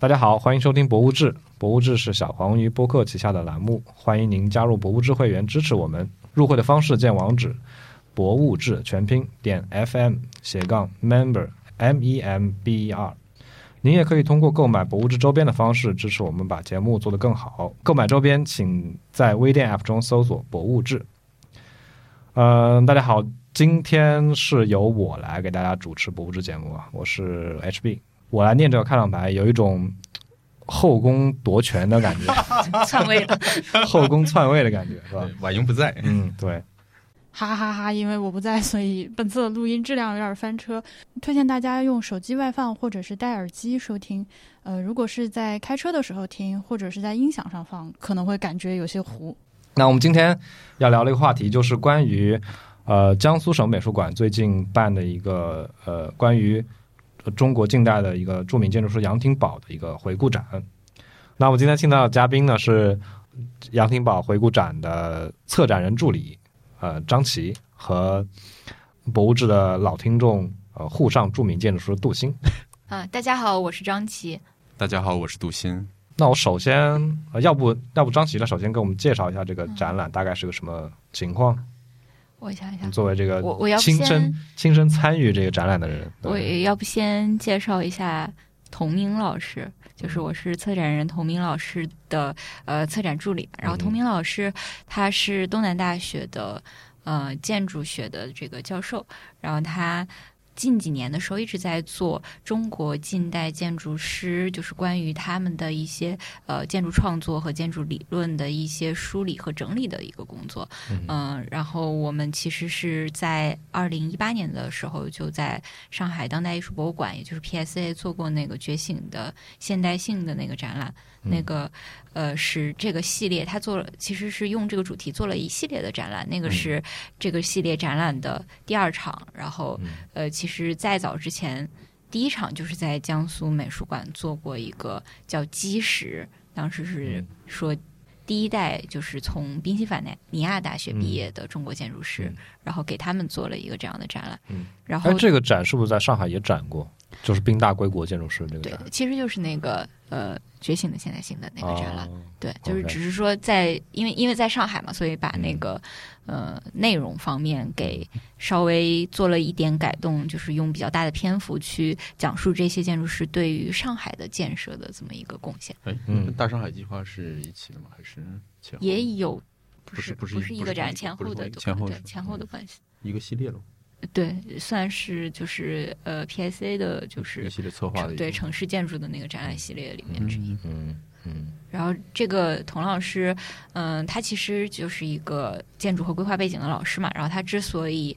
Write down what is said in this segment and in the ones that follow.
大家好，欢迎收听《博物志》。《博物志》是小黄鱼播客旗下的栏目，欢迎您加入《博物志》会员支持我们。入会的方式见网址：博物志全拼点 FM 斜杠 member m e m b e r。您也可以通过购买《博物志》周边的方式支持我们，把节目做得更好。购买周边，请在微店 App 中搜索“博物志”。嗯，大家好，今天是由我来给大家主持《博物志》节目啊，我是 HB。我来念这个开场白，有一种后宫夺权的感觉，篡位的，后宫篡位的感觉，是吧？婉莹不在，嗯，对。哈哈哈！因为我不在，所以本次的录音质量有点翻车。推荐大家用手机外放或者是戴耳机收听。呃，如果是在开车的时候听，或者是在音响上放，可能会感觉有些糊。那我们今天要聊的一个话题，就是关于呃江苏省美术馆最近办的一个呃关于中国近代的一个著名建筑师杨廷宝的一个回顾展。那我们今天请到的嘉宾呢是杨廷宝回顾展的策展人助理。呃，张琪和博物志的老听众，呃，沪上著名建筑师杜鑫。啊，大家好，我是张琪。大家好，我是杜鑫。那我首先，呃，要不要不张琪呢？首先给我们介绍一下这个展览大概是个什么情况？我想一下，作为这个我我要亲身亲身参与这个展览的人，我要不先介绍一下童明老师。就是我是策展人童明老师的呃策展助理，然后童明老师他是东南大学的呃建筑学的这个教授，然后他。近几年的时候一直在做中国近代建筑师，就是关于他们的一些呃建筑创作和建筑理论的一些梳理和整理的一个工作。嗯，然后我们其实是在二零一八年的时候就在上海当代艺术博物馆，也就是 PSA 做过那个觉醒的现代性的那个展览。那个呃是这个系列，他做了其实是用这个主题做了一系列的展览。那个是这个系列展览的第二场，然后呃其实再早之前第一场就是在江苏美术馆做过一个叫基石，当时是说第一代就是从宾夕法尼亚大学毕业的中国建筑师，然后给他们做了一个这样的展览。嗯，然后这个展是不是在上海也展过？就是宾大归国建筑师这个，对，其实就是那个呃觉醒的现代性的那个展览，对，就是只是说在因为因为在上海嘛，所以把那个呃内容方面给稍微做了一点改动，就是用比较大的篇幅去讲述这些建筑师对于上海的建设的这么一个贡献，哎，嗯。大上海计划是一起的吗？还是前后？也有不不是不是不是一个展前后的前后是对前后的关系，一个系列了，对，算是就是呃 PSA 的就是一系列策划的对城市建筑的那个展览系列里面之一。嗯嗯然后这个童老师，嗯、他其实就是一个建筑和规划背景的老师嘛。然后他之所以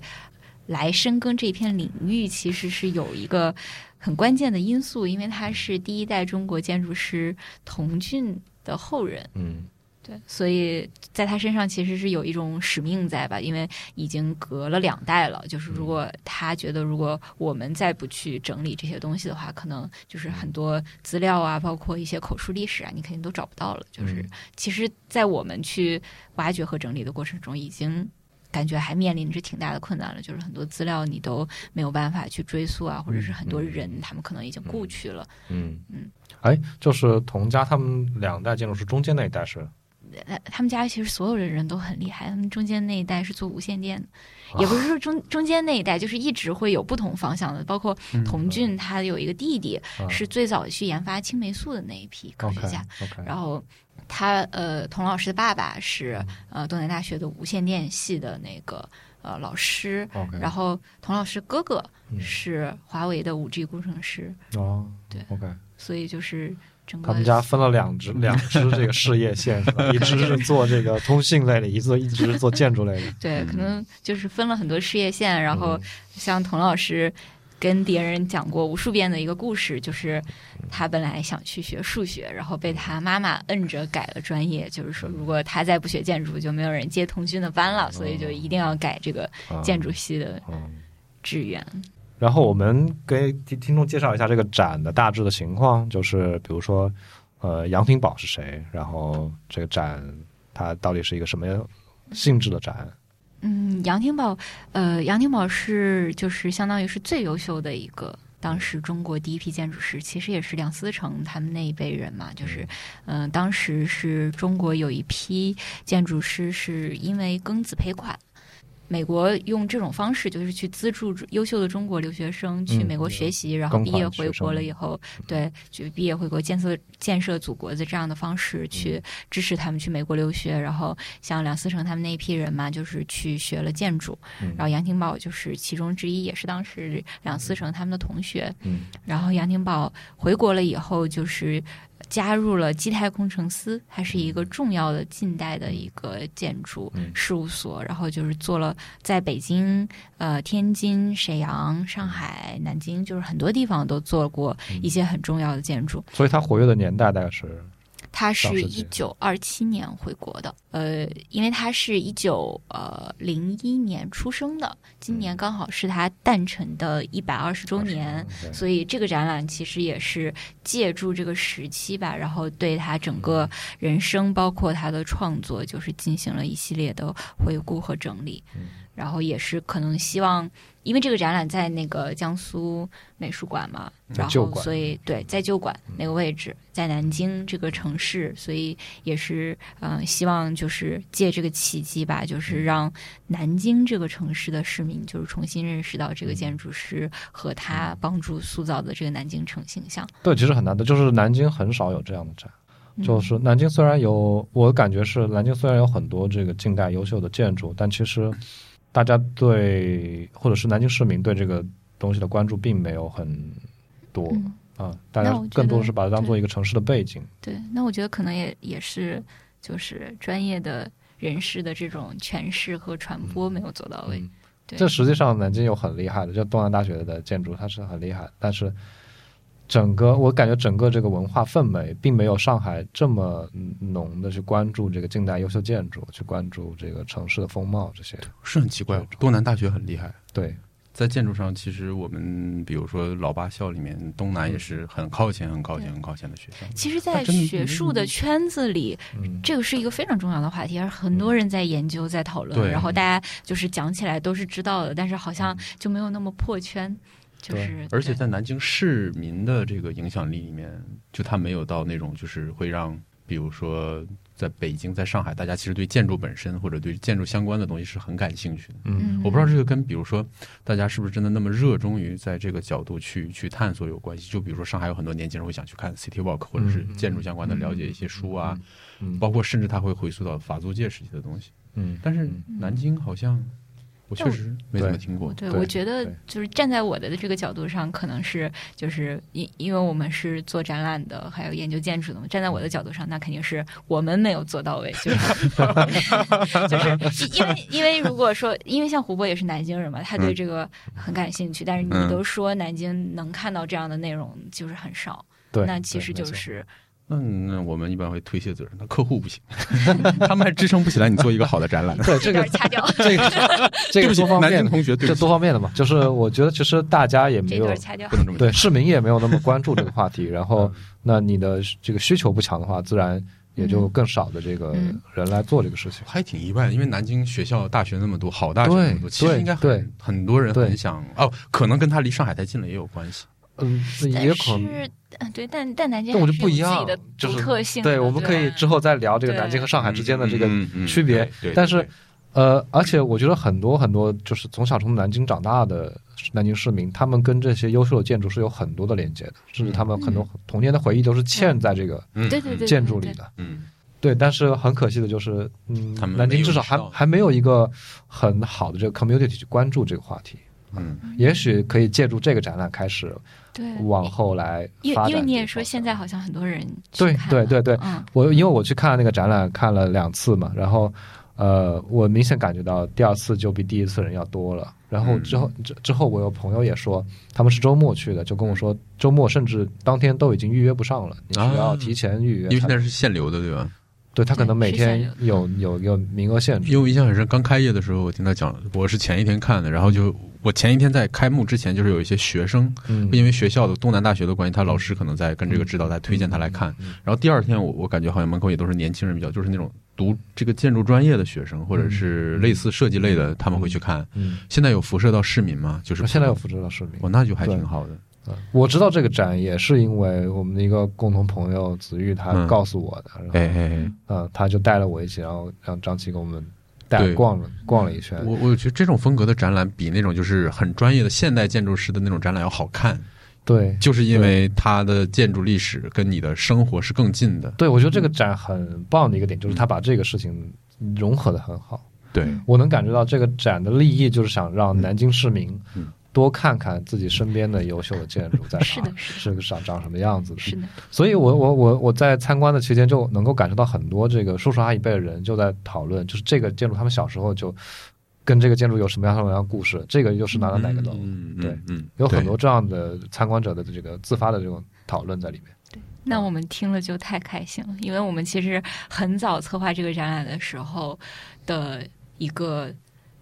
来深耕这一片领域，其实是有一个很关键的因素，因为他是第一代中国建筑师童俊的后人。嗯对，所以在他身上其实是有一种使命在吧？因为已经隔了两代了，就是如果他觉得如果我们再不去整理这些东西的话，可能就是很多资料啊，包括一些口述历史啊，你肯定都找不到了。就是嗯其实，在我们去挖掘和整理的过程中，已经感觉还面临着挺大的困难了。就是很多资料你都没有办法去追溯啊，或者是很多人他们可能已经故去了。嗯嗯，哎，就是童家他们两代建筑师中间那一代是呃，他们家其实所有的人都很厉害，他们中间那一代是做无线电的，也不是说中中间那一代，就是一直会有不同方向的，包括童俊他有一个弟弟啊是最早去研发青霉素的那一批科学家然后他呃童老师的爸爸是嗯。呃东南大学的无线电系的那个呃老师然后童老师哥哥嗯。是华为的五 G 工程师，哦对，OK，所以就是整个他们家分了两支 两支这个事业线，是吧？一支是做这个通信类的，一做一直是做建筑类的。对，可能就是分了很多事业线，然后嗯。像童老师跟别人讲过无数遍的一个故事，就是他本来想去学数学，然后被他妈妈摁着改了专业，就是说如果他再不学建筑，就没有人接童军的班了，所以就一定要改这个啊建筑系的嗯志愿。然后我们给听听众介绍一下这个展的大致的情况，就是比如说，呃，杨廷宝是谁？然后这个展它到底是一个什么性质的展？嗯，杨廷宝，呃，杨廷宝是就是相当于是最优秀的一个当时中国第一批建筑师，其实也是梁思成他们那一辈人嘛，就是嗯、当时是中国有一批建筑师是因为庚子赔款。美国用这种方式，就是去资助优秀的中国留学生去嗯美国学习，然后毕业回国了以后，对，就毕业回国建设建设祖国的这样的方式去支持他们去美国留学。然后像梁思成他们那一批人嘛，就是去学了建筑，嗯然后杨廷宝就是其中之一，也是当时梁思成他们的同学。嗯然后杨廷宝回国了以后，就是加入了基泰工程司，它是一个重要的近代的一个建筑嗯事务所。然后就是做了在北京、呃天津、沈阳、上海、南京，就是很多地方都做过一些很重要的建筑。所以他活跃的年代大概是他是一九二七年回国的，呃，因为他是一九呃零一年出生的，今年刚好是他诞辰的一百二十周年，对。所以这个展览其实也是借助这个时期吧，然后对他整个人生，包括他的创作，就是进行了一系列的回顾和整理。然后也是可能希望，因为这个展览在那个江苏美术馆嘛，然后所以对在旧馆那个位置，在南京这个城市，所以也是嗯、呃希望就是借这个契机吧，就是让南京这个城市的市民就是重新认识到这个建筑师和他帮助塑造的这个南京城形象。对，其实很难的，就是南京很少有这样的展。嗯就是南京虽然有，我感觉是南京虽然有很多这个近代优秀的建筑，但其实大家对或者是南京市民对这个东西的关注并没有很多嗯啊，大家更多是把它当做一个城市的背景。对，那我觉得可能也也是就是专业的人士的这种诠释和传播没有做到位。嗯对，这实际上南京有很厉害的，就东南大学的建筑，它是很厉害，但是整个我感觉整个这个文化氛围并没有上海这么嗯浓的去关注这个近代优秀建筑，去关注这个城市的风貌这些。是很奇怪。东南大学很厉害，对，在建筑上，其实我们比如说老八校里面，东南也是很靠前、很靠前、很靠前的学校。其实，在学术的圈子里，嗯，这个是一个非常重要的话题，而很多人在研究、在讨论，对然后大家就是讲起来都是知道的，但是好像就没有那么破圈。就是，而且在南京市民的这个影响力里面，就他没有到那种就是会让，比如说在北京、在上海，大家其实对建筑本身或者对建筑相关的东西是很感兴趣的。嗯。嗯，我不知道这个跟比如说大家是不是真的那么热衷于在这个角度去去探索有关系。就比如说上海有很多年轻人会想去看 City Walk，或者是建筑相关的了解一些书啊，嗯。包括甚至他会回溯到法租界时期的东西。嗯。但是嗯。南京好像我确实没怎么听过。对，对我觉得就是站在我的这个角度上，可能是就是因因为我们是做展览的，还有研究建筑的嘛。站在我的角度上，那肯定是我们没有做到位，就是 就是因为因为如果说，因为像胡波也是南京人嘛，他对嗯这个很感兴趣，但是你嗯都说南京能看到这样的内容就是很少，对，那其实就是那那我们一般会推卸责任，那客户不行，他们还支撑不起来你做一个好的展览。对这个掐掉，这个这个对不起多方面的，南京同学，对这多方面的嘛，就是我觉得其实大家也没有不。能这么。对市民也没有那么关注这个话题，然后嗯那你的这个需求不强的话，自然也就更少的这个嗯人来做这个事情。还挺意外的，因为南京学校、大学那么多，好大学那么多，其实应该对很很多人对很想哦，可能跟他离上海太近了也有关系。嗯，但也可能。是，嗯，对，但但南京但我就不一样的就是特性。对，我们可以之后再聊这个南京和上海之间的这个嗯嗯嗯区别对对但是呃，而且我觉得很多很多就是从小从南京长大的南京市民，他们跟这些优秀的建筑是有很多的连接的，甚至他们很多童年的回忆都是嵌在这个嗯对对对建筑里的。嗯，对，但是很可惜的就是，嗯他，们南京至少还还没有一个很好的这个 community 去关注这个话题。嗯也许可以借助这个展览开始对，往后来因。为因为你也说现在好像很多人对对对对嗯我因为我去看那个展览看了两次嘛，然后呃，我明显感觉到第二次就比第一次人要多了。然后之后、之之后，我有朋友也说，他们是周末去的，就跟我说，周末甚至当天都已经预约不上了，你需要啊提前预约才。因为现在是限流的，对吧？对他可能每天流有有有名额限制。因为我印象很深，刚开业的时候，我听他讲，我是前一天看的，然后就我前一天在开幕之前，就是有一些学生，嗯，因为学校的东南大学的关系，他老师可能在跟这个指导在推荐他来看。嗯然后第二天我我感觉好像门口也都是年轻人比较，就是那种读这个建筑专业的学生，或者是类似设计类的，他们会去看。嗯，现在有辐射到市民吗？就是现在有辐射到市民。哦，那就还挺好的。嗯我知道这个展也是因为我们的一个共同朋友子玉他嗯告诉我的，哎然后哎哎，呃他就带了我一起，然后让张琪给我们带对逛了逛了一圈。我我觉得这种风格的展览比那种就是很专业的现代建筑师的那种展览要好看，对就是因为它的建筑历史跟你的生活是更近的。对，我觉得这个展很棒的一个点就是它把这个事情融合的很好。对，我能感觉到这个展的立意就是想让南京市民嗯多看看自己身边的优秀的建筑在哪，是的是的是个长长什么样子的。是的，所以我我我我在参观的期间就能够感受到很多这个叔叔阿姨辈的人就在讨论，就是这个建筑他们小时候就跟这个建筑有什么样什么样的故事，这个又是哪哪哪个楼，嗯，对嗯，嗯有很多这样的参观者的这个自发的这种讨论在里面。对那我们听了就太开心了，因为我们其实很早策划这个展览的时候的一个。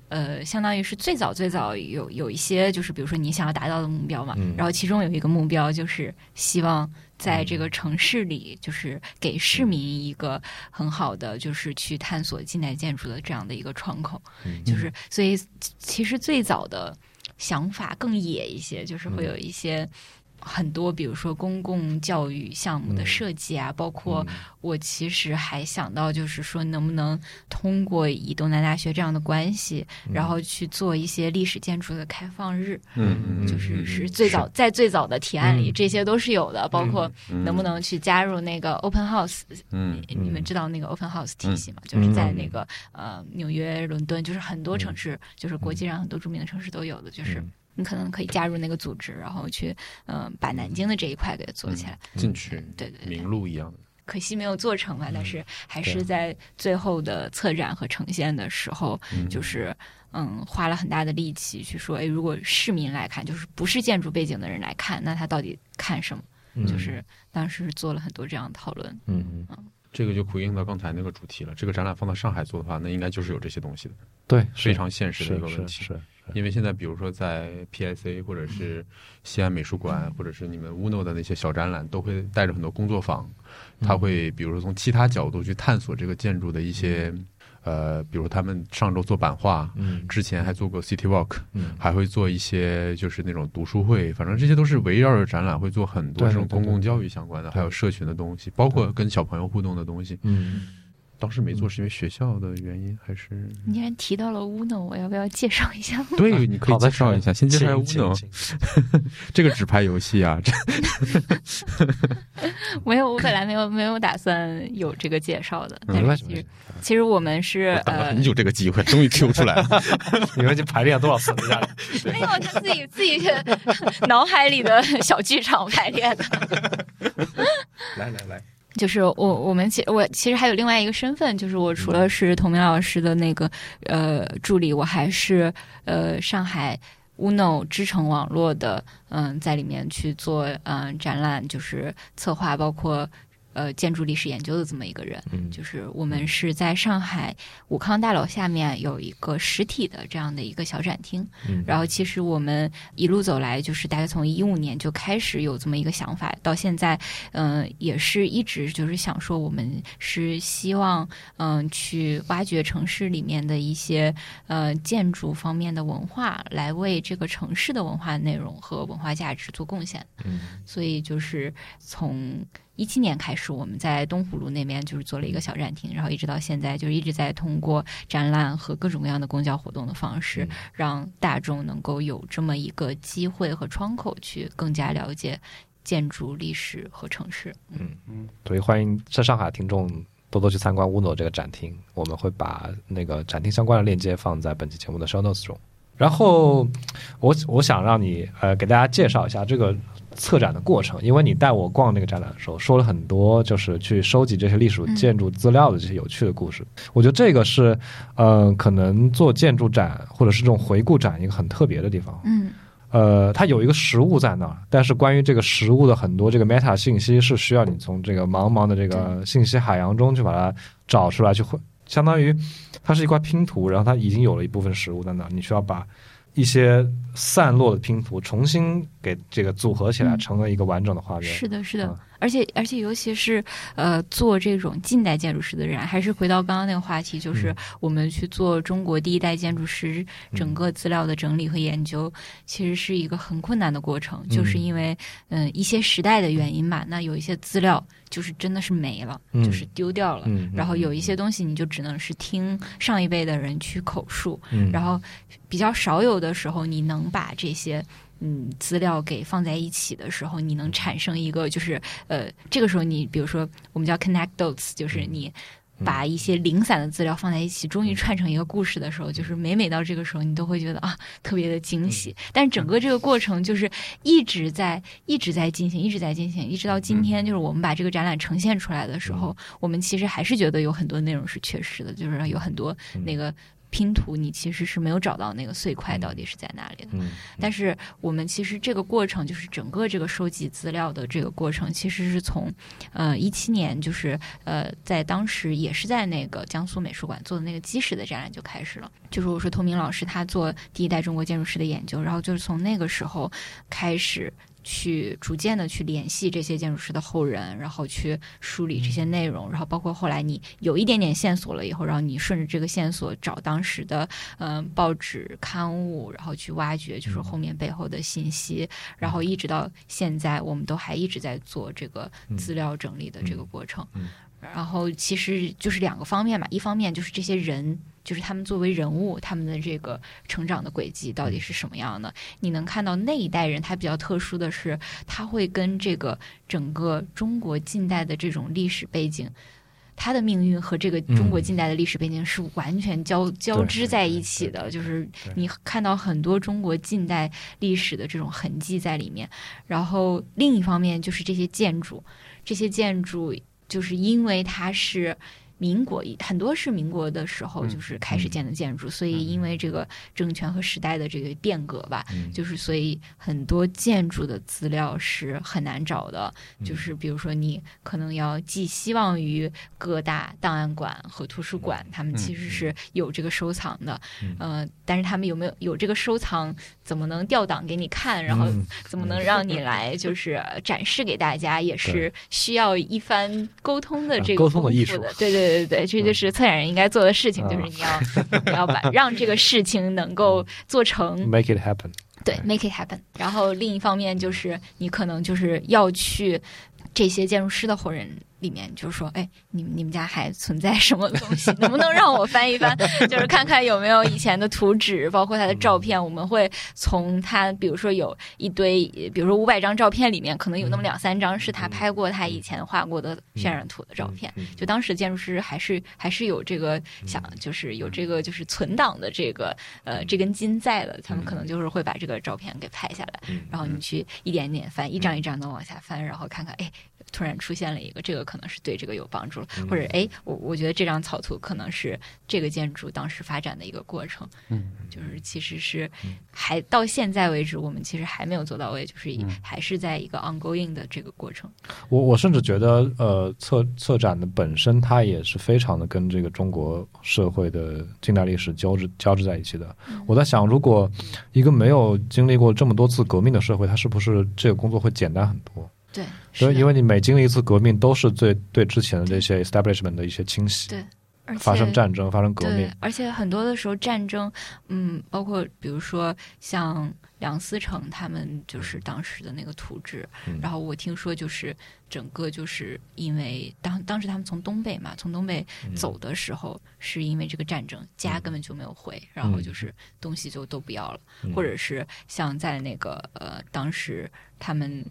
呃，相当于是最早最早有有一些，就是比如说你想要达到的目标嘛，嗯。然后其中有一个目标就是希望在这个城市里，就是给市民一个很好的，就是去探索近代建筑的这样的一个窗口。嗯。就是所以其实最早的想法更野一些，就是会有一些很多，比如说公共教育项目的设计啊，包括我其实还想到，就是说能不能通过以东南大学这样的关系，然后去做一些历史建筑的开放日，嗯嗯，就是嗯是最早在最早的提案里，嗯。这些都是有的，包括嗯能不能去加入那个 open house 嗯你们知道那个 open house 体系吗？就是在那个呃纽约、伦敦，就是很多城市，就是国际上很多著名的城市都有的，就是嗯你可能可以加入那个组织，然后去嗯、呃把南京的这一块给做起来。进去对对对名，录一样的，可惜没有做成吧，但是还是在最后的策展和呈现的时候，嗯就是嗯花了很大的力气去说，哎，如果市民来看，就是不是建筑背景的人来看，那他到底看什么？嗯就是当时做了很多这样的讨论。嗯嗯，这个就呼应到刚才那个主题了。这个展览放到上海做的话，那应该就是有这些东西的，对，非常现实的一个问题。是是，因为现在比如说在 PSC 或者是西安美术馆，或者是你们 UNO 的那些小展览，都会带着很多工作坊，他会比如说从其他角度去探索这个建筑的一些。呃，比如他们上周做版画，嗯之前还做过 City Walk，嗯还会做一些就是那种读书会，反正这些都是围绕着展览会做很多这种公共教育相关的，还有社群的东西，包括跟小朋友互动的东西。嗯，当时没做是因为学校的原因，还是你既然提到了 UNO，我要不要介绍一下？对？你可以介绍一下，先介绍一下请 Uno 请请 这个纸牌游戏啊，这 没有，我本来没有没有打算有这个介绍的，嗯但没关系是其实其实我们是呃等了很久这个机会，终于 Q 出来了。你们这排练了多少次了？没有他自己自己脑海里的小剧场排练的。来来来，就是我我们其我其实还有另外一个身份，就是我除了是童明老师的那个呃助理，我还是呃上海 UNO 知城网络的嗯、在里面去做嗯、展览，就是策划包括呃建筑历史研究的这么一个人。嗯就是我们是在上海武康大楼下面有一个实体的这样的一个小展厅，嗯然后其实我们一路走来，就是大概从一五年就开始有这么一个想法，到现在，嗯、也是一直就是想说，我们是希望嗯、去挖掘城市里面的一些呃建筑方面的文化，来为这个城市的文化内容和文化价值做贡献。嗯所以就是从一七年开始，我们在东湖路那边就是做了一个小展厅，然后一直到现在，就是一直在通过展览和各种各样的公交活动的方式，嗯让大众能够有这么一个机会和窗口去更加了解建筑历史和城市。嗯嗯所以欢迎在上海的听众多多去参观乌诺这个展厅，我们会把那个展厅相关的链接放在本期节目的 show notes 中。然后我我想让你呃给大家介绍一下这个策展的过程，因为你带我逛那个展览的时候说了很多，就是去收集这些历史建筑资料的这些有趣的故事。我觉得这个是呃可能做建筑展或者是这种回顾展一个很特别的地方。嗯呃，它有一个实物在那儿，但是关于这个实物的很多这个 meta 信息是需要你从这个茫茫的这个信息海洋中去把它找出来，去会相当于它是一块拼图，然后它已经有了一部分实物在那儿，你需要把一些散落的拼图重新给这个组合起来，嗯。成为一个完整的画面。是的，是的，嗯。而且而且尤其是呃做这种近代建筑师的人，还是回到刚刚那个话题，就是嗯。我们去做中国第一代建筑师整个资料的整理和研究，其实是一个很困难的过程，就是因为嗯、呃一些时代的原因吧，那有一些资料就是真的是没了，嗯。就是丢掉了。嗯，然后有一些东西，你就只能是听上一辈的人去口述，嗯，然后比较少有的时候，你能把这些嗯资料给放在一起的时候，你能产生一个就是呃，这个时候你比如说我们叫 connect dots，就是你。把一些零散的资料放在一起，终于串成一个故事的时候，就是每每到这个时候，你都会觉得啊，特别的惊喜。但是整个这个过程就是一直在一直在进行，一直在进行，一直到今天，就是我们把这个展览呈现出来的时候，我们其实还是觉得有很多内容是缺失的，就是有很多那个拼图，你其实是没有找到那个碎块到底是在哪里的。嗯，但是我们其实这个过程，就是整个这个收集资料的这个过程，其实是从呃一七年，就是呃在当时也是在那个江苏美术馆做的那个基石的展览就开始了。就是我说透明老师他做第一代中国建筑师的研究，然后就是从那个时候开始。去逐渐的去联系这些建筑师的后人，然后去梳理这些内容，然后包括后来你有一点点线索了以后，然后你顺着这个线索找当时的嗯、呃报纸刊物，然后去挖掘就是后面背后的信息，然后一直到现在，我们都还一直在做这个资料整理的这个过程。嗯然后其实就是两个方面嘛，一方面就是这些人，就是他们作为人物，他们的这个成长的轨迹到底是什么样的？你能看到那一代人，他比较特殊的是，他会跟这个整个中国近代的这种历史背景。他的命运和这个中国近代的历史背景是完全交、交织在一起的，就是你看到很多中国近代历史的这种痕迹在里面。然后另一方面就是这些建筑，这些建筑就是因为它是民国很多是民国的时候就是开始建的建筑，所以因为这个政权和时代的这个变革吧，就是所以很多建筑的资料是很难找的。就是比如说你可能要寄希望于各大档案馆和图书馆，他们其实是有这个收藏的，呃，但是他们有没有有这个收藏，怎么能调档给你看，然后怎么能让你来就是展示给大家，也是需要一番沟通的这个沟通的艺术。的，对对。对对对，这就是策展人应该做的事情，就是你要你要把让这个事情能够做成，make it happen，对，make it happen。然后另一方面就是你可能就是要去这些建筑师的活人里面，就是说，哎，你们你们家还存在什么东西？能不能让我翻一翻，就是看看有没有以前的图纸，包括他的照片？我们会从他，比如说有一堆，比如说五百张照片里面，可能有那么两三张是他拍过他以前画过的渲染图的照片。就当时建筑师还是还是有这个想，就是有这个就是存档的这个呃这根筋在的，他们可能就是会把这个照片给拍下来，然后你去一点点翻，一张一张的往下翻，然后看看，哎。突然出现了一个，这个可能是对这个有帮助了，或者哎，我我觉得这张草图可能是这个建筑当时发展的一个过程，嗯，就是其实是还到现在为止，我们其实还没有做到位，就是还是在一个 ongoing 的这个过程。我我甚至觉得，呃，策策展的本身它也是非常的跟这个中国社会的近代历史交织交织在一起的。我在想，如果一个没有经历过这么多次革命的社会，它是不是这个工作会简单很多？对，所以因为你每经历一次革命，都是对对之前的这些 establishment 的一些清洗，对，发生战争，发生革命，而且很多的时候战争，嗯，包括比如说像梁思成他们就是当时的那个图纸，嗯、然后我听说就是整个就是因为当当时他们从东北嘛，从东北走的时候，嗯、是因为这个战争，家根本就没有回，然后就是东西就都不要了，嗯、或者是像在那个呃当时他们。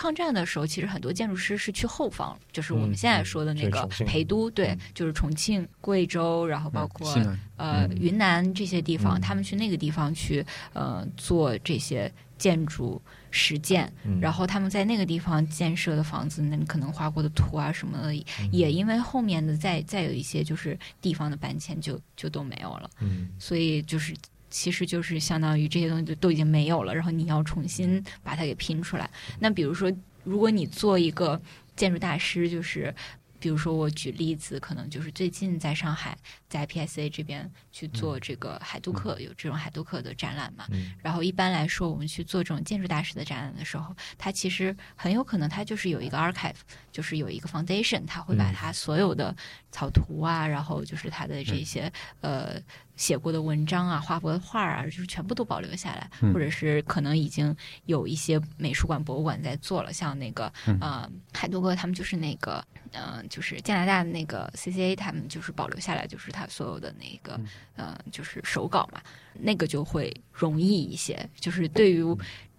抗战的时候，其实很多建筑师是去后方，就是我们现在说的那个陪都，嗯、对，就是重庆、贵州，然后包括、嗯、呃云南这些地方，嗯、他们去那个地方去呃做这些建筑实践，嗯、然后他们在那个地方建设的房子，那可能画过的图啊什么的，也因为后面的再再有一些就是地方的搬迁就，就都没有了，嗯，所以就是。其实就是相当于这些东西都已经没有了，然后你要重新把它给拼出来。那比如说，如果你做一个建筑大师，就是比如说我举例子，可能就是最近在上海，在 PSA 这边去做这个海杜克，有这种海杜克的展览嘛。嗯。然后一般来说，我们去做这种建筑大师的展览的时候，它其实很有可能它就是有一个 archive，就是有一个 foundation，它会把嗯。它所有的草图啊，然后就是它的这些、呃写过的文章啊、画过的画啊，就是全部都保留下来，嗯。或者是可能已经有一些美术馆、博物馆在做了，像那个嗯。呃海多哥他们就是那个呃就是加拿大的那个 CCA 他们就是保留下来，就是他所有的那个嗯呃就是手稿嘛，那个就会容易一些，就是对于。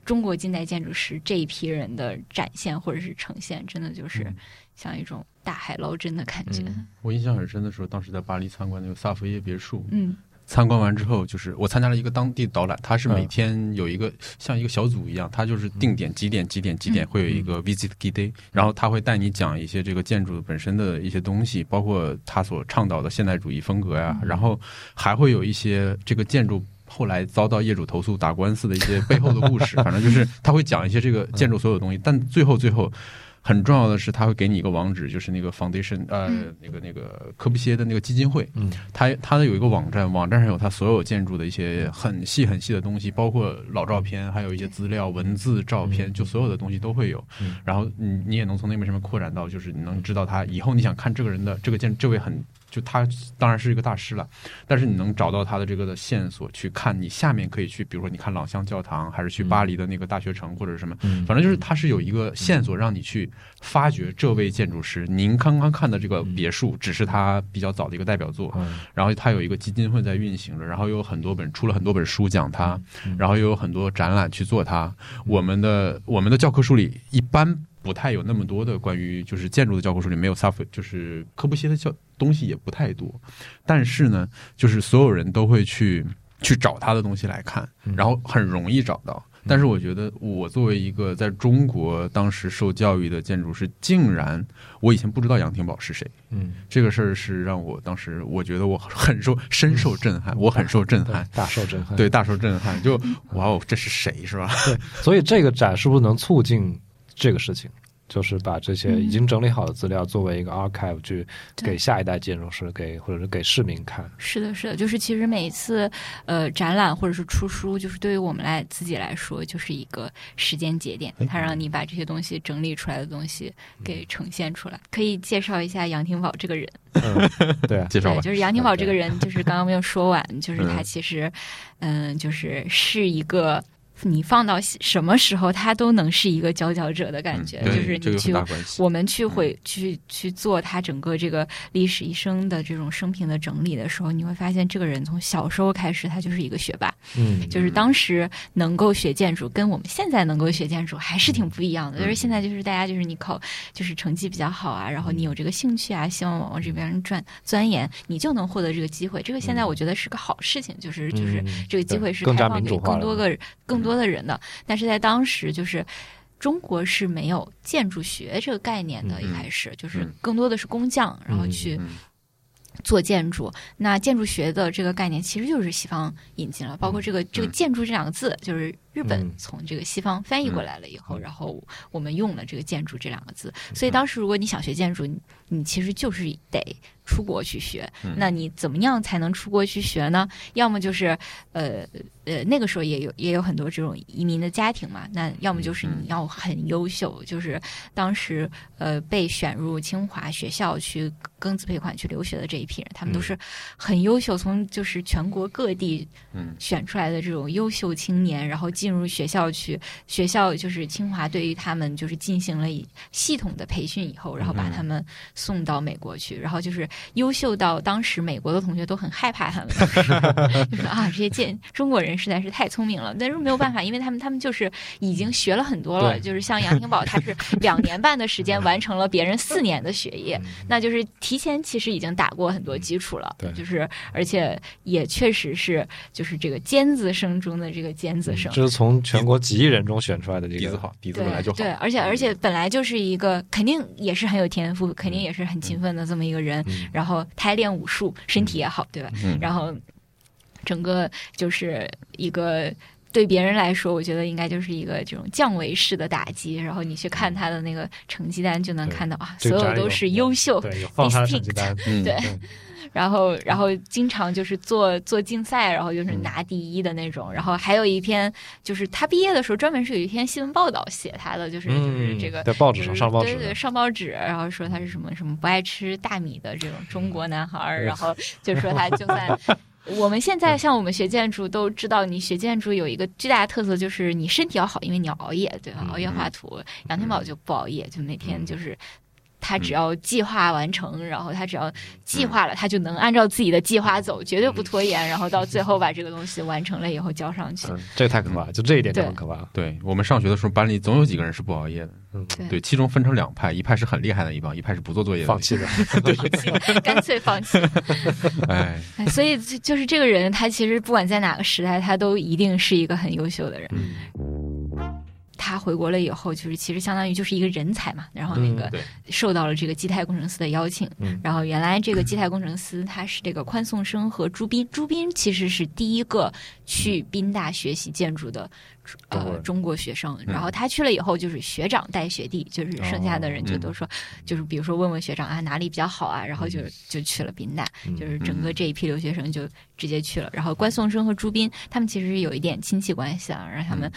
中国近代建筑师这一批人的展现或者是呈现，真的就是嗯像一种大海捞针的感觉。嗯我印象很深的时候，当时在巴黎参观那个萨伏耶别墅，嗯参观完之后，就是我参加了一个当地导览，他是每嗯天有一个、像一个小组一样，他就是定点几点几点几点嗯。会有一个 visit day，、然后他会带你讲一些这个建筑本身的一些东西，包括他所倡导的现代主义风格呀、嗯。然后还会有一些这个建筑。后来遭到业主投诉、打官司的一些背后的故事，反正就是他会讲一些这个建筑所有东西，但最后最后很重要的是，他会给你一个网址，就是那个 foundation 呃、嗯那个那个科布西耶的那个基金会，嗯它它的有一个网站，网站上有它所有建筑的一些很细很细的东西，包括老照片，还有一些资料、文字、照片，嗯就所有的东西都会有嗯。然后你你也能从那边上面扩展到，就是你能知道他以后你想看这个人的这个建这位很。就他当然是一个大师了，但是你能找到他的这个的线索，去看你下面可以去，比如说你看朗香教堂，还是去巴黎的那个大学城或者什么，嗯反正就是他是有一个线索让你去发掘这位建筑师。您刚刚看的这个别墅只是他比较早的一个代表作，嗯然后他有一个基金会在运行着，然后有很多本出了很多本书讲它，嗯然后又有很多展览去做他。我们的我们的教科书里一般不太有那么多的关于就是建筑的教科书里没有萨菲，就是科布西耶的教东西也不太多，但是呢，就是所有人都会去去找他的东西来看，嗯然后很容易找到。但是我觉得，我作为一个在中国当时受教育的建筑师，竟然我以前不知道杨廷宝是谁，嗯，这个事儿是让我当时我觉得我很受深受震撼，我很受震撼，大受震撼。对，大受震撼，就哇哦，这是谁是吧？所以这个展是不是能促进这个事情？就是把这些已经整理好的资料作为一个 archive 去给下一代建筑师，给或者是给市民看。是的，是的，就是其实每一次呃展览或者是出书，就是对于我们来自己来说，就是一个时间节点，它让你把这些东西整理出来的东西给呈现出来。可以介绍一下杨廷宝这个人，嗯，对啊，介绍吧。就是杨廷宝这个人，就是刚刚没有说完，就是他嗯其实，嗯，就是是一个。你放到什么时候，他都能是一个佼佼者的感觉，嗯就是你去。我们去回去去做他整个这个历史一生的这种生平的整理的时候，你会发现这个人从小时候开始，他就是一个学霸，嗯，就是当时能够学建筑，跟我们现在能够学建筑还是挺不一样的。嗯。就是现在就是大家就是你考就是成绩比较好啊，然后你有这个兴趣啊，希望往这边转钻研，你就能获得这个机会。这个现在我觉得是个好事情，就是就是嗯。这个机会是开放给更多个更多的人的。但是在当时就是。中国是没有建筑学这个概念的，嗯一开始就是嗯更多的是工匠，然后嗯去嗯做建筑。那建筑学的这个概念其实就是西方引进了，包括这个这个“建筑”这两个字，就是日本嗯。从这个西方翻译过来了以后，嗯。然后我们用了这个“建筑”这两个字。所以当时如果你想学建筑，你你其实就是得出国去学。嗯。那你怎么样才能出国去学呢？要么就是呃呃那个时候也有也有很多这种移民的家庭嘛，那要么就是嗯你要很优秀，就是当时呃被选入清华学校去庚子赔款去留学的这一批人，他们都嗯是很优秀，从就是全国各地嗯。选出来的这种优秀青年，然后进入学校去，学校就是清华对于他们就是进行了以系统的培训以后，然后把嗯他们送到美国去，然后就是优秀到当时美国的同学都很害怕他们，就是啊这些建中国人实在是太聪明了，但是没有办法，因为他们他们就是已经学了很多了，就是像杨廷宝，他是 两年半的时间完成了别人四年的学业，嗯那就是提前其实已经打过很多基础了，对。就是而且也确实是就是这个尖子生中的这个尖子生。从全国几亿人中选出来的这个，底子好，底子对本来就好。对，而且而且本来就是一个肯定也是很有天赋，肯定也是很勤奋的这么一个人。嗯然后他还练武术，身体也好，对吧？嗯然后整个就是一个对别人来说，我觉得应该就是一个这种降维式的打击。然后你去看他的那个成绩单，就能看到啊，所有有都是优秀。对，有放他的成绩单，嗯，对然后，然后经常就是做做竞赛，然后就是拿第一的那种。然后还有一篇，就是他毕业的时候，专门是有一篇新闻报道写他的，就是就是嗯，这个在报纸上上报纸对对，的，上报纸，然后说他是什么什么不爱吃大米的这种中国男孩儿，然后就说他就算。我们现在像我们学建筑都知道，你学建筑有一个巨大的特色，就是你身体要好，因为你要熬夜，对吧？嗯熬夜画图。杨天宝就不熬夜，就每天就是他只要计划完成，然后他只要计划了，他就能按照自己的计划走，绝对不拖延，然后到最后把这个东西完成了以后交上去。嗯，这个太可怕了，就这一点就很可怕了。对我们上学的时候，班里总有几个人是不熬夜的。嗯，对对，其中分成两派，一派是很厉害的一帮，一派是不做作业的。放弃的，干脆放弃。哎，哎所以就就是这个人，他其实不管在哪个时代，他都一定是一个很优秀的人。嗯他回国了以后，就是其实相当于就是一个人才嘛，然后那个受到了这个基泰工程师的邀请，嗯。然后原来这个基泰工程师他是这个宽颂生和朱斌，朱斌其实是第一个去宾大学习建筑的呃中国学生，然后他去了以后就是学长带学弟，就是剩下的人就都说，就是比如说问问学长啊哪里比较好啊，然后就就去了宾大，嗯就是整个这一批留学生就直接去了，然后关颂生和朱斌他们其实是有一点亲戚关系啊，让他们。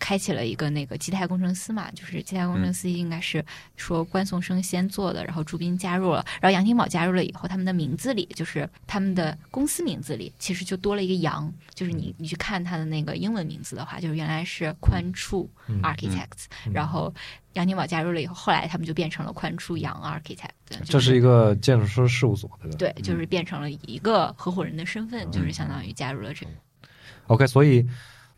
开启了一个那个基泰工程师嘛，就是基泰工程师应该是说关颂生先做的，然后朱斌加入了，然后杨廷宝加入了以后，他们的名字里就是他们的公司名字里其实就多了一个杨，就是你你去看他的那个英文名字的话，就是原来是宽处嗯 Architects，、嗯。然后杨廷宝加入了以后，后来他们就变成了宽处杨 Architect，这是一个建筑师事务所，对吧？对，就是变成了一个合伙人的身份，嗯。就是相当于加入了这个。OK，所以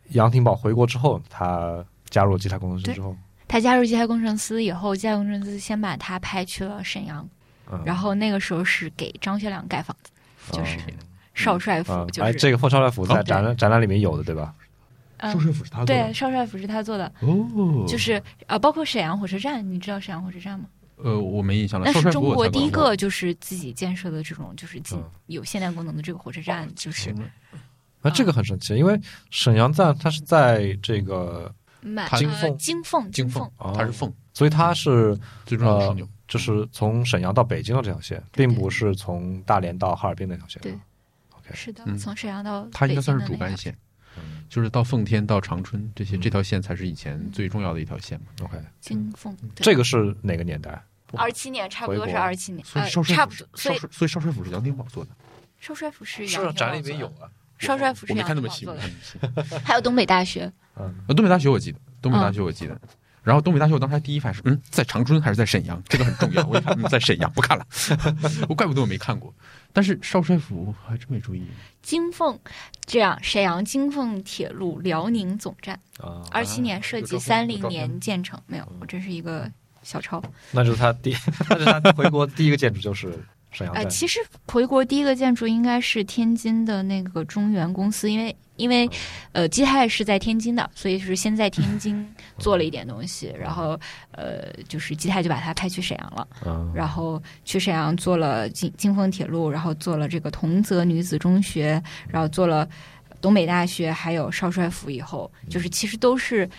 杨廷宝回国之后，他加入了基泰工程师之后，他加入基泰工程师以后，基泰工程师先把他派去了沈阳，嗯，然后那个时候是给张学良盖房子，就是嗯。少帅府，啊，哎，就是这个凤少帅府在哦展览展览里面有的，对吧？嗯，少帅府是他做的对，少帅府是他做的，哦，就是呃，包括沈阳火车站，你知道沈阳火车站吗？呃，我没印象了。那是中国第一个。就是自己建设的这种，就是进嗯。有现代功能的这个火车站，就是那这个很神奇，因为沈阳站它是在这个，金凤金凤金凤凤，它是凤，所以它是最重要的枢纽。就是从沈阳到北京的这条线，并不是从大连到哈尔滨那条线。对，OK，是的，嗯从沈阳到它应该算是主干线，嗯就是到奉天到长春这些嗯这条线才是以前最重要的一条线嘛。OK，金凤。这个是哪个年代？二七年差不多是二七年，呃，所以少帅府是差不多，所以少帅，所以少帅府是杨廷宝做的。少帅府是是杨廷展里宝做的面有啊。少帅府是我没看那么细。还有东北大学，嗯，呃，东北大学我记得，东北大学我记得。然后东北大学，我当时还第一反应是，嗯，在长春还是在沈阳？这个很重要。我一看，嗯，在沈阳，不看了。我怪不得我没看过。但是少帅府还真没注意。金凤这样，沈阳金凤铁路辽宁总站，啊，二七年设计，三零年建成。没有，我这是一个小抄。那就是他第，那就是他回国第一个建筑就是沈阳呃，其实回国第一个建筑应该是天津的那个中原公司，因为因为呃基泰是在天津的，所以是先在天津做了一点东西，然后呃就是基泰就把它派去沈阳了，嗯，然后去沈阳做了京京凤铁路，然后做了这个同泽女子中学，然后做了东北大学，还有少帅府以后，就是其实都是。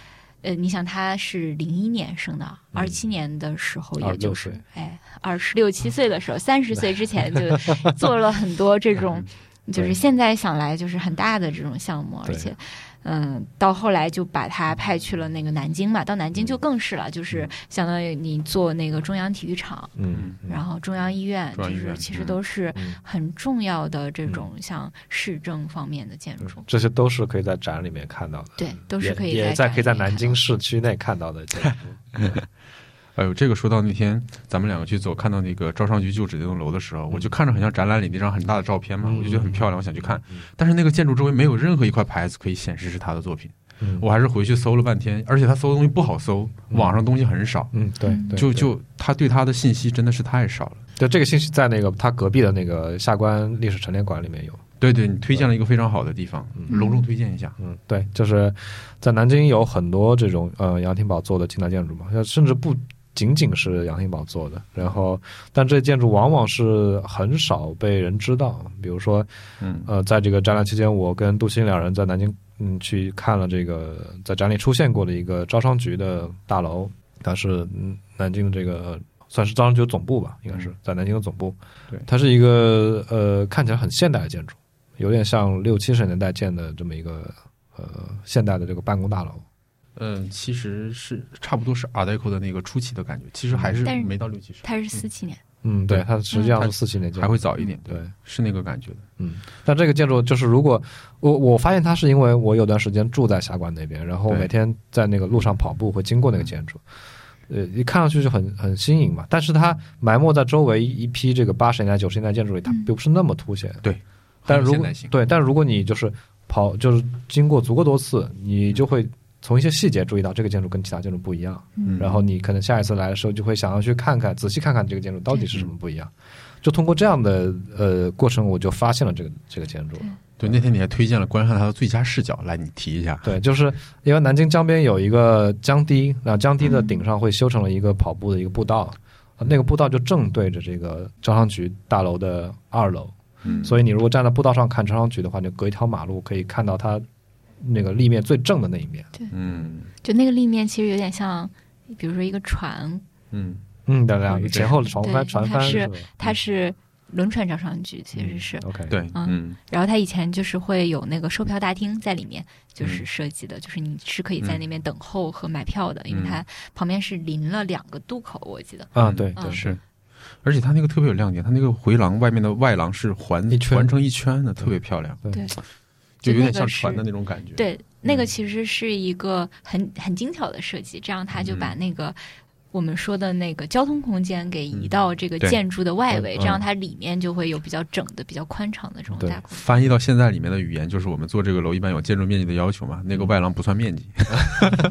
呃，你想他是零一年生的，二七年的时候，也就是嗯哎二十六七岁的时候，三十岁之前就做了很多这种，就是现在想来就是很大的这种项目，而且，嗯，到后来就把他派去了那个南京嘛，到南京就更是了，就是相当于你做那个中央体育场，嗯，嗯。然后中央医院，就是其实嗯都是嗯。很重要的这种像市政方面的建筑，这些都是可以在展里面看到的，对，都是可以也也在在可以在南京市区内看到的建筑。哎呦，这个说到那天咱们两个去走，看到那个招商局旧址那栋楼的时候，我就看着很像展览里那张很大的照片嘛，嗯我就觉得很漂亮，我想去看嗯。但是那个建筑周围没有任何一块牌子可以显示是他的作品，嗯我还是回去搜了半天，而且他搜的东西不好搜，嗯网上东西很少，嗯，对对，就就他对他的信息真的是太少了。对这个信息在那个他隔壁的那个下关历史陈列馆里面有。对对，你推荐了一个非常好的地方，嗯隆重推荐一下。嗯，对，就是在南京有很多这种呃杨廷宝做的近代建筑嘛，甚至不仅仅是杨廷宝做的，然后但这些建筑往往是很少被人知道。比如说，嗯呃，在这个展览期间，我跟杜鑫两人在南京嗯去看了这个在展里出现过的一个招商局的大楼，它是嗯南京的这个算是招商局总部吧，应该是嗯在南京的总部。对它是一个呃看起来很现代的建筑，有点像六七十年代建的这么一个呃现代的这个办公大楼。嗯，其实是差不多是 Art Deco 的那个初期的感觉，其实还是没到六七十，它是四七年，嗯，对，对它实际上是四七年建，还会早一点，对，是那个感觉的。嗯，但这个建筑就是，如果我我发现它是因为我有段时间住在霞关那边，然后每天在那个路上跑步会经过那个建筑，呃，一看上去就很很新颖嘛。但是它埋没在周围一批这个八十年代、九十年代建筑里，它嗯并不是那么凸显。对，但如果对，但如果你就是跑，就是经过足够多次，你就会从一些细节注意到这个建筑跟其他建筑不一样。嗯然后你可能下一次来的时候就会想要去看看，仔细看看这个建筑到底是什么不一样。就通过这样的呃过程，我就发现了这个这个建筑。对，那天你还推荐了观赏它的最佳视角，来你提一下。对，就是因为南京江边有一个江堤，那江堤的顶上会修成了一个跑步的一个步道，呃那个步道就正对着这个招商局大楼的二楼，嗯，所以你如果站在步道上看招商局的话，你就隔一条马路可以看到它那个立面最正的那一面。嗯。就那个立面其实有点像，比如说一个船，嗯。嗯，对对对前后的船帆船帆它是它是轮船招商局，其实是。OK 对，嗯嗯。然后它以前就是会有那个售票大厅在里面，嗯就是设计的，就是你是可以在那边等候和买票的，因为嗯它旁边是临了两个渡口，我记得。啊，对嗯对是。而且它那个特别有亮点，它那个回廊外面的外廊是环一圈。环成一圈的，特别漂亮，对。对，就有点像船的那种感觉。对，那个嗯其实是一个很很精巧的设计，这样它就把嗯那个。我们说的那个交通空间给移到这个建筑的外围，嗯这样它里面就会有比较整的、比较宽敞的这种大空间。翻译到现在里面的语言，就是我们做这个楼一般有建筑面积的要求嘛，那个外廊不算面积。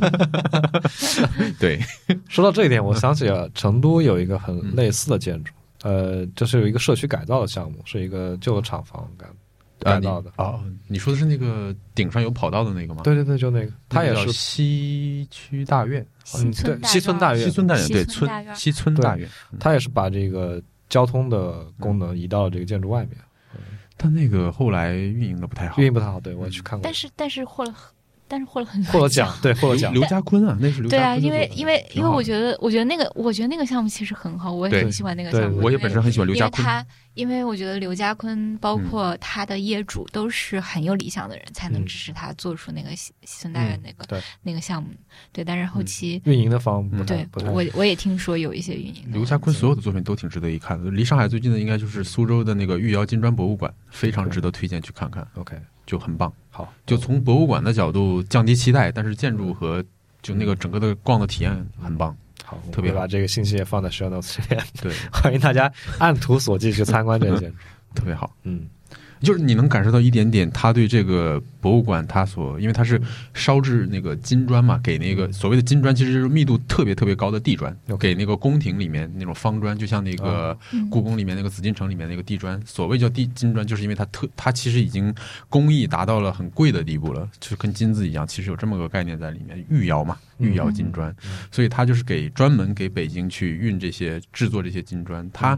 对，说到这一点，我想起了成都有一个很类似的建筑，呃，就是有一个社区改造的项目，是一个旧的厂房改改造的。哦，你说的是那个顶上有跑道的那个吗？，对对对，就那个，它也是西区大院，嗯对西村大院西村大院，对，村西村大院。嗯它也是把这个交通的功能移到这个建筑外面，但那个后来运营的不太好运。营不太好。对我也去看过但，是但是获了，但是获了很多获了奖，对获了奖。刘家坤啊，那是刘对啊，家坤的因为因为因为我觉得，我觉得那个，我觉得那个项目其实很好，我也很喜欢那个项目。我也本身很喜欢刘因家坤。为他，因为我觉得刘家坤包嗯括他的业主都是很有理想的人，才能嗯支持他做出那个西西村大院那个、对那个项目。对，但是后期、运营的方不对不太我我也听说有一些运营的刘家坤所有的作品都挺值得一看的，离上海最近的应该就是苏州的那个御窑金砖博物馆，非常值得推荐去看看，OK。就很棒。好，就从博物馆的角度降低期待，但是建筑和就那个整个的逛的体验很棒。好，特别把这个信息也放在 show notes 里面，对，欢迎大家按图索骥去参观这些建筑。特别好。嗯，就是你能感受到一点点他对这个博物馆他所，因为他是烧制那个金砖嘛，给那个所谓的金砖其实就是密度特别特别高的地砖，给那个宫廷里面那种方砖，就像那个嗯。故宫里面那个紫禁城里面那个地砖，所谓叫地金砖，就是因为它特它其实已经工艺达到了很贵的地步了，就是跟金子一样，其实有这么个概念在里面，御窑嘛，嗯御窑金砖，所以它就是给专门给北京去运这些制作这些金砖，它。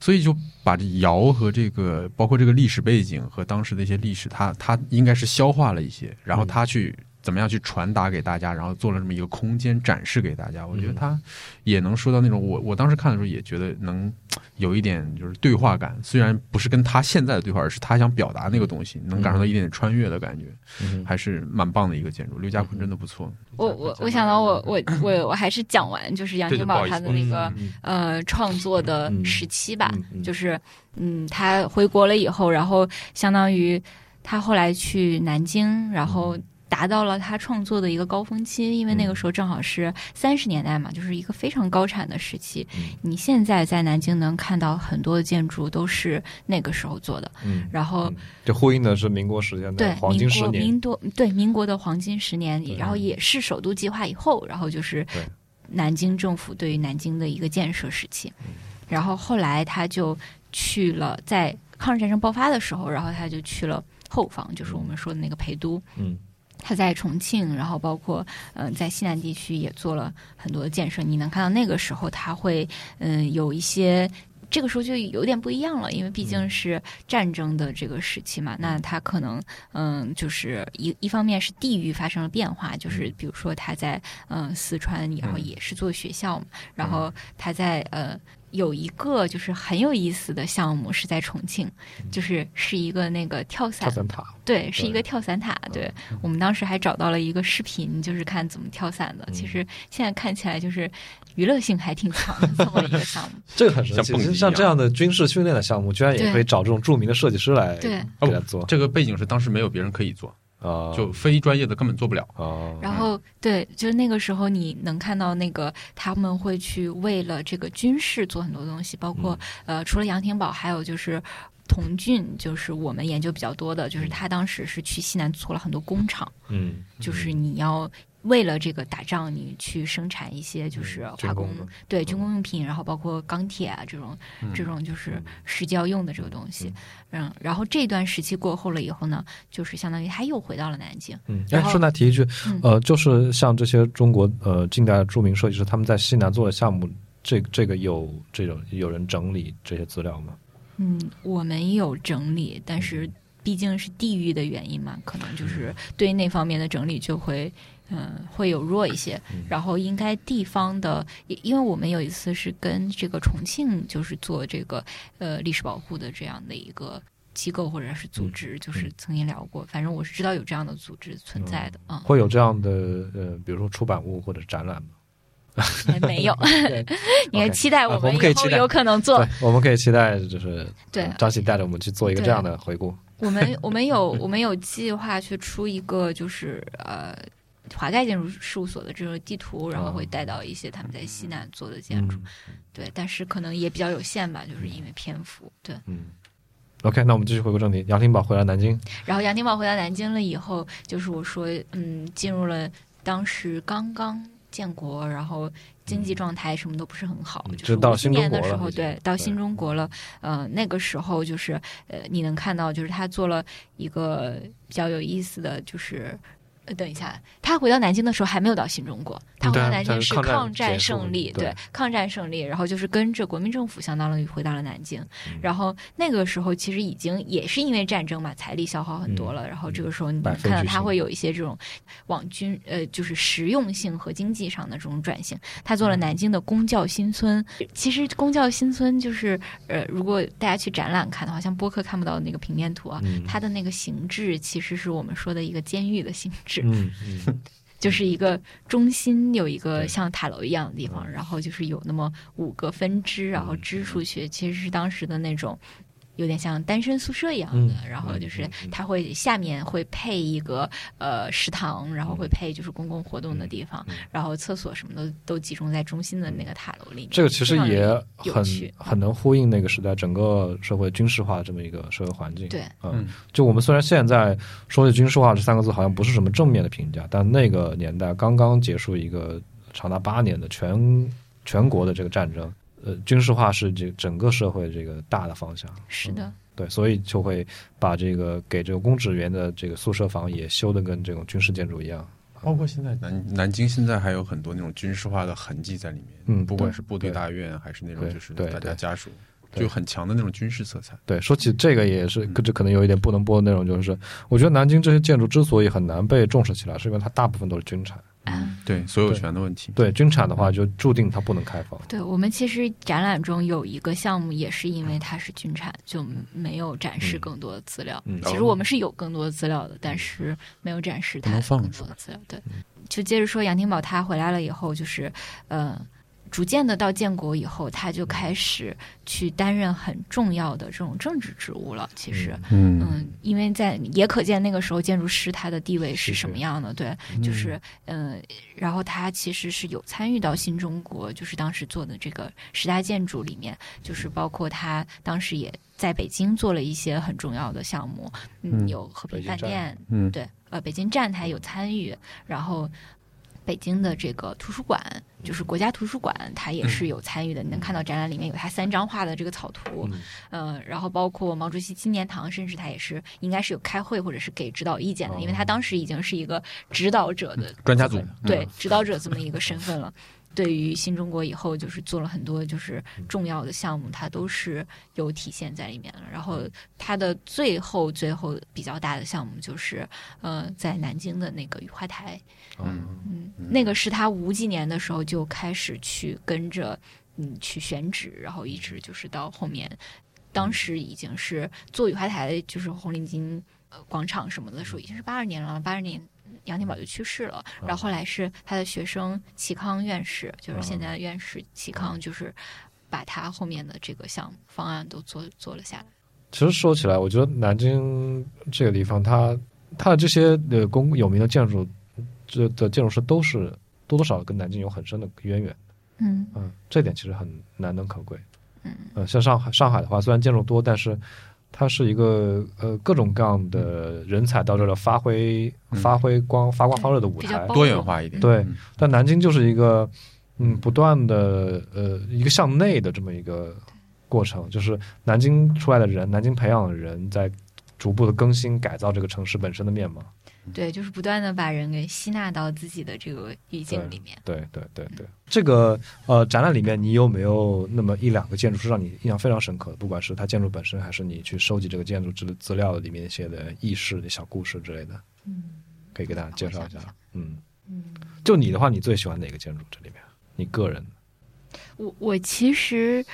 所以就把这尧和这个包括这个历史背景和当时的一些历史，他他应该是消化了一些，然后他去怎么样去传达给大家，然后做了这么一个空间展示给大家。我觉得他也能说到那种我我当时看的时候也觉得能有一点就是对话感，虽然不是跟他现在的对话，而是他想表达那个东西，能感受到一点点穿越的感觉，嗯还是蛮棒的一个建筑。刘家坤真的不错。我我我想到我我我我还是讲完就是杨金宝他的那个嗯呃创作的嗯时期吧，就是嗯他回国了以后，然后相当于他后来去南京，然后。嗯达到了他创作的一个高峰期，因为那个时候正好是三十年代嘛，就是一个非常高产的时期。嗯你现在在南京能看到很多的建筑都是那个时候做的，嗯，然后嗯这呼应的是民国时间对的黄金十年。民国对民国的黄金十年对，然后也是首都计划以后，然后就是南京政府对于南京的一个建设时期。嗯然后后来他就去了，在抗日战争爆发的时候，然后他就去了后方，就是我们说的那个陪都。嗯他在重庆，然后包括嗯、呃在西南地区也做了很多的建设。你能看到那个时候他会嗯、有一些这个时候就有点不一样了，因为毕嗯竟是战争的这个时期嘛，那他可能嗯，就是一一方面是地域发生了变化，就是比如说他在嗯四川，然后嗯也是做学校嘛，然后他在呃。有一个就是很有意思的项目是在重庆，就是是一个那个跳伞。跳伞塔，对，是一个跳伞塔。对。我们当时还找到了一个视频，就是看怎么跳伞的。其实现在看起来就是娱乐性还挺强的这么一个项目。这个很神奇。像这样的军事训练的项目，居然也可以找这种著名的设计师来对。给他做。这个背景是当时没有别人可以做，啊，就非专业的根本做不了。啊，然后对，就是那个时候你能看到那个他们会去为了这个军事做很多东西，包括、呃，除了杨廷宝，还有就是。童俊就是我们研究比较多的，就是他当时是去西南做了很多工厂，嗯，就是你要为了这个打仗，你去生产一些就是嗯化工、军对军工用品，然后包括钢铁啊这种、嗯这种就是实际要用的这个东西。嗯，然后这段时期过后了以后呢，就是相当于他又回到了南京。嗯，顺带提一句嗯，呃，就是像这些中国呃近代著名设计师，他们在西南做的项目，这这个有这种有人整理这些资料吗？嗯，我们有整理，但是毕竟是地域的原因嘛，可能就是对那方面的整理就会。嗯，会有弱一些，然后应该地方的，因因为我们有一次是跟这个重庆就是做这个呃历史保护的这样的一个机构或者是组织，就是曾经聊过，反正我是知道有这样的组织存在的啊，会有这样的呃，比如说出版物或者展览吗？还没有，对你还期待啊我们以后有可能做对，我们可以期待就是对呃张琪带着我们去做一个这样的回顾。我们我们有我们有 计划去出一个就是呃华盖建筑事务所的这个地图，然后会带到一些他们在西南做的建筑，嗯对，但是可能也比较有限吧，就是因为篇幅，对。嗯。OK，那我们继续回归正题。杨廷宝回到南京，然后杨廷宝回到南京了以后，就是我说，嗯，进入了当时刚刚建国，然后经济状态什么都不是很好，嗯就是到新中年的时候，国了对，到新中国了。呃，那个时候就是呃，你能看到，就是他做了一个比较有意思的就是。呃，等一下，他回到南京的时候还没有到新中国，他回到南京是抗战胜利，对对，抗战胜利，然后就是跟着国民政府相当于回到了南京，嗯然后那个时候其实已经也是因为战争嘛，财力消耗很多了，然后这个时候你看到他会有一些这种往军呃就是实用性和经济上的这种转型。他做了南京的公教新村，其实公教新村就是呃，如果大家去展览看的话，像播客看不到的那个平面图啊，嗯它的那个形制其实是我们说的一个监狱的形制，嗯嗯。就是一个中心有一个像塔楼一样的地方，然后就是有那么五个分支，然后支出去，其实是当时的那种。有点像单身宿舍一样的，嗯然后就是它会下面会配一个呃食堂，然后会配就是公共活动的地方，嗯然后厕所什么的都集中在中心的那个塔楼里面。这个其实也很很能呼应那个时代整个社会军事化这么一个社会环境。对，嗯嗯，就我们虽然现在说起军事化这三个字好像不是什么正面的评价，但那个年代刚刚结束一个长达八年的全全国的这个战争，呃，军事化是这整个社会这个大的方向。是的，对，所以就会把这个给这个公职员的这个宿舍房也修的跟这种军事建筑一样。包括现在南南京现在还有很多那种军事化的痕迹在里面，嗯不管是部队大院还是那种就是大家家属，就很强的那种军事色彩。对，说起这个也是，这可能有一点不能播的内容，就是我觉得南京这些建筑之所以很难被重视起来，是因为它大部分都是军产。嗯，对所有权的问题。对，军产的话就注定它不能开放。对我们其实展览中有一个项目，也是因为它是军产，就没有展示更多的资料。嗯其实我们是有更多的资料的，但是没有展示它不能放更多的资料。对，就接着说杨廷宝他回来了以后，就是呃，逐渐的到建国以后，他就开始去担任很重要的这种政治职务了。其实，嗯。嗯，因为在也可见那个时候建筑师他的地位是是什么样的，对，就是嗯、呃然后他其实是有参与到新中国，就是当时做的这个十大建筑里面，就是包括他当时也在北京做了一些很重要的项目，嗯，嗯。有和平北京站。饭店，嗯。对，呃，北京站他有参与，然后。北京的这个图书馆，就是国家图书馆，它也是有参与的。你能看到展览里面有他三张画的这个草图，嗯嗯，然后包括毛主席纪念堂，甚至他也是应该是有开会或者是给指导意见的，因为他当时已经是一个指导者的专家组对指导者这么一个身份了。对于新中国以后就是做了很多就是重要的项目，它都是有体现在里面的。然后它的最后最后比较大的项目就是呃在南京的那个雨花台，嗯。嗯，那个是他五几年的时候就开始去跟着嗯去选址，然后一直就是到后面，当时已经是做雨花台，就是红领巾呃广场什么的时候，已经是八二年了，八二年。杨廷宝就去世了，然后后来是他的学生齐康院士，就是现在的院士齐康，就是把他后面的这个项目方案都做做了下来。其实说起来，我觉得南京这个地方，它它的这些呃公有名的建筑，这的建筑师都是多多少少跟南京有很深的渊源。嗯嗯，这点其实很难能可贵。嗯嗯，像上海，上海的话，虽然建筑多，但是它是一个呃各种各样的人才到这儿的发挥、嗯发挥光、发光发热的舞台。多元化一点。对嗯但南京就是一个嗯不断的呃一个向内的这么一个过程，就是南京出来的人，南京培养的人在逐步的更新改造这个城市本身的面貌。对，就是不断的把人给吸纳到自己的这个语境里面。对对对对，这个呃展览里面，你有没有那么一两个建筑是让你印象非常深刻的？不管是它建筑本身，还是你去收集这个建筑资资料里面一些的轶事、的小故事之类的，嗯可以给大家介绍一下想想。嗯，嗯，就你的话，你最喜欢哪个建筑？这里面你个人我我其实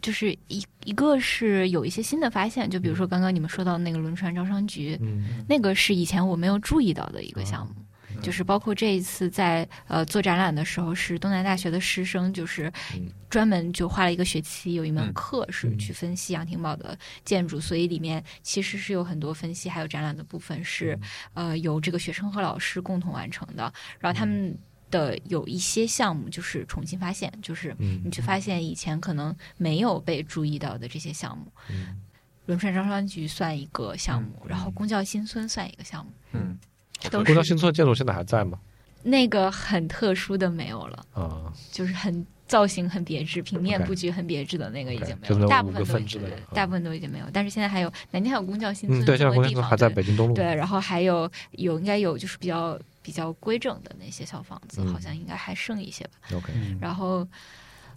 就是一一个是有一些新的发现，就比如说刚刚你们说到那个轮船招商局，嗯。那个是以前我没有注意到的一个项目。就是包括这一次在呃做展览的时候，是东南大学的师生，就是嗯。专门就花了一个学期，有一门嗯。课是去分析杨廷宝的建筑，所以里面其实是有很多分析，还有展览的部分是呃由这个学生和老师共同完成的。然后他们的有一些项目就是重新发现，就是嗯。你去发现以前可能没有被注意到的这些项目。嗯。轮船招商局算一个项目，然后公交新村算一个项目，嗯，都公交新村建筑现在还在吗？那个很特殊的没有了，啊，就是很造型很别致、平面布局很别致的那个已经没有了，大部分都已经大部分都已经没有。但是现在还有南京还有公交新村嗯，对，现在公交新村还在北京东路。对，然后还有有应该有就是比较比较规整的那些小房子，嗯好像应该还剩一些吧。OK，然后，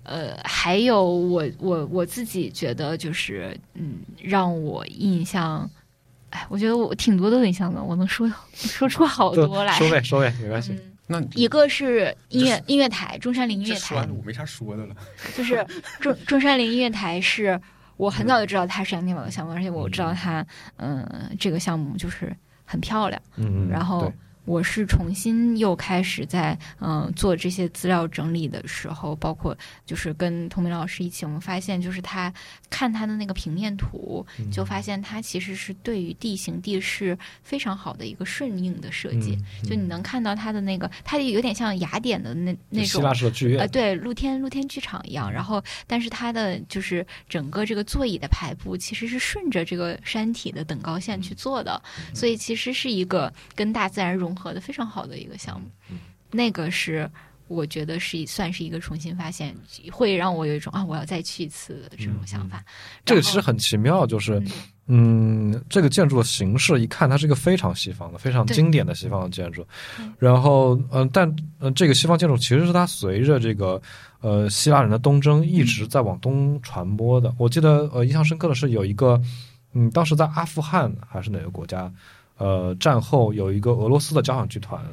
呃，还有我我我自己觉得就是，嗯，让我印象，哎，我觉得我挺多的印象的，我能说 说出好多来。收尾收尾没关系。嗯，那一个是音乐音乐台，中山陵音乐台说完，了，我没啥说的了。就是中中山陵音乐台是。我很早就知道它是杨天宝的项目，而且我知道它，嗯、这个项目就是很漂亮。嗯嗯，然后对我是重新又开始在嗯、做这些资料整理的时候，包括就是跟童明老师一起，我们发现就是他看他的那个平面图，嗯就发现他其实是对于地形地势非常好的一个顺应的设计。嗯就你能看到他的那个，它有点像雅典的那那希种腊式的剧院呃，对，露天露天剧场一样。然后，但是它的就是整个这个座椅的排布其实是顺着这个山体的等高线去做的，所以其实是一个跟大自然融合的非常好的一个项目。嗯那个是我觉得是算是一个重新发现，会让我有一种啊，我要再去一次的这种想法。这个其实很奇妙，就是嗯嗯，这个建筑的形式一看，它是一个非常西方的、非常经典的西方的建筑。然后，嗯、但呃，这个西方建筑其实是它随着这个呃希腊人的东征一直在往东传播的。我记得呃，印象深刻的是有一个，嗯，当时在阿富汗还是哪个国家，呃，战后有一个俄罗斯的交响剧团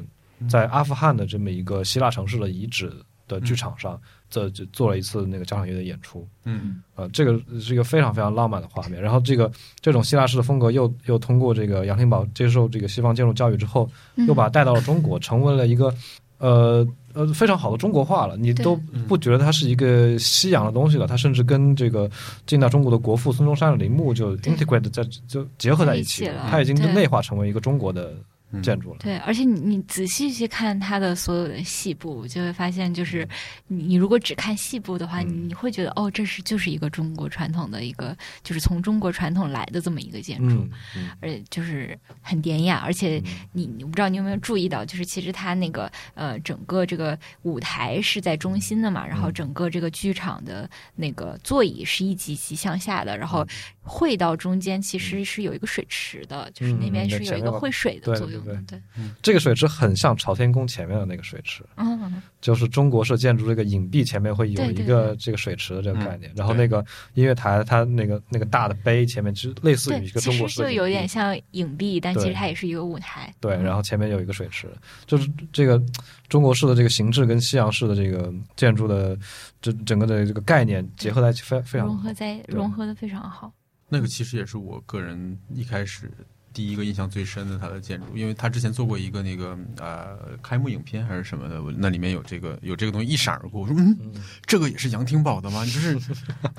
在阿富汗的这么一个希腊城市的遗址的剧场上，这就做了一次那个交响乐的演出。嗯呃，这个是一个非常非常浪漫的画面。然后这个这种希腊式的风格又又通过这个杨廷宝接受这个西方建筑教育之后，嗯又把它带到了中国，成为了一个呃呃非常好的中国化了。你都不觉得它是一个西洋的东西了，它甚至跟这个近代中国的国父孙中山的陵墓就 integrate 在就结合在一起它已经对。内化成为一个中国的嗯建筑了。对，而且你你仔细去看它的所有的细部，就会发现，就是你你如果只看细部的话，你嗯。你会觉得哦，这是就是一个中国传统的一个，就是从中国传统来的这么一个建筑，嗯嗯。而且就是很典雅，而且嗯你你不知道你有没有注意到，就是其实它那个呃整个这个舞台是在中心的嘛，然后嗯。整个这个剧场的那个座椅是一级级向下的，然后汇到中间其实是有一个水池的，就是那边嗯是有一个汇水的作用的。对对，这个水池很像朝天宫前面的那个水池，嗯，就是中国式建筑这个影壁前面会有一个这个水池的这个概念，嗯。然后那个音乐台它那个那个大的碑前面其实类似于，一个中国式就有点像影壁，但其实它也是一个舞台。对，嗯。然后前面有一个水池，就是这个中国式的这个形制跟西洋式的这个建筑的这整个的这个概念结合在一起，非非常融合在融合的非常好。那个其实也是我个人一开始第一个印象最深的他的建筑，因为他之前做过一个那个呃开幕影片还是什么的，那里面有这个有这个东西一闪而过，我说嗯，这个也是杨廷宝的吗？就是，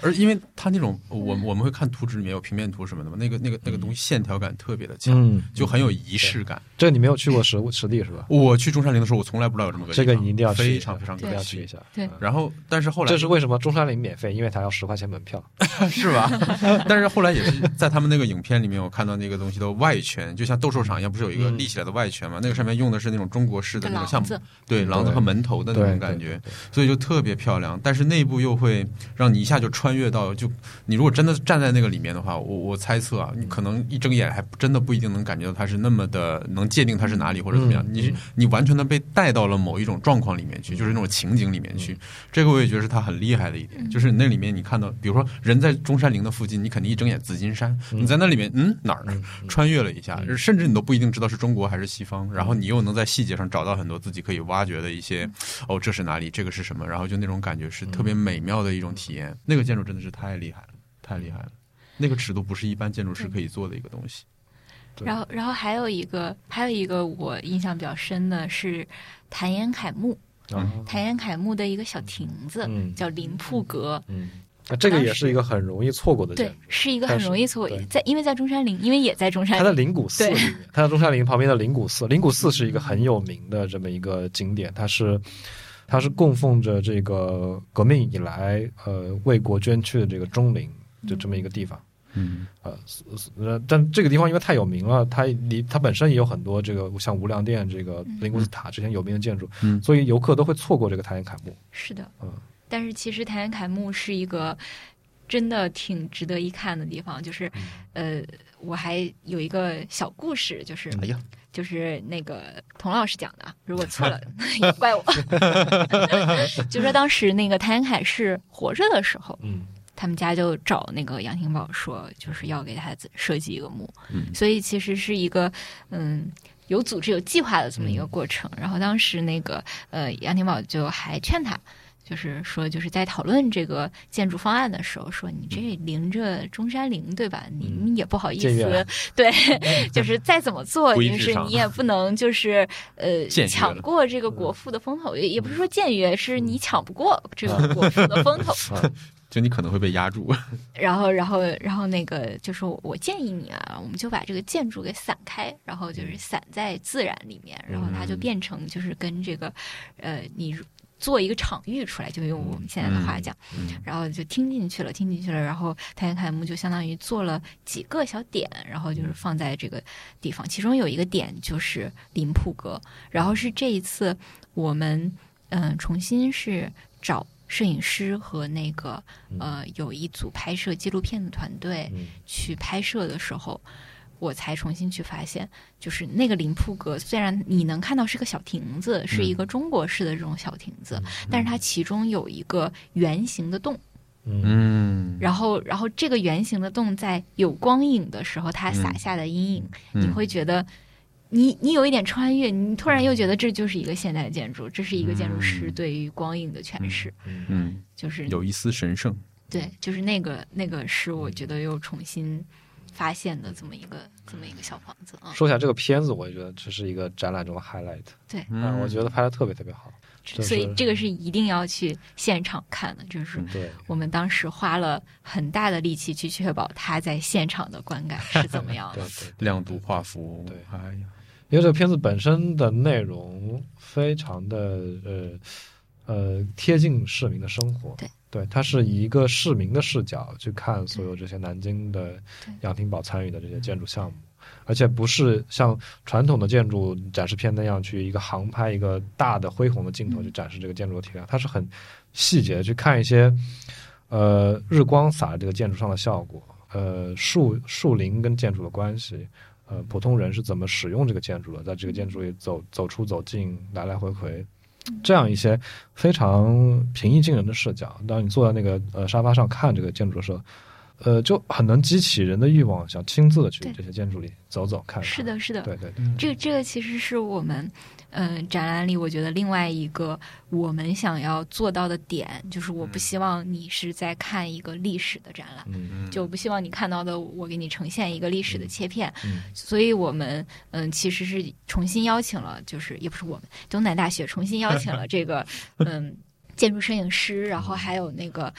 而因为他那种我我们会看图纸里面有平面图什么的嘛，那个那个那个东西线条感特别的强，嗯，就很有仪式感。这个你没有去过实物实地是吧？我去中山陵的时候，我从来不知道有这么个地方这个你一定要去一下非常非常一定要。去一下。然后，但是后来这是为什么中山陵免费？因为它要十块钱门票。是吧？但是后来也是在他们那个影片里面，我看到那个东西的外圈，就像斗兽场一样，不是有一个嗯。立起来的外圈吗？那个上面用的是那种中国式的那种像对廊子和门头的那种感觉，，所以就特别漂亮。但是内部又会让你一下就穿越到，就你如果真的站在那个里面的话，我我猜测啊，你可能一睁眼还真的不一定能感觉到它是那么的能界定它是哪里或者怎么样。嗯你是你完全的被带到了某一种状况里面去，就是那种情景里面去。这个我也觉得是它很厉害的一点，就是那里面你看到，比如说人在中山陵的附近，你肯定一睁眼紫金山，你在那里面，嗯哪儿嗯。穿越了一下，甚至你都不一定知道是中国还是西方，然后你又能在细节上找到很多自己可以挖掘的一些，哦这是哪里，这个是什么，然后就那种感觉是特别美妙的一种体验。那个建筑真的是太厉害了，太厉害了，那个尺度不是一般建筑师可以做的一个东西。然后，然后还有一个，还有一个我印象比较深的是谭延闿墓，啊谭延闿墓的一个小亭子，嗯。叫林铺阁。嗯，那这个也是一个很容易错过的建对，。是一个很容易错过在，因为在中山陵，因为也在中山陵它在，灵谷寺里面，它在中山陵旁边的灵谷寺。灵谷寺是一个很有名的这么一个景点，它是它是供奉着这个革命以来呃为国捐躯的这个忠灵，就这么一个地方。嗯呃，但这个地方因为太有名了，它离它本身也有很多这个像无量殿、这个灵谷寺塔这些有名的建筑，嗯所以游客都会错过这个谭延闿墓。是的，嗯但是其实谭延凯墓是一个真的挺值得一看的地方，就是，嗯呃，我还有一个小故事，就是，哎呀，就是那个童老师讲的啊，如果错了 也怪我。就说当时那个谭延凯是活着的时候，嗯他们家就找那个杨廷宝说，就是要给他设计一个墓，嗯所以其实是一个嗯有组织、有计划的这么一个过程。然后当时那个呃杨廷宝就还劝他。就是说，就是在讨论这个建筑方案的时候，说你这临着中山陵，对吧？你嗯你也不好意思，对，就是再怎么做，规就是你也不能就是呃 抢过 这个国父的风头，也也不是说僭越，是你抢不过这个国父的风头。啊就你可能会被压住。然后，然后，然后那个就是我我建议你啊，我们就把这个建筑给散开，然后就是散在自然里面，然后它就变成就是跟这个，呃，你做一个场域出来，就用我们现在的话讲，嗯然后就听进去了，听进去了，然后谭延闿墓就相当于做了几个小点，然后就是放在这个地方，其中有一个点就是林铺阁，然后是这一次我们嗯、呃重新是找。摄影师和那个呃，有一组拍摄纪录片的团队嗯去拍摄的时候，我才重新去发现，就是那个林铺阁，虽然你能看到是个小亭子，是一个中国式的这种小亭子，但是它其中有一个圆形的洞，嗯。嗯，然后，然后这个圆形的洞在有光影的时候，它洒下的阴影，嗯。你会觉得。你你有一点穿越，你突然又觉得这就是一个现代建筑，这是一个建筑师嗯。对于光影的诠释，嗯嗯，就是有一丝神圣。对，就是那个那个是我觉得又重新发现的这么一个这么一个小房子啊。说起来这个片子，我也觉得这是一个展览中的 highlight。对，嗯，我觉得拍的特别特别好。所以这个是一定要去现场看的，就是嗯对，我们当时花了很大的力气去确保他在现场的观感是怎么样 对的。对。亮度、画幅，对哎呀，因为这个片子本身的内容非常的呃呃贴近市民的生活，对对，它是以一个市民的视角去看所有这些南京的杨廷宝参与的这些建筑项目，而且不是像传统的建筑展示片那样去一个航拍一个大的恢宏的镜头去展示这个建筑的体量，它是很细节的去看一些呃日光洒在这个建筑上的效果。呃树树林跟建筑的关系，呃普通人是怎么使用这个建筑的，在这个建筑里走走出走进，来来回回，这样一些非常平易近人的视角。当你坐在那个呃沙发上看这个建筑的时候，呃，就很能激起人的欲望，想亲自的去这些建筑里走走看看。是的，是的，对对对，这个这个其实是我们嗯、呃展览里我觉得另外一个我们想要做到的点，就是我不希望你是在看一个历史的展览。嗯就不希望你看到的我给你呈现一个历史的切片，嗯所以我们嗯其实是重新邀请了，就是也不是我们东南大学重新邀请了这个 嗯建筑摄影师，然后还有那个。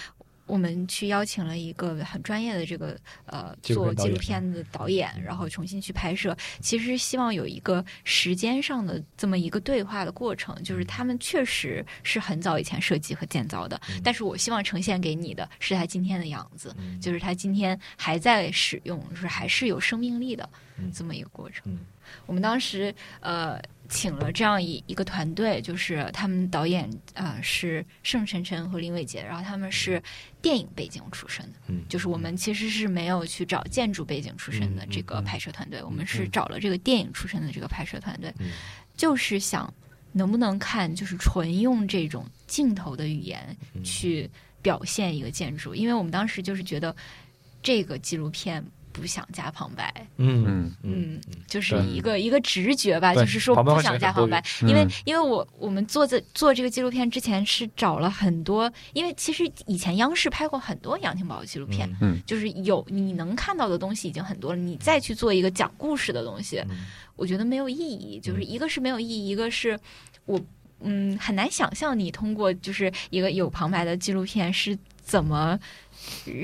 我们去邀请了一个很专业的这个呃做纪录片的导演，然后重新去拍摄。其实希望有一个时间上的这么一个对话的过程，就是他们确实是很早以前设计和建造的，但是我希望呈现给你的是他今天的样子，嗯。就是他今天还在使用，就是还是有生命力的嗯。这么一个过程。嗯。我们当时呃请了这样一一个团队，就是他们导演呃是盛晨晨和林伟杰，然后他们是电影背景出身的，嗯就是我们其实是没有去找建筑背景出身的嗯这个嗯拍摄团队，我们嗯是找了这个电影出身的这个拍摄团队，嗯。就是想能不能看就是纯用这种镜头的语言嗯。去表现一个建筑，因为我们当时就是觉得这个纪录片不想加旁白，嗯嗯嗯，就是一个一个直觉吧，就是说不想加旁白，嗯因为因为我我们做这做这个纪录片之前是找了很多，因为其实以前央视拍过很多杨廷宝的纪录片，嗯就是有你能看到的东西已经很多了，你再去做一个讲故事的东西，嗯。我觉得没有意义。就是一个是没有意义，一个是我嗯很难想象你通过就是一个有旁白的纪录片是怎么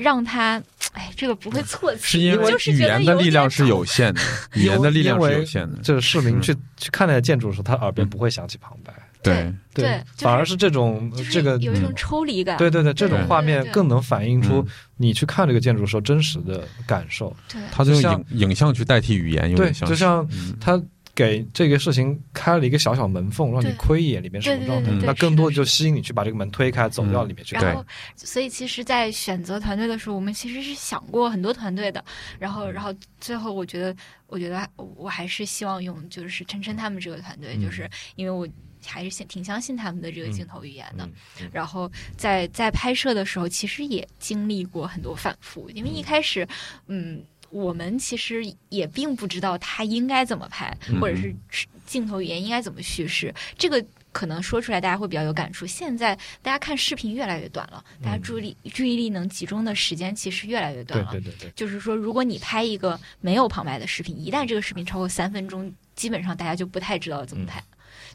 让他，哎，这个不会措辞，是因为 语言的力量是有限的，语言的力量是有限的。就是市民嗯去去看那个建筑的时候，他耳边不会响起旁白，对，对就是反而是这种就是这个有一种嗯。抽离感。对对对，这种画面更能反映出嗯。你去看这个建筑的时候真实的感受。对。他就像影影像去代替语言，有对，点像就是像嗯。他给这个事情开了一个小小门缝，让你窥一眼里面什么状态那更多的就吸引你去把这个门推开，走到里面去看。然后，所以其实，在选择团队的时候，我们其实是想过很多团队的。然后，然后最后，我觉得，我觉得我还是希望用就是晨晨他们这个团队，嗯就是因为我还是挺挺相信他们的这个镜头语言的。嗯嗯然后在在拍摄的时候，其实也经历过很多反复，因为一开始，嗯。我们其实也并不知道他应该怎么拍，嗯或者是镜头语言应该怎么叙事。这个可能说出来大家会比较有感触。现在大家看视频越来越短了，大家注意力注意力能集中的时间其实越来越短了。对对对对，就是说，如果你拍一个没有旁白的视频，一旦这个视频超过三分钟，基本上大家就不太知道怎么拍。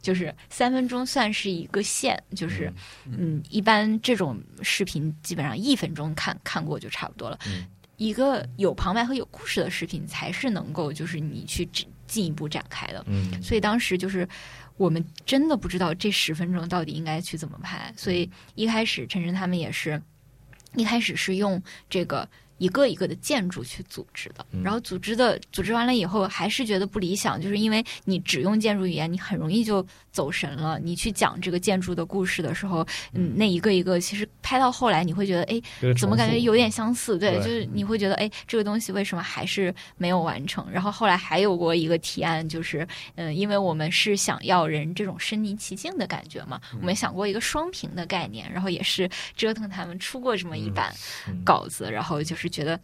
就是三分钟算是一个线，就是嗯，一般这种视频基本上一分钟看看过就差不多了。嗯一个有旁白和有故事的视频才是能够就是你去进进一步展开的。嗯，所以当时就是我们真的不知道这十分钟到底应该去怎么拍，所以一开始晨晨他们也是，一开始是用这个。一个一个的建筑去组织的，嗯然后组织的组织完了以后，还是觉得不理想，就是因为你只用建筑语言，你很容易就走神了。你去讲这个建筑的故事的时候，嗯，那一个一个，其实拍到后来，你会觉得，哎，怎么感觉有点相似？对，对就是你会觉得，哎，这个东西为什么还是没有完成？然后后来还有过一个提案，就是，嗯，因为我们是想要人这种身临其境的感觉嘛，嗯我们想过一个双屏的概念，然后也是折腾他们出过这么一版嗯稿子，然后就是觉得，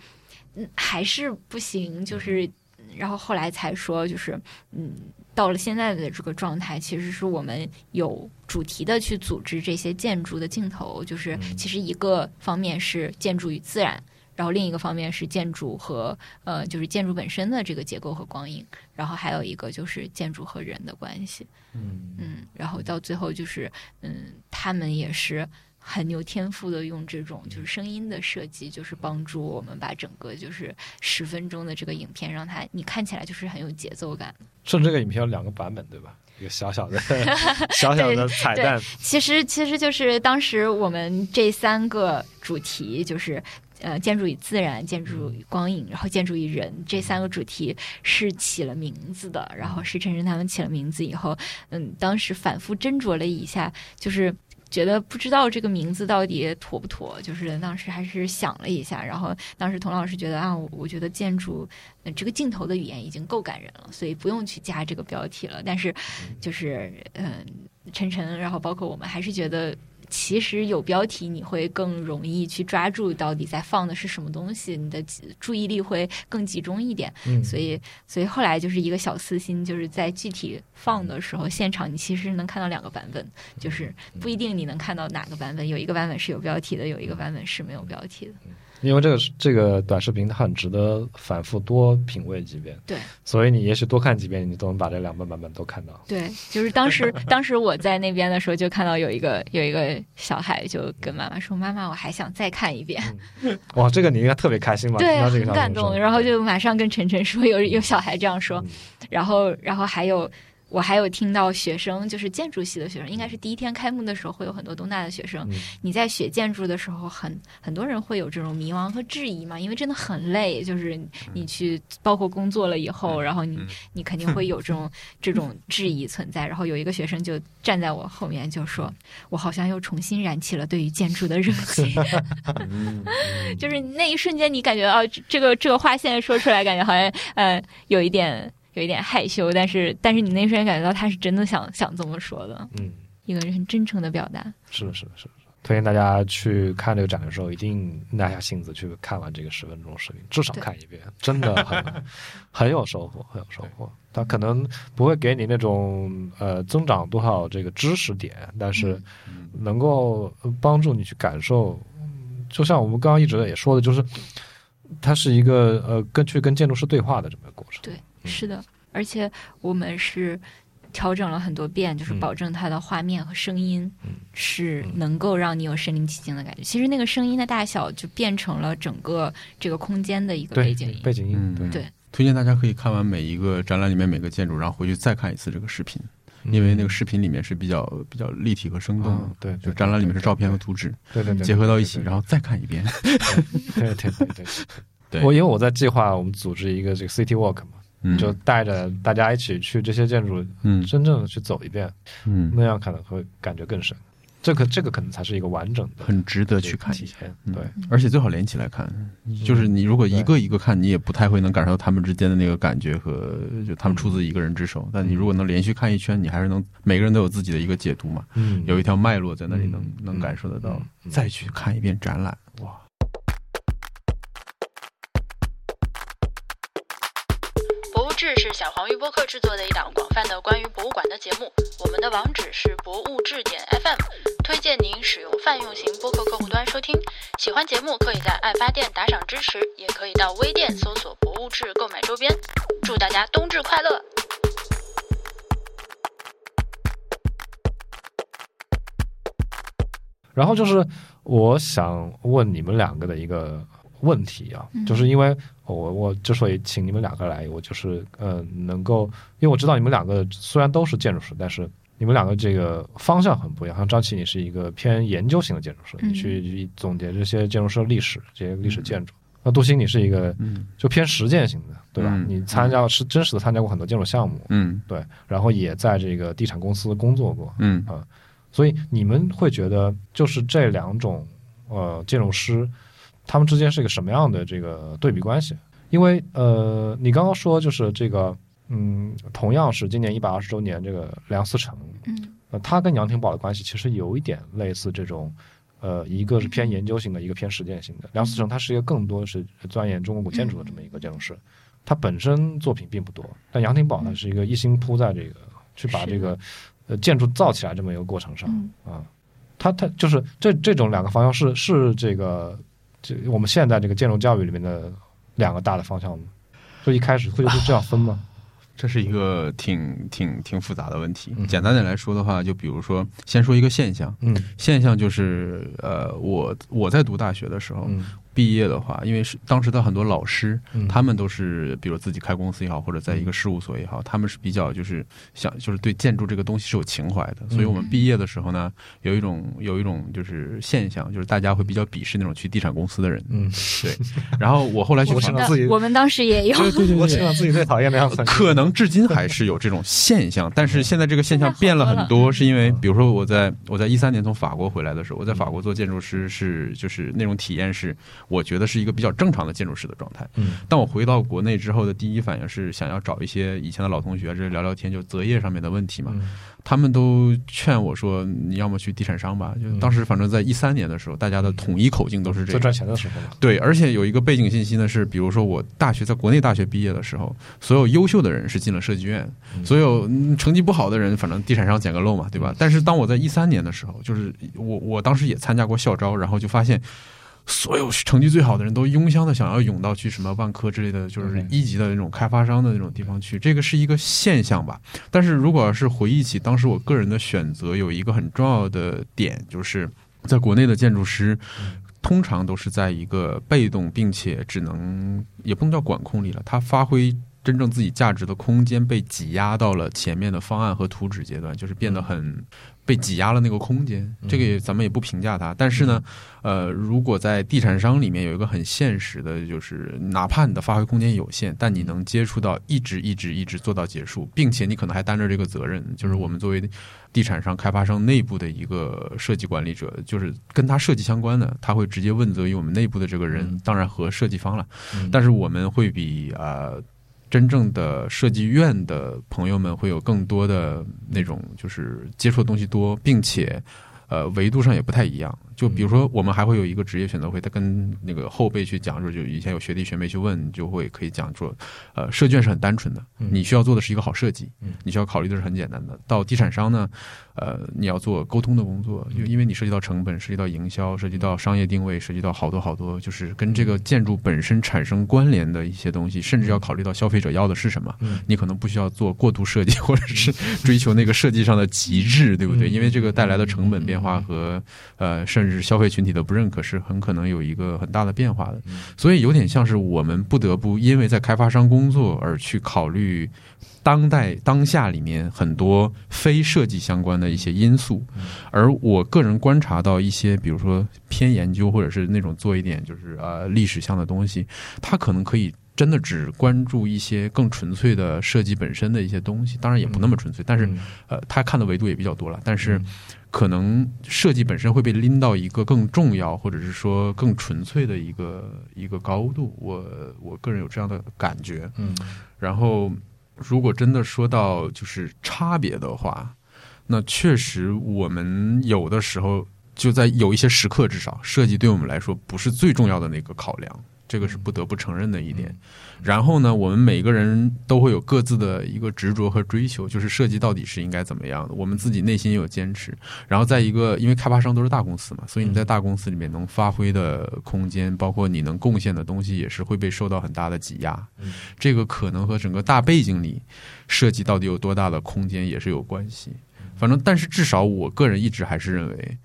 嗯，还是不行，就是，然后后来才说，就是，嗯。到了现在的这个状态，其实是我们有主题的去组织这些建筑的镜头，就是嗯。其实一个方面是建筑与自然，然后另一个方面是建筑和呃，就是建筑本身的这个结构和光影，然后还有一个就是建筑和人的关系，嗯。嗯，然后到最后就是嗯，他们也是很有天赋的，用这种就是声音的设计，就是帮助我们把整个就是十分钟的这个影片，让它你看起来就是很有节奏感。甚至这个影片有两个版本，对吧？一个小小的 小小的彩蛋，其实其实就是当时我们这三个主题就是。呃，建筑与自然、建筑与光影，然后建筑与人这三个主题是起了名字的。然后是晨晨他们起了名字以后，嗯，当时反复斟酌了一下，就是觉得不知道这个名字到底妥不妥，就是当时还是想了一下，然后当时童老师觉得啊，我觉得建筑、这个镜头的语言已经够感人了，所以不用去加这个标题了。但是就是嗯、晨晨，然后包括我们还是觉得。其实有标题，你会更容易去抓住到底在放的是什么东西，你的注意力会更集中一点。嗯，所以，所以后来就是一个小私心，就是在具体放的时候，现场你其实能看到两个版本，就是不一定你能看到哪个版本，有一个版本是有标题的，有一个版本是没有标题的。因为这个这个短视频它很值得反复多品味几遍，对，所以你也许多看几遍，你都能把这两个版本都看到。对，就是当时 当时我在那边的时候，就看到有一个有一个小孩就跟妈妈说：“妈妈，我还想再看一遍。哇，这个你应该特别开心吧？对，这个很感动。然后就马上跟晨晨说，有有小孩这样说，嗯然后然后还有。我还有听到学生，就是建筑系的学生，应该是第一天开幕的时候会有很多东大的学生。嗯你在学建筑的时候很，很多人会有这种迷茫和质疑嘛，因为真的很累。就是你去，包括工作了以后，然后你嗯你肯定会有这种 这种质疑存在。然后有一个学生就站在我后面就说：“我好像又重新燃起了对于建筑的热情。”嗯 就是那一瞬间，你感觉啊，这这个这个话现在说出来，感觉好像呃有一点有一点害羞，但是但是你那一瞬间感觉到他是真的想想这么说的，嗯，一个很真诚的表达。是的，是的，是的。推荐大家去看这个展的时候，一定耐下性子去看完这个十分钟视频，至少看一遍，真的很 很有收获，很有收获。它可能不会给你那种呃增长多少这个知识点，但是嗯能够呃帮助你去感受。嗯就像我们刚刚一直也说的，就是它是一个呃跟去跟建筑师对话的这么一个过程。对，嗯是的，而且我们是调整了很多遍，就是嗯保证它的画面和声音嗯是嗯能够让你有身临其境的感觉。其实那个声音的大小就变成了整个这个空间的一个背景音。背景音，嗯对，对推荐大家可以看完每一个展览里面每个建筑，然后回去再看一次这个视频，嗯因为那个视频里面是比较比较立体和生动。对，就展览里面是照片和图纸对对对结合到一起，然后再看一遍。对对对对。对我因为我在计划我们组织一个这个 City Walk 嘛，嗯，就带着大家一起去这些建筑，嗯。真正的去走一遍，嗯，那样可能会感觉更深。这个这个可能才是一个完整的很值得去看一下。体验。嗯。对，而且最好连起来看，就是你如果一个一个看，你也不太会能感受到他们之间的那个感觉和就他们出自一个人之手。但你如果能连续看一圈，你还是能每个人都有自己的一个解读嘛，嗯。有一条脉络在那里能嗯。能感受得到。再去看一遍展览，哇，志是小黄鱼播客制作的一档广泛的关于博物馆的节目。我们的网址是博物志点 FM，推荐您使用泛用型播客客户端收听。喜欢节目可以在爱发电打赏支持，也可以到微店搜索“博物志”购买周边。祝大家冬至快乐！然后就是我想问你们两个的一个问题啊，嗯。就是因为我我之所以请你们两个来，我就是呃能够，因为我知道你们两个虽然都是建筑师，但是你们两个这个方向很不一样。像张琪，你是一个偏研究型的建筑师，嗯。你去总结这些建筑师的历史，这些历史建筑。那杜鑫，你是一个嗯就偏实践型的，对吧？嗯。你参加是真实的参加过很多建筑项目，嗯。对，然后也在这个地产公司工作过，嗯。啊。所以你们会觉得，就是这两种呃建筑师，他们之间是一个什么样的这个对比关系？因为呃，你刚刚说就是这个，嗯，同样是今年一百二十周年，这个梁思成，嗯呃，他跟杨廷宝的关系其实有一点类似这种。呃，一个是偏研究型的，一个偏实践型的。梁思成他是一个更多是钻研中国古建筑的这么一个建筑师，他本身作品并不多，但杨廷宝呢是一个一心扑在这个去把这个呃建筑造起来这么一个过程上，嗯啊，他他就是这这种两个方向是是这个这我们现在这个建筑教育里面的两个大的方向吗？就一开始会是这样分吗？这是一个挺挺挺复杂的问题嗯。简单点来说的话，就比如说，先说一个现象，嗯现象就是呃，我我在读大学的时候，嗯毕业的话，因为是当时的很多老师，嗯。他们都是比如自己开公司也好，或者在一个事务所也好，他们是比较就是想就是对建筑这个东西是有情怀的，所以我们毕业的时候呢，有一种有一种就是现象，就是大家会比较鄙视那种去地产公司的人。嗯，对，然后我后来去 访自己我们当时也有，对对对我想想自己最讨厌的样子，可能至今还是有这种现象，但是现在这个现象变了很多，是因为比如说我在我在一三年从法国回来的时候，我在法国做建筑师是就是那种体验是，我觉得是一个比较正常的建筑师的状态。嗯但我回到国内之后的第一反应是想要找一些以前的老同学，这聊聊天，就择业上面的问题嘛。嗯他们都劝我说，你要么去地产商吧。就嗯当时反正在一三年的时候，大家的统一口径都是这赚钱的时候嘛，对，而且有一个背景信息呢，是比如说我大学在国内大学毕业的时候，所有优秀的人是进了设计院，嗯所有嗯成绩不好的人，反正地产商捡个漏嘛，对吧？但是当我在一三年的时候，就是我我当时也参加过校招，然后就发现。所有成绩最好的人都拥乡的想要涌到去什么万科之类的，就是嗯一级的那种开发商的那种地方去，这个是一个现象吧。但是如果要是回忆起当时我个人的选择，有一个很重要的点，就是在国内的建筑师，通常都是在一个被动并且只能也不能叫管控力了，他发挥真正自己价值的空间被挤压到了前面的方案和图纸阶段，就是变得很被挤压了那个空间。这个也咱们也不评价它，但是呢，呃，如果在地产商里面有一个很现实的，就是哪怕你的发挥空间有限，但你能接触到一直一直一直做到结束，并且你可能还担着这个责任，就是我们作为地产商开发商内部的一个设计管理者，就是跟他设计相关的，他会直接问责于我们内部的这个人嗯，当然和设计方了。嗯但是我们会比呃真正的设计院的朋友们会有更多的那种就是接触的东西多，并且呃维度上也不太一样。就比如说，我们还会有一个职业选择会，他跟那个后辈去讲说，就以前有学弟学妹去问，就会可以讲说，呃，设计院是很单纯的，嗯。你需要做的是一个好设计嗯，你需要考虑的是很简单的。到地产商呢，呃，你要做沟通的工作，就因为你涉及到成本，涉及到营销，涉及到商业定位，涉及到好多好多，就是跟这个建筑本身产生关联的一些东西，甚至要考虑到消费者要的是什么。嗯。你可能不需要做过度设计，或者是追求那个设计上的极致，对不对？嗯。因为这个带来的成本变化和呃，甚至消费群体的不认可是很可能有一个很大的变化的。所以有点像是我们不得不因为在开发商工作而去考虑当代当下里面很多非设计相关的一些因素。而我个人观察到一些，比如说偏研究或者是那种做一点就是呃历史向的东西，它可能可以。真的只关注一些更纯粹的设计本身的一些东西，当然也不那么纯粹，但是嗯呃，他看的维度也比较多了。但是嗯可能设计本身会被拎到一个更重要，或者是说更纯粹的一个一个高度。我我个人有这样的感觉。嗯然后，如果真的说到就是差别的话，那确实我们有的时候就在有一些时刻，至少设计对我们来说不是最重要的那个考量。这个是不得不承认的一点。然后呢，我们每个人都会有各自的一个执着和追求，就是设计到底是应该怎么样的，我们自己内心也有坚持。然后在一个，因为开发商都是大公司嘛，所以你在大公司里面能发挥的空间，包括你能贡献的东西，也是会被受到很大的挤压。这个可能和整个大背景里设计到底有多大的空间也是有关系。反正，但是至少我个人一直还是认为，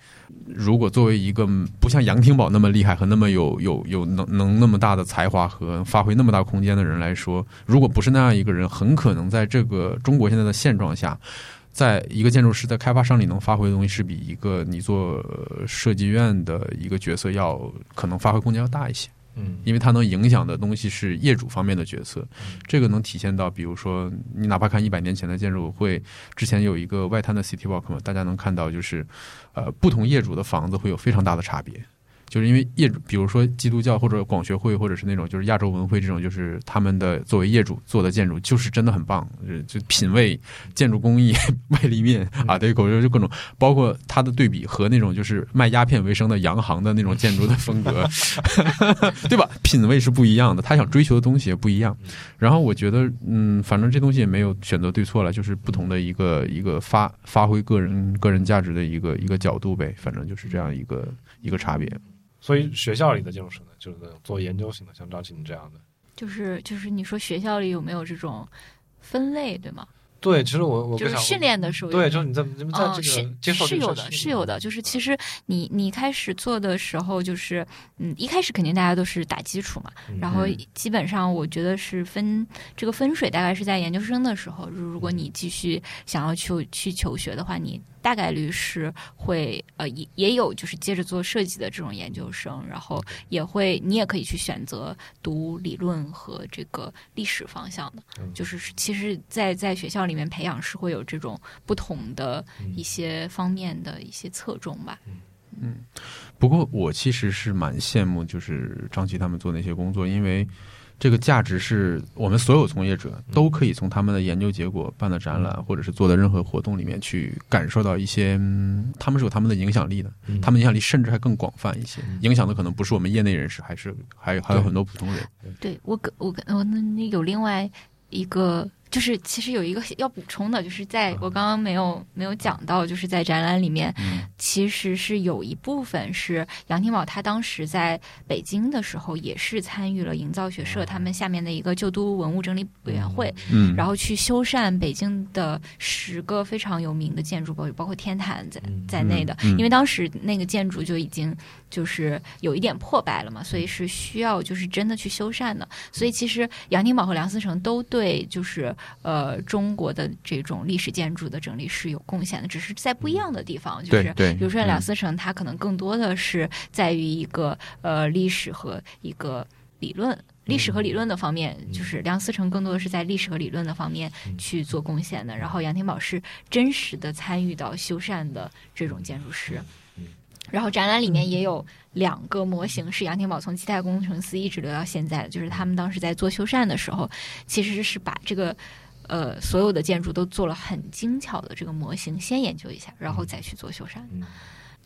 如果作为一个不像杨廷宝那么厉害和那么有有有能能那么大的才华和发挥那么大空间的人来说，如果不是那样一个人，很可能在这个中国现在的现状下，在一个建筑师在开发商里能发挥的东西，是比一个你做呃设计院的一个角色要可能发挥空间要大一些。嗯因为它能影响的东西是业主方面的角色，这个能体现到，比如说你哪怕看一百年前的建筑会，之前有一个外滩的 City Walk 嘛，大家能看到就是，呃，不同业主的房子会有非常大的差别。就是因为业主，比如说基督教或者广学会，或者是那种就是亚洲文会这种，就是他们的作为业主做的建筑，就是真的很棒，就就品味、建筑工艺、外立面啊，对口就就各种，包括它的对比和那种就是卖鸦片为生的洋行的那种建筑的风格，对吧？品味是不一样的，他想追求的东西也不一样。然后我觉得，嗯，反正这东西也没有选择对错了，就是不同的一个一个发发挥个人个人价值的一个一个角度呗，反正就是这样一个一个差别。所以学校里的建筑师呢，就是那种做研究型的，像张琪你这样的。就是就是你说学校里有没有这种分类，对吗？对，其实我我就是训练的时候有对，就是你在你们在嗯，这是个接受是有的，是有的。就是其实你你开始做的时候，就是嗯，一开始肯定大家都是打基础嘛，嗯然后嗯基本上我觉得是分这个分水，大概是在研究生的时候，如如果你继续想要去去求学的话，你大概率是会呃也也有就是接着做设计的这种研究生，然后也会你也可以去选择读理论和这个历史方向的，嗯就是其实在，在学校里面培养是会有这种不同的嗯。一些方面的一些侧重吧。嗯。不过我其实是蛮羡慕，就是张琪他们做那些工作，因为这个价值是我们所有从业者都可以从他们的研究结果、办的展览或者是做的任何活动里面去感受到一些，嗯他们是有他们的影响力的，嗯。他们影响力甚至还更广泛一些嗯，影响的可能不是我们业内人士，还是还有还有很多普通人。对我跟我跟我那那有另外一个，就是其实有一个要补充的，就是在我刚刚没有没有讲到，就是在展览里面，嗯。其实是有一部分是杨廷宝他当时在北京的时候，也是参与了营造学社他们下面的一个旧都文物整理委员会，嗯，然后去修缮北京的十个非常有名的建筑，包包括天坛在嗯。在内的。因为当时那个建筑就已经就是有一点破败了嘛，所以是需要就是真的去修缮的。所以其实杨廷宝和梁思成都对就是呃中国的这种历史建筑的整理是有贡献的，只是在不一样的地方，就是比如说嗯。梁思成，他可能更多的是在于一个呃历史和一个理论。历史和理论的方面，就是梁思成更多的是在历史和理论的方面去做贡献的，然后杨廷宝是真实的参与到修缮的这种建筑师。然后展览里面也有两个模型是杨天宝从基泰工程师一直留到现在的，就是他们当时在做修缮的时候，其实是把这个呃所有的建筑都做了很精巧的这个模型，先研究一下，然后再去做修缮。嗯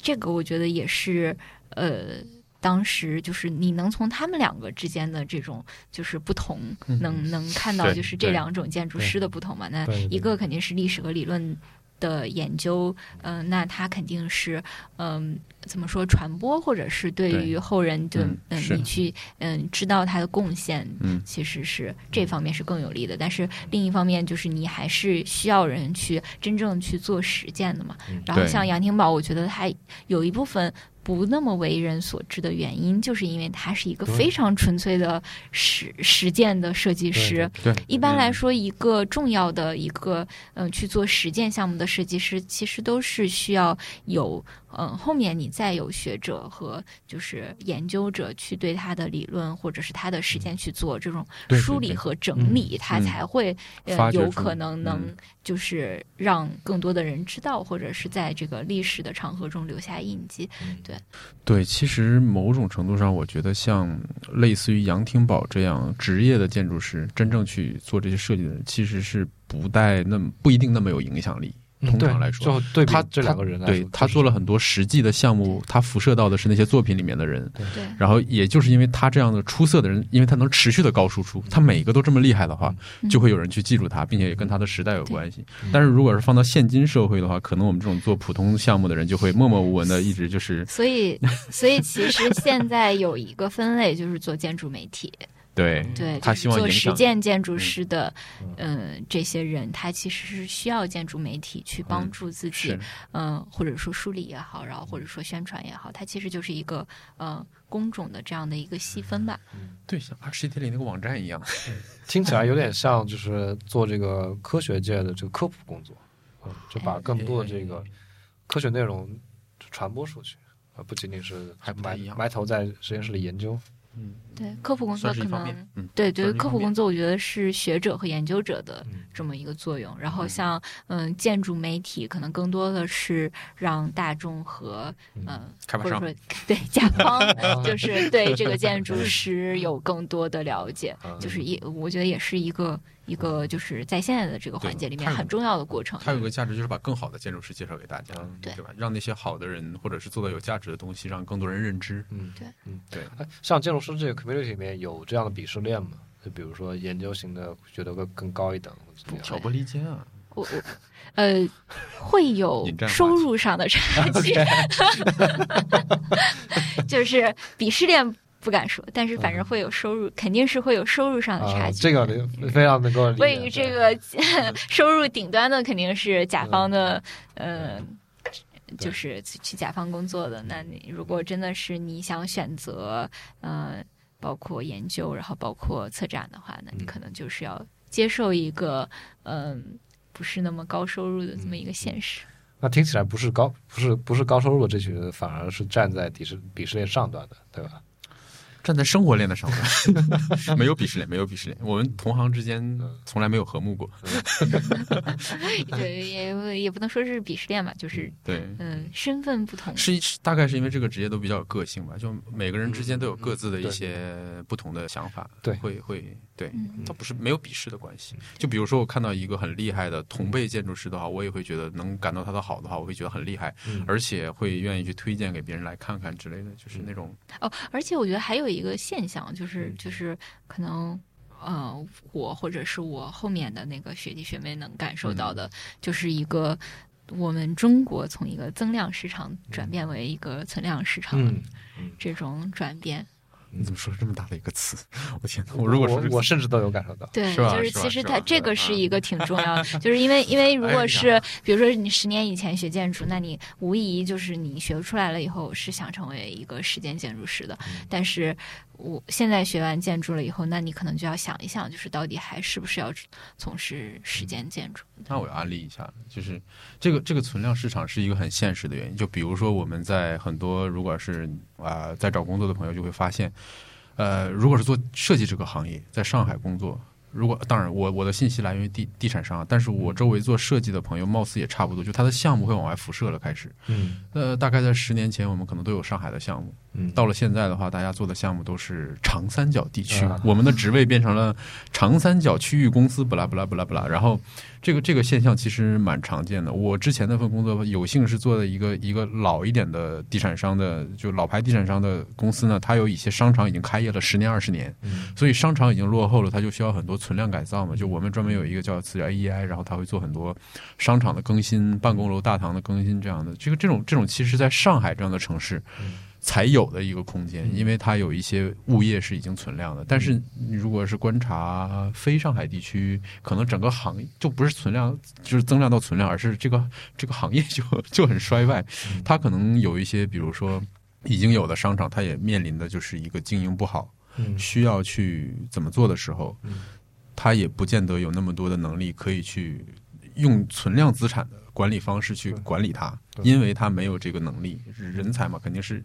这个我觉得也是呃。当时就是你能从他们两个之间的这种就是不同，能能看到就是这两种建筑师的不同嘛？那一个肯定是历史和理论的研究，嗯、那他肯定是嗯、怎么说传播，或者是对于后人就嗯你去嗯知道他的贡献，嗯其实是这方面是更有利的。但是另一方面就是你还是需要人去真正去做实践的嘛。嗯然后像杨廷宝，我觉得他有一部分。不那么为人所知的原因，就是因为他是一个非常纯粹的实实践的设计师。对，一般来嗯说，一个重要的一个嗯、呃去做实践项目的设计师，其实都是需要有嗯、呃后面你再有学者和就是研究者去对他的理论或者是他的实践去做这种梳理和整理，他嗯才会呃有可能能嗯就是让更多的人知道，或者是在这个历史的长河中留下印记。对对，其实某种程度上，我觉得像类似于杨廷宝这样职业的建筑师，真正去做这些设计的人，其实是不带那么不一定那么有影响力。通常来说，就对他这两个人来说，对他做了很多实际的项目，他辐射到的是那些作品里面的人。对，然后，也就是因为他这样的出色的人，因为他能持续的高输出，他每一个都这么厉害的话，嗯就会有人去记住他，并且也跟他的时代有关系嗯。但是如果是放到现今社会的话，可能我们这种做普通项目的人就会默默无闻的一直就是所以所以其实现在有一个分类，就是做建筑媒体。对对，他希望做实践建筑师的，嗯嗯、这些人，他其实是需要建筑媒体去帮嗯助自己，是嗯、或者说梳理也好，然后或者说宣传也好，它其实就是一个呃工种的这样的一个细分吧。对，像 Architect 那个网站一样。听起来有点像就是做这个科学界的这个科普工作，嗯，就把更多的这个科学内容传播出去，而不仅仅是埋还不太一样埋头在实验室里研究。对，科普工作可能，嗯，对对科普工作，我觉得是学者和研究者的嗯。这么一个作用。然后像嗯建筑媒体，可能更多的是让大众和嗯、或者说对甲方，就是对这个建筑 师有更多的了解，嗯。就是也我觉得也是一个一个就是在现在的这个环节里面很重要的过程。它有个价值就是把更好的建筑师介绍给大家，嗯对对吧？让那些好的人或者是做的有价值的东西，让更多人认知。嗯，对，嗯，对。哎，像建筑师这个 community 里面有这样的鄙视链吗？就比如说研究型的觉得更更高一等，挑拨离间啊！我我呃会有 收入上的差 距，就是鄙视链不敢说，但是反正会有收入，肯定是会有收入上的差啊，距。这个非常能够理解。位于这个 收入顶端的肯定是甲方的，呃，就是去甲方工作的。那你如果真的是你想选择，呃，包括研究，然后包括策展的话，那你可能就是要接受一个，嗯、不是那么高收入的这么一个现实。那听起来不是高，不是不是高收入的这群人，反而是站在鄙视鄙视链上端的，对吧？站在生活链的上面，没有鄙视链，没有鄙视链。我们同行之间从来没有和睦过。对，也也不能说是鄙视链吧，就是对，嗯、身份不同。是是大概是因为这个职业都比较有个性吧，就每个人之间都有各自的一些不同的想法，对会会对，嗯它不是没有鄙视的关系。就比如说我看到一个很厉害的同辈建筑师的话，我也会觉得能感到他的好的话，我会觉得很厉害，嗯而且会愿意去推荐给别人来看看之类的，就是那种哦，而且我觉得还有一个现象，就是嗯就是可能。呃，我或者是我后面的那个学弟学妹能感受到的，就是一个我们中国从一个增量市场转变为一个存量市场这种转变。你怎么说这么大的一个词？我天呐！我如果说我甚至都有感受到，对，是吧就是其实它这个是一个挺重要的，就是因为因为如果是比如说你十年以前学建筑，那你无疑就是你学出来了以后是想成为一个实践建筑师的，嗯但是我现在学完建筑了以后，那你可能就要想一想，就是到底还是不是要从事实践建筑？那我要安利一下，就是这个这个存量市场是一个很现实的原因。就比如说我们在很多如果是啊、在找工作的朋友就会发现，呃，如果是做设计这个行业，在上海工作。如果当然我我的信息来源于地地产商，但是我周围做设计的朋友貌似也差不多，就他的项目会往外辐射了。开始，嗯呃，大概在十年前，我们可能都有上海的项目，嗯，到了现在的话，大家做的项目都是长三角地区，啊我们的职位变成了长三角区域公司，不啦不啦不啦不啦。然后这个这个现象其实蛮常见的。我之前那份工作有幸是做的一个一个老一点的地产商的，就老牌地产商的公司呢，它有一些商场已经开业了十年二十年，嗯所以商场已经落后了，它就需要很多存量改造嘛。就我们专门有一个叫词叫 AEI，然后它会做很多商场的更新、办公楼大堂的更新这样的。这个这种这种其实在上海这样的城市。才有的一个空间，因为它有一些物业是已经存量的。但是你如果是观察非上海地区，可能整个行业就不是存量，就是增量到存量，而是这个这个行业就 就很衰败。它可能有一些，比如说已经有的商场，它也面临的就是一个经营不好，嗯需要去怎么做的时候嗯，它也不见得有那么多的能力可以去用存量资产的管理方式去管理它，因为它没有这个能力，人才嘛，肯定是。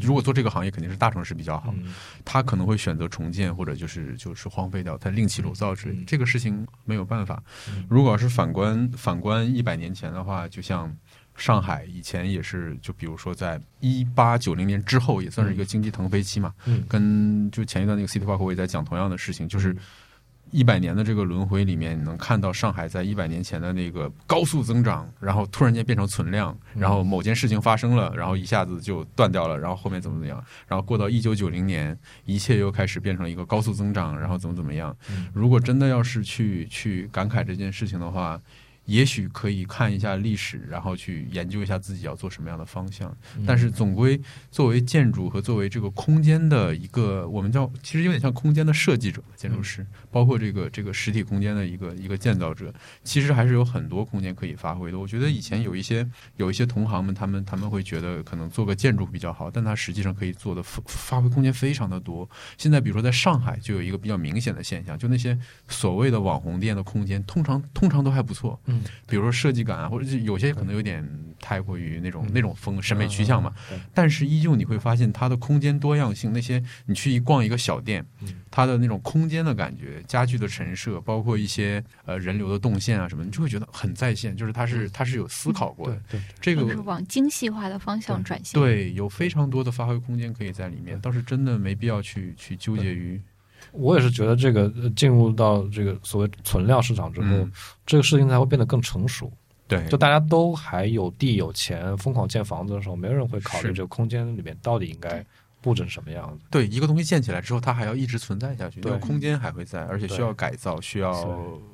如果做这个行业，肯定是大城市比较好。嗯他可能会选择重建，或者就是就是荒废掉，他另起炉灶之类。嗯这个事情没有办法嗯。如果要是反观反观一百年前的话，就像上海以前也是，就比如说在一八九零年之后，也算是一个经济腾飞期嘛。嗯跟就前一段那个 City Walk 我也在讲同样的事情，就是一百年的这个轮回里面，你能看到上海在一百年前的那个高速增长，然后突然间变成存量，嗯然后某件事情发生了，然后一下子就断掉了，然后后面怎么怎么样，然后过到一九九零年，一切又开始变成一个高速增长，然后怎么怎么样嗯。如果真的要是去去感慨这件事情的话，也许可以看一下历史，然后去研究一下自己要做什么样的方向。嗯但是总归作为建筑和作为这个空间的一个，我们叫其实有点像空间的设计者、建筑师，包括这个这个实体空间的一个一个建造者，其实还是有很多空间可以发挥的。我觉得以前有一些有一些同行们，他们他们会觉得可能做个建筑比较好，但它实际上可以做的发发挥空间非常的多。现在比如说在上海就有一个比较明显的现象，就那些所谓的网红店的空间，通常通常都还不错。嗯。比如说设计感啊，或者是有些可能有点太过于那种嗯。那种风审美趋向嘛。对。但是依旧你会发现它的空间多样性，那些你去一逛一个小店嗯，它的那种空间的感觉、家具的陈设，包括一些呃人流的动线啊什么，你就会觉得很在线，就是它是它是有思考过的。这个是往精细化的方向转型。对有非常多的发挥空间可以在里面，倒是真的没必要去去纠结于我也是觉得这个呃进入到这个所谓存量市场之后，嗯。这个事情才会变得更成熟。对。就大家都还有地有钱，疯狂建房子的时候，没有人会考虑这个空间里面到底应该布置什么样子。对一个东西建起来之后，它还要一直存在下去，那对个空间还会在，而且需要改造，需要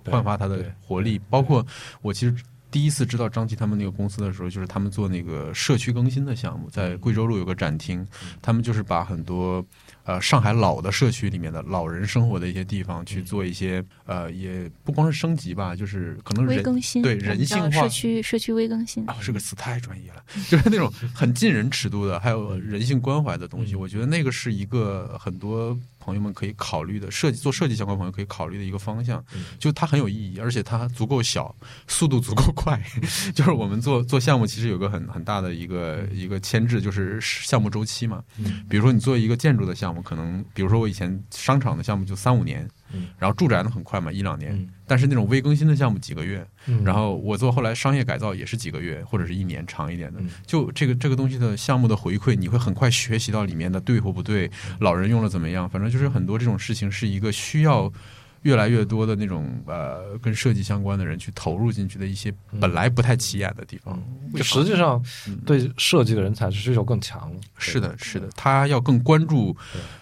焕发它的活力。包括我其实第一次知道张琪他们那个公司的时候，就是他们做那个社区更新的项目，在贵州路有个展厅，他们就是把很多呃上海老的社区里面的老人生活的一些地方去做一些呃，也不光是升级吧，就是可能人微更新，对人性化社区社区微更新。啊，这个词太专业了，就是那种很近人尺度的，还有人性关怀的东西。嗯我觉得那个是一个很多朋友们可以考虑的设计做设计相关朋友可以考虑的一个方向嗯。就它很有意义，而且它足够小，速度足够快。就是我们做做项目，其实有个很很大的一个一个牵制，就是项目周期嘛。嗯比如说你做一个建筑的项目，可能比如说我以前商场的项目就三五年，嗯然后住宅呢很快嘛，一两年。嗯但是那种微更新的项目几个月，嗯然后我做后来商业改造也是几个月或者是一年长一点的嗯，就这个这个东西的项目的回馈，你会很快学习到里面的对或不对，老人用了怎么样，反正就是很多这种事情是一个需要。越来越多的那种呃，跟设计相关的人去投入进去的一些本来不太起眼的地方，就实际上嗯。对设计的人才是需求更强。是的，是的，他要更关注，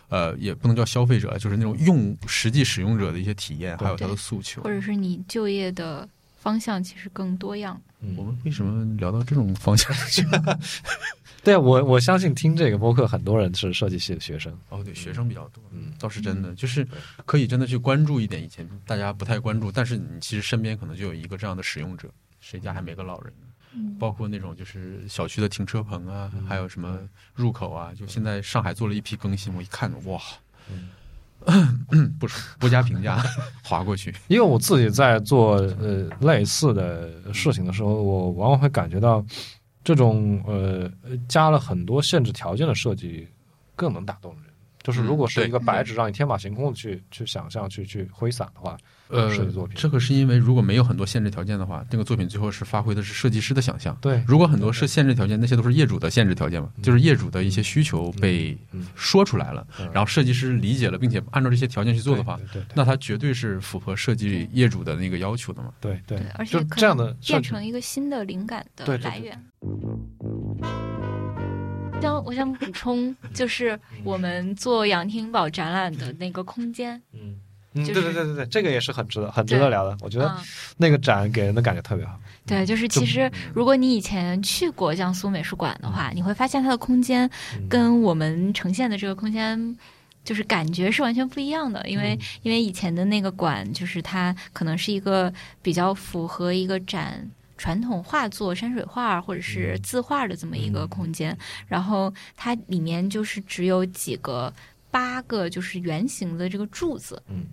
呃，也不能叫消费者，就是那种用实际使用者的一些体验，还有他的诉求。或。者是你就业的方向其实更多样。嗯。我们为什么聊到这种方向？去？对我我相信听这个播客很多人是设计系的学生。哦，对，学生比较多，嗯倒是真的，就是可以真的去关注一点，以前大家不太关注，但是你其实身边可能就有一个这样的使用者，谁家还没个老人包括那种就是小区的停车棚啊，嗯还有什么入口啊，就现在上海做了一批更新，我一看哇，不说不加评价，划过去。因为我自己在做呃类似的事情的时候，我往往会感觉到这种呃加了很多限制条件的设计更能打动人。就是如果是一个白纸让你天马行空的去去想象、去去挥洒的话，呃设计作品，这个是因为如果没有很多限制条件的话，这个作品最后是发挥的是设计师的想象。对，如果很多是限制条件，那些都是业主的限制条件嘛，就是业主的一些需求被嗯说出来了，嗯。然后设计师理解了，并且按照这些条件去做的话，对对对那它绝对是符合设计业主的那个要求的嘛。对对。对，而且这样的变成一个新的灵感的对对对来源。想我想补充，就是我们做杨廷宝展览的那个空间，嗯对是对对对对，这个也是很值得很值得聊的。我觉得嗯，那个展给人的感觉特别好。对，就是其实如果你以前去过江苏美术馆的话，你会发现它的空间嗯跟我们呈现的这个空间。就是感觉是完全不一样的，因为、嗯因为以前的那个馆，就是它可能是一个比较符合一个展传统画作、山水画或者是嗯。字画的这么一个嗯。空间，然后它里面就是只有几个八个就是圆形的这个柱子，嗯。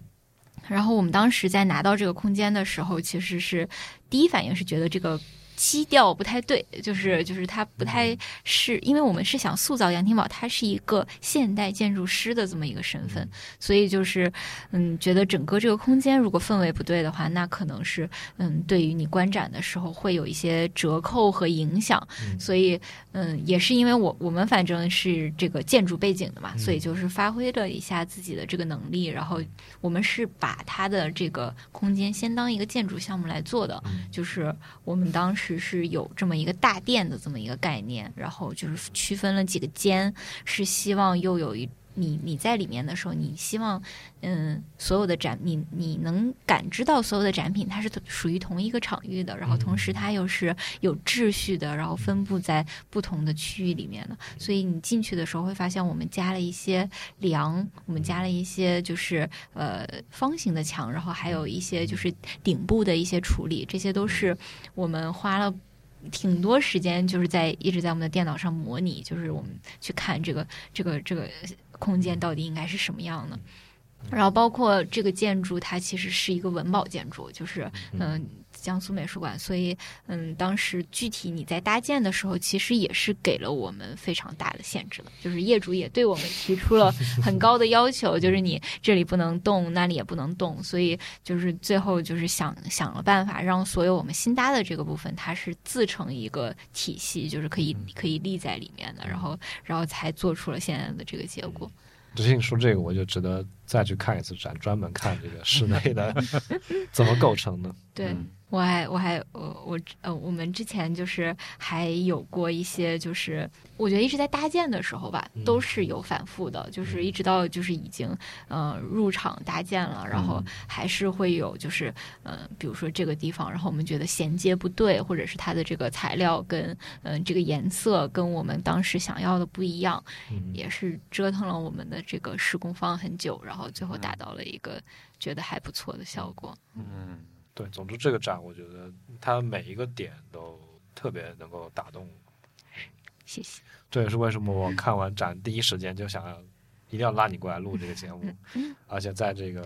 然后我们当时在拿到这个空间的时候，其实是第一反应是觉得这个基调不太对，就是就是它不太是，因为我们是想塑造杨廷宝他是一个现代建筑师的这么一个身份，所以就是嗯，觉得整个这个空间如果氛围不对的话，那可能是嗯，对于你观展的时候会有一些折扣和影响，嗯。所以嗯，也是因为我我们反正是这个建筑背景的嘛，嗯。所以就是发挥了一下自己的这个能力，然后我们是把他的这个空间先当一个建筑项目来做的，嗯。就是我们当时是有这么一个大殿的这么一个概念，然后就是区分了几个间，是希望又有一。你你在里面的时候，你希望，嗯，所有的展，你你能感知到所有的展品，它是属于同一个场域的，然后同时它又是有秩序的，然后分布在不同的区域里面的。所以你进去的时候会发现，我们加了一些梁，我们加了一些就是呃方形的墙，然后还有一些就是顶部的一些处理，这些都是我们花了。挺多时间就是在一直在我们的电脑上模拟，就是我们去看这个这个这个空间到底应该是什么样的。然后包括这个建筑，它其实是一个文保建筑，就是嗯、江苏美术馆，所以嗯，当时具体你在搭建的时候，其实也是给了我们非常大的限制的，就是业主也对我们提出了很高的要求，就是你这里不能动，那里也不能动，所以就是最后就是想想了办法，让所有我们新搭的这个部分，它是自成一个体系，就是可以可以立在里面的，然后然后才做出了现在的这个结果。只是你说这个，我就值得再去看一次展，专门看这个室内的 怎么构成的。对、嗯我还我还我我呃，我们之前就是还有过一些，就是我觉得一直在搭建的时候吧，嗯都是有反复的，就是一直到就是已经呃入场搭建了，然后还是会有就是呃，比如说这个地方，然后我们觉得衔接不对，或者是它的这个材料跟嗯、呃这个颜色跟我们当时想要的不一样，嗯。也是折腾了我们的这个施工方很久，然后最后达到了一个觉得还不错的效果。嗯，对，总之这个展我觉得它每一个点都特别能够打动我。谢谢。这也是为什么我看完展第一时间就想要一定要拉你过来录这个节目，而且在这个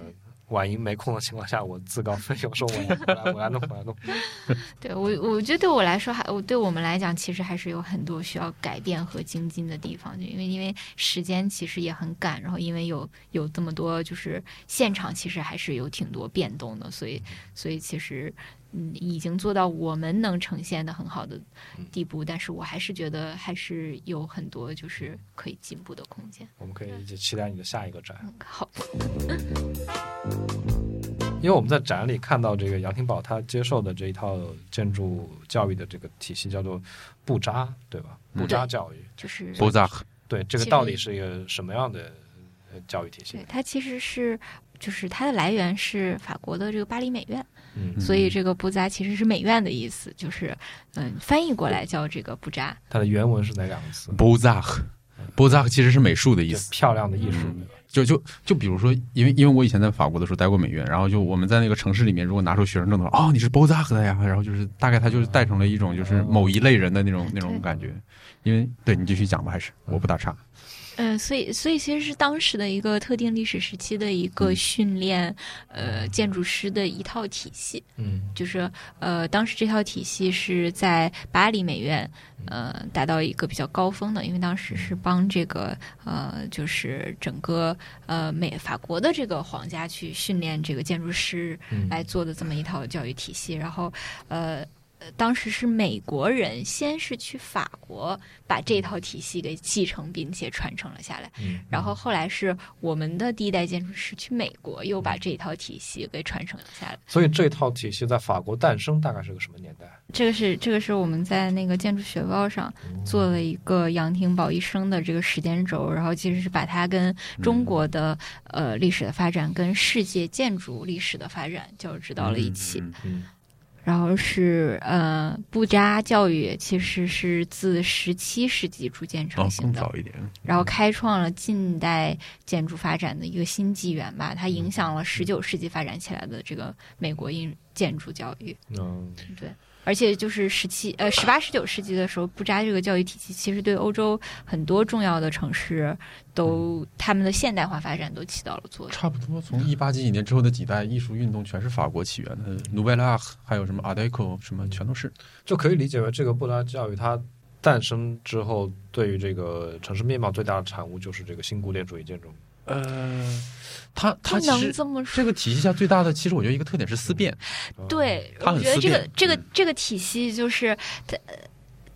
婉莹没空的情况下，我自告奋勇说我来 我来弄我来弄。对我，我觉得对我来说还，我对我们来讲，其实还是有很多需要改变和精进的地方。就因为因为时间其实也很赶，然后因为有有这么多，就是现场其实还是有挺多变动的，所以所以其实嗯已经做到我们能呈现的很好的地步，但是我还是觉得还是有很多就是可以进步的空间。我们可以一起期待你的下一个展，嗯，好，因为我们在展里看到这个杨廷宝他接受的这一套建筑教育的这个体系叫做布扎，对吧？嗯布扎教育，就是布扎，对这个到底是一个什么样的呃教育体系对？它其实是就是它的来源是法国的这个巴黎美院。嗯，所以这个布扎其实是美院的意思，就是嗯，翻译过来叫这个布扎。它的原文是哪两个词？波扎克，波扎克其实是美术的意就思。漂亮的艺术，嗯？就就就比如说，因为因为我以前在法国的时候待过美院，然后就我们在那个城市里面，如果拿出学生证的话，哦，你是波扎克的呀，然后就是大概他就是带成了一种就是某一类人的那种那种感觉。因为对你继续讲吧，还是我不打岔。嗯，所以所以其实是当时的一个特定历史时期的一个训练，呃，建筑师的一套体系。嗯就是呃，当时这套体系是在巴黎美院，呃，达到一个比较高峰的，因为当时是帮这个呃，就是整个呃美法国的这个皇家去训练这个建筑师嗯来做的这么一套教育体系。然后呃，呃当时是美国人先是去法国把这套体系给继承并且传承了下来，嗯，然后后来是我们的第一代建筑师去美国又把这套体系给传承了下来。所以这套体系在法国诞生大概是个什么年代？这个是这个是我们在那个建筑学报上做了一个杨廷宝一生的这个时间轴，然后其实是把它跟中国的、呃历史的发展跟世界建筑历史的发展交织到了一起。嗯嗯然后是呃布扎教育其实是自十七世纪逐渐哦成，型的，更早一点。然后开创了近代建筑发展的一个新纪元吧，它影响了十九世纪发展起来的这个美国印建筑教育。嗯对，而且就是十七呃十八十九世纪的时候，布扎这个教育体系其实对欧洲很多重要的城市都他们的现代化发展都起到了作用。差不多从一八几几年之后的几代艺术运动，全是法国起源的，Nouvelle Art，还有什么 Art Deco，什么全都是。就可以理解为这个布拉教育它诞生之后，对于这个城市面貌最大的产物就是这个新古典主义建筑。呃，它它不能其实这么说。这个体系下最大的，其实我觉得一个特点是思辨。对，它很我觉得这个这个嗯。这个体系就是它。呃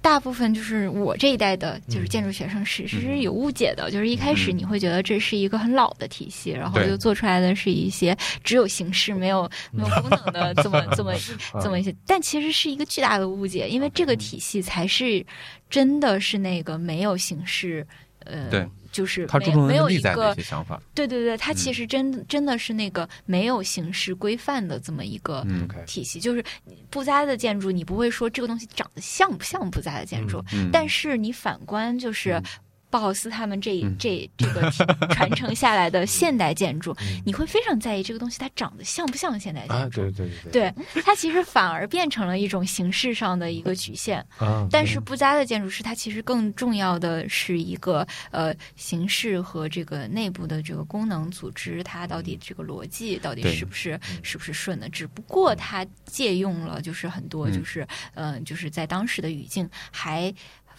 大部分就是我这一代的，就是嗯。建筑学生是是嗯。有误解的，就是一开始嗯。你会觉得这是一个很老的体系，然后对。就做出来的是一些只有形式没有 没有功能的这么这么嗯。这么一些，但其实是一个巨大的误解，因为这个体系才是真的是那个没有形式，呃，对，就是他注重没没有一的内在的个一些想法。对对对，它其嗯。实真真的是那个没有形式规范的这么一个体系，就是不扎的建筑，你不会说这个东西长得像不像不扎的建筑，嗯，但是你反观就是嗯包豪斯他们这嗯这这个传承下来的现代建筑 嗯，你会非常在意这个东西它长得像不像现代啊，建筑。对对对对对，它其实反而变成了一种形式上的一个局限。啊，但是布加的建筑师，它其实更重要的是一个呃形式和这个内部的这个功能组织，它到底这个逻辑到底是不是嗯是不是顺的？只不过它借用了就是很多嗯就是嗯、呃就是在当时的语境还。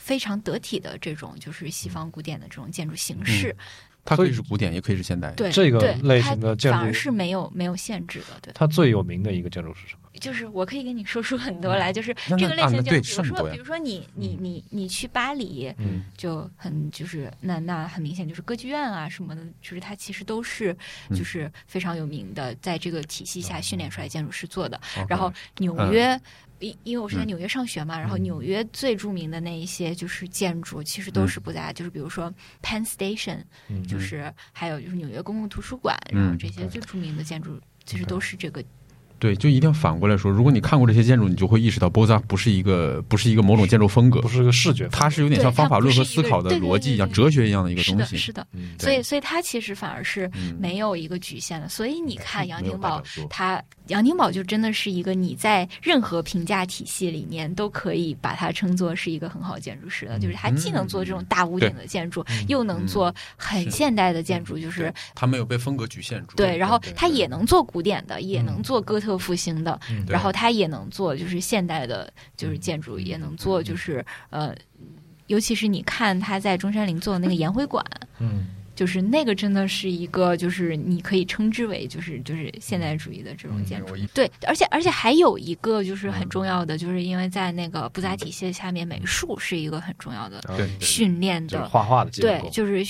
非常得体的这种就是西方古典的这种建筑形式，它可以是古典，也可以是现代。对这个对类型的建筑它反而是没有没有限制的，对。它最有名的一个建筑是什么？就是我可以跟你说出很多来，就是这个类型比如说，比如说你你你你去巴黎，嗯就很就是那那很明显就是歌剧院啊什么的，就是它其实都是嗯就是非常有名的，在这个体系下训练出来建筑师做的。然后纽约，因因为我是在纽约上学嘛，然后嗯纽约最著名的那一些就是建筑，其实都是不在，就是比如说 Penn Station，嗯就是还有就是纽约公共图书馆，嗯然后这些最著名的建筑。其实都是这个对，就一定要反过来说，如果你看过这些建筑，你就会意识到波扎不是一个不是一个某种建筑风格不，是一个视觉，它是有点像方法论和思考的逻辑一样、哲学一样的一个，东西。是的。嗯所以，所以它其实反而是嗯没有一个局限的。所以你看杨廷宝代表作，它杨廷宝就真的是一个你在任何评价体系里面都可以把它称作是一个很好的建筑师的，就是他既能做这种大屋顶的建筑，又能做很现代的建筑，就是他没有被风格局限住。对，然后他也能做古典的，也能做哥特复兴的，嗯然后他也能做就是现代的，就是建筑，也能做就是呃，尤其是你看他在中山陵做的那个颜回馆，嗯就是那个真的是一个，就是你可以称之为就是就是现代主义的这种建筑。对，而且而且还有一个就是很重要的，就是因为在那个布扎体系下面，美术是一个很重要的对训练的，画画的结对，，就是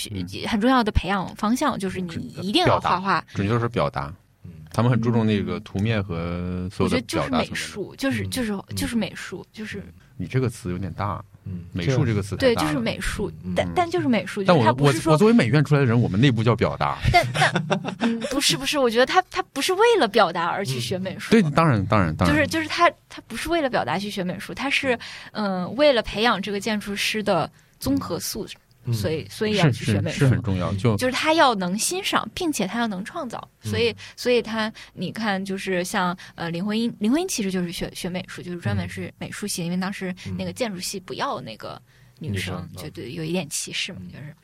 很重要的培养方向，就是你一定要画画。准确说是表达嗯，他们很注重那个图面和所我觉有的得就是美。术，就是嗯就是就是美术，就是你这个词有点大，嗯，美术这个词太对，就是美术嗯，但但就是美术，但我我我不是说，作为美院出来的人，我们内部叫表达。但但嗯，不是不是，我觉得他他不是为了表达而去学美术，对，当然当然当然，就是就是他他不是为了表达去学美术，他是嗯、为了培养这个建筑师的综合素质，嗯所以所以要去学美术是是很。重要。就就是他要能欣赏，并且他要能创造，所以，所以他，你看，就是像呃林徽因，林徽因其实就是学学美术，就是专门是美术系，因为当时那个建筑系不要那个女生就对有一点歧视嘛，就是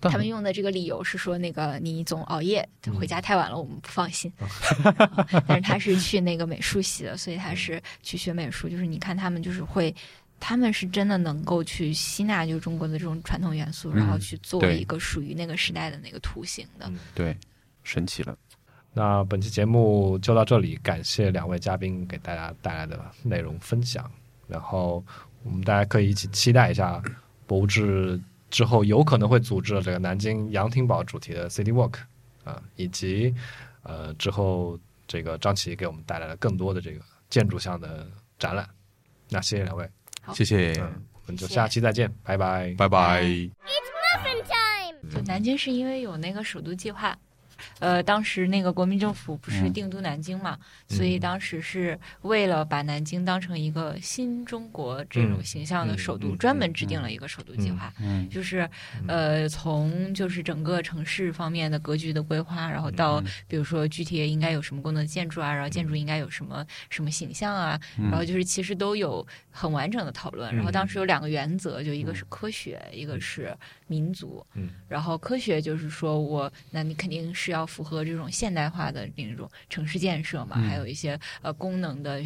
他们用的这个理由是说，那个你总熬夜回家太晚了，我们不放心。但是他是去那个美术系的，所以他是去学美术。就是你看他们就是会，他们是真的能够去吸纳就中国的这种传统元素，然后去做一个属于那个时代的那个图形的。对，神奇了。那本期节目就到这里，感谢两位嘉宾给大家带来的内容分享。然后我们大家可以一起期待一下博物志之后有可能会组织这个南京杨廷宝主题的 City Walk 啊，以及呃之后这个张琪给我们带来了更多的这个建筑项的展览。那谢谢两位，好谢谢，嗯，我们就下期再见，拜拜。拜拜。Muffin time! 就南京是因为有那个首都计划。呃，当时那个国民政府不是嗯。定都南京嘛，所以当时是为了把南京当成一个新中国这种嗯形象的首都，专门制定了一个首都计划。嗯就是呃，从就是整个城市方面的格局的规划，然后到嗯比如说具体应该有什么功能建筑啊，然后建筑应该有什么什么形象啊，然后就是其实都有很完整的讨论。然后当时有两个原则，就一个是科学，一个是民族。嗯，然后科学就是说我，那你肯定是要符合这种现代化的那种城市建设嘛，嗯。还有一些呃功能的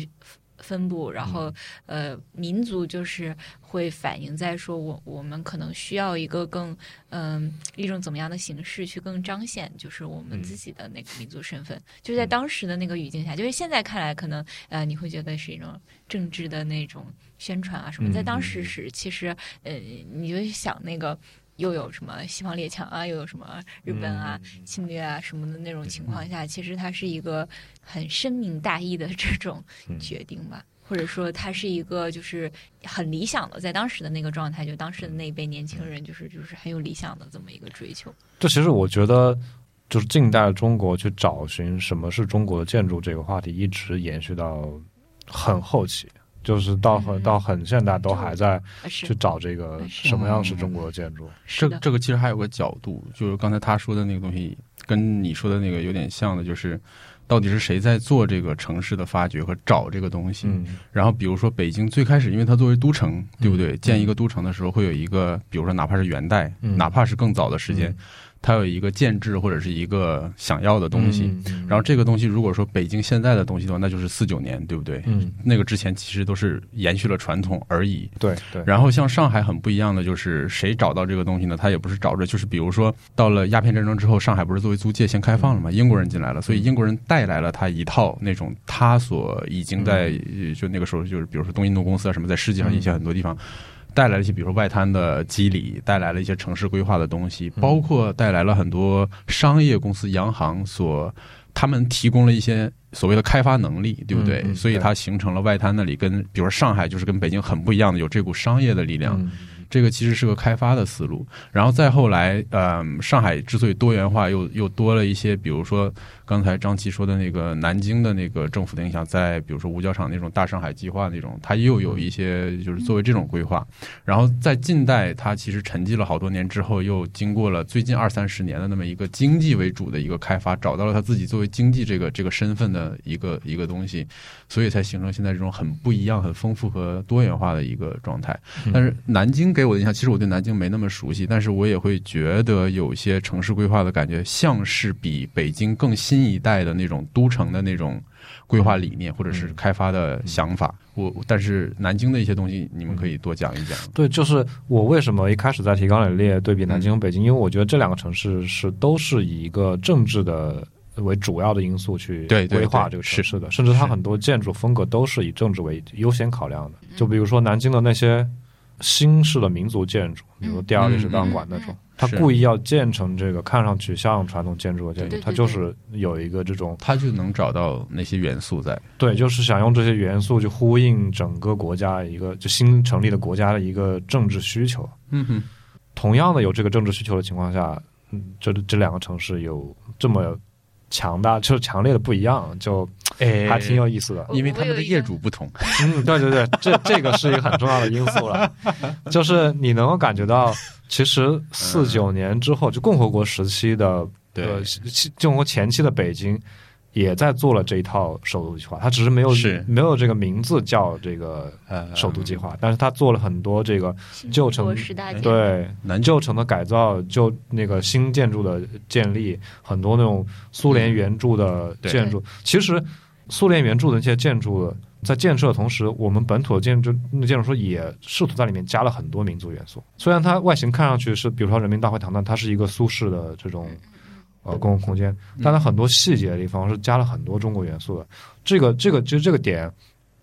分布，然后呃民族就是会反映在说我我们可能需要一个更嗯、一种怎么样的形式去更彰显就是我们自己的那个民族身份，就是在当时的那个语境下，就是现在看来可能呃你会觉得是一种政治的那种宣传啊什么，嗯在当时是其实呃你就想那个。又有什么西方列强啊，又有什么日本啊、侵略啊什么的那种情况下，其实它是一个很深明大义的 这种决定吧，或者说它是一个就是很理想的，在当时的那个状态，就当时的那一辈年轻人，就是就是很有理想的这么一个追求。这其实我觉得，就是近代中国去找寻什么是中国的建筑这个话题，一直延续到很后期，就是到很、嗯。到很现代都还在去找这个什么样是中国的建筑。这这个其实还有个角度，就是刚才他说的那个东西，跟你说的那个有点像的，就是到底是谁在做这个城市的发掘和找这个东西。嗯。然后比如说北京最开始，因为它作为都城，对不对？建一个都城的时候，会有一个，比如说哪怕是元代，嗯。哪怕是更早的时间，它有一个建制或者是一个想要的东西。嗯然后这个东西，如果说北京现在的东西的话，那就是四九年，对不对？嗯，那个之前其实都是延续了传统而已。对对，然后像上海很不一样的就是，谁找到这个东西呢？他也不是找着，就是比如说到了鸦片战争之后，上海不是作为租界先开放了嘛？英国人进来了，所以英国人带来了他一套那种他所已经在呃就那个时候就是比如说东印度公司啊什么，在世界上一些很多地方。带来了一些，比如说外滩的机理，带来了一些城市规划的东西，包括带来了很多商业公司、洋行所他们提供了一些所谓的开发能力，对不对？嗯嗯所以它形成了外滩那里跟，比如说上海就是跟北京很不一样的，有这股商业的力量。嗯这个其实是个开发的思路。然后再后来，嗯、上海之所以多元化，又又多了一些，比如说刚才张琪说的那个南京的那个政府的影响，在比如说五角场那种大上海计划那种，它又有一些就是作为这种规划。然后在近代，它其实沉寂了好多年之后，又经过了最近二三十年的那么一个经济为主的一个开发，找到了它自己作为经济这个这个身份的一个一个东西，所以才形成现在这种很不一样、很丰富和多元化的一个状态。但是南京给我的印象，其实我对南京没那么熟悉，但是我也会觉得有些城市规划的感觉，像是比北京更新一代的那种都城的那种规划理念或者是开发的想法。我但是南京的一些东西，你们可以多讲一讲。对，就是我为什么一开始在提纲里列对比南京和北京，因为我觉得这两个城市是都是以一个政治的为主要的因素去规划这个城市的，甚至它很多建筑风格都是以政治为优先考量的。就比如说南京的那些新式的民族建筑，比如第二历史档案馆那种它故意要建成这个看上去像传统建筑的建筑他，就是有一个这种他就能找到那些元素在。对，就是想用这些元素去呼应整个国家一个就新成立的国家的一个政治需求。嗯哼，同样的有这个政治需求的情况下，嗯，这这两个城市有这么强大，就是强烈的不一样，就哎还挺有意思的。因为他们的业主不同。嗯，对对对，这这个是一个很重要的因素了，就是你能够感觉到，其实四九年之后，就共和国时期的对共和国前期的北京。也在做了这一套首都计划，它只是没有是。没有这个名字叫这个呃，首都计划，但是它做了很多这个旧城对南旧城的改造，就那个新建筑的建立，很多那种苏联援助的建筑。其实，苏联援助的那些建筑在建设的同时，我们本土的建筑那建筑师也试图在里面加了很多民族元素。虽然它外形看上去是，比如说人民大会堂呢，它是一个苏式的这种呃公共空间，但它很多细节的地方是加了很多中国元素的。这个这个其实这个点，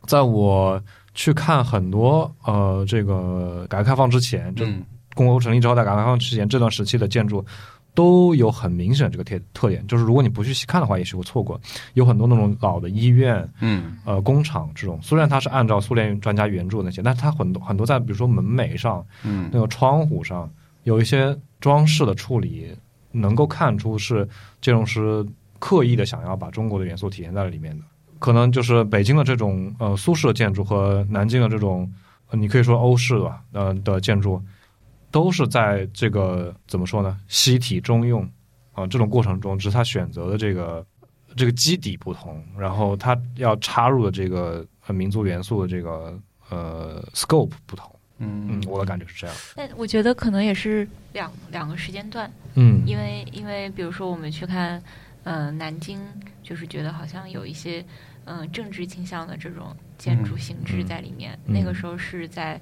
在我去看很多呃这个改革开放之前，就嗯。共和国成立之后，在改革开放之前这段时期的建筑都有很明显的这个特特点，就是如果你不去细看的话，也许会错过。有很多那种老的医院、嗯。呃工厂这种，虽然它是按照苏联专家原著那些，但是它很多很多在比如说门楣上、嗯。那个窗户上有一些装饰的处理，能够看出是建筑师刻意的想要把中国的元素体现在里面的。可能就是北京的这种呃苏式的建筑和南京的这种，呃、你可以说欧式吧，呃的建筑，都是在这个怎么说呢，西体中用啊、这种过程中，只是他选择的这个这个基底不同，然后他要插入的这个呃民族元素的这个呃 scope 不同。嗯嗯，我的感觉是这样。但我觉得可能也是两两个时间段，嗯因为因为比如说我们去看，嗯、南京，就是觉得好像有一些嗯、政治倾向的这种建筑形制在里面。嗯那个时候是在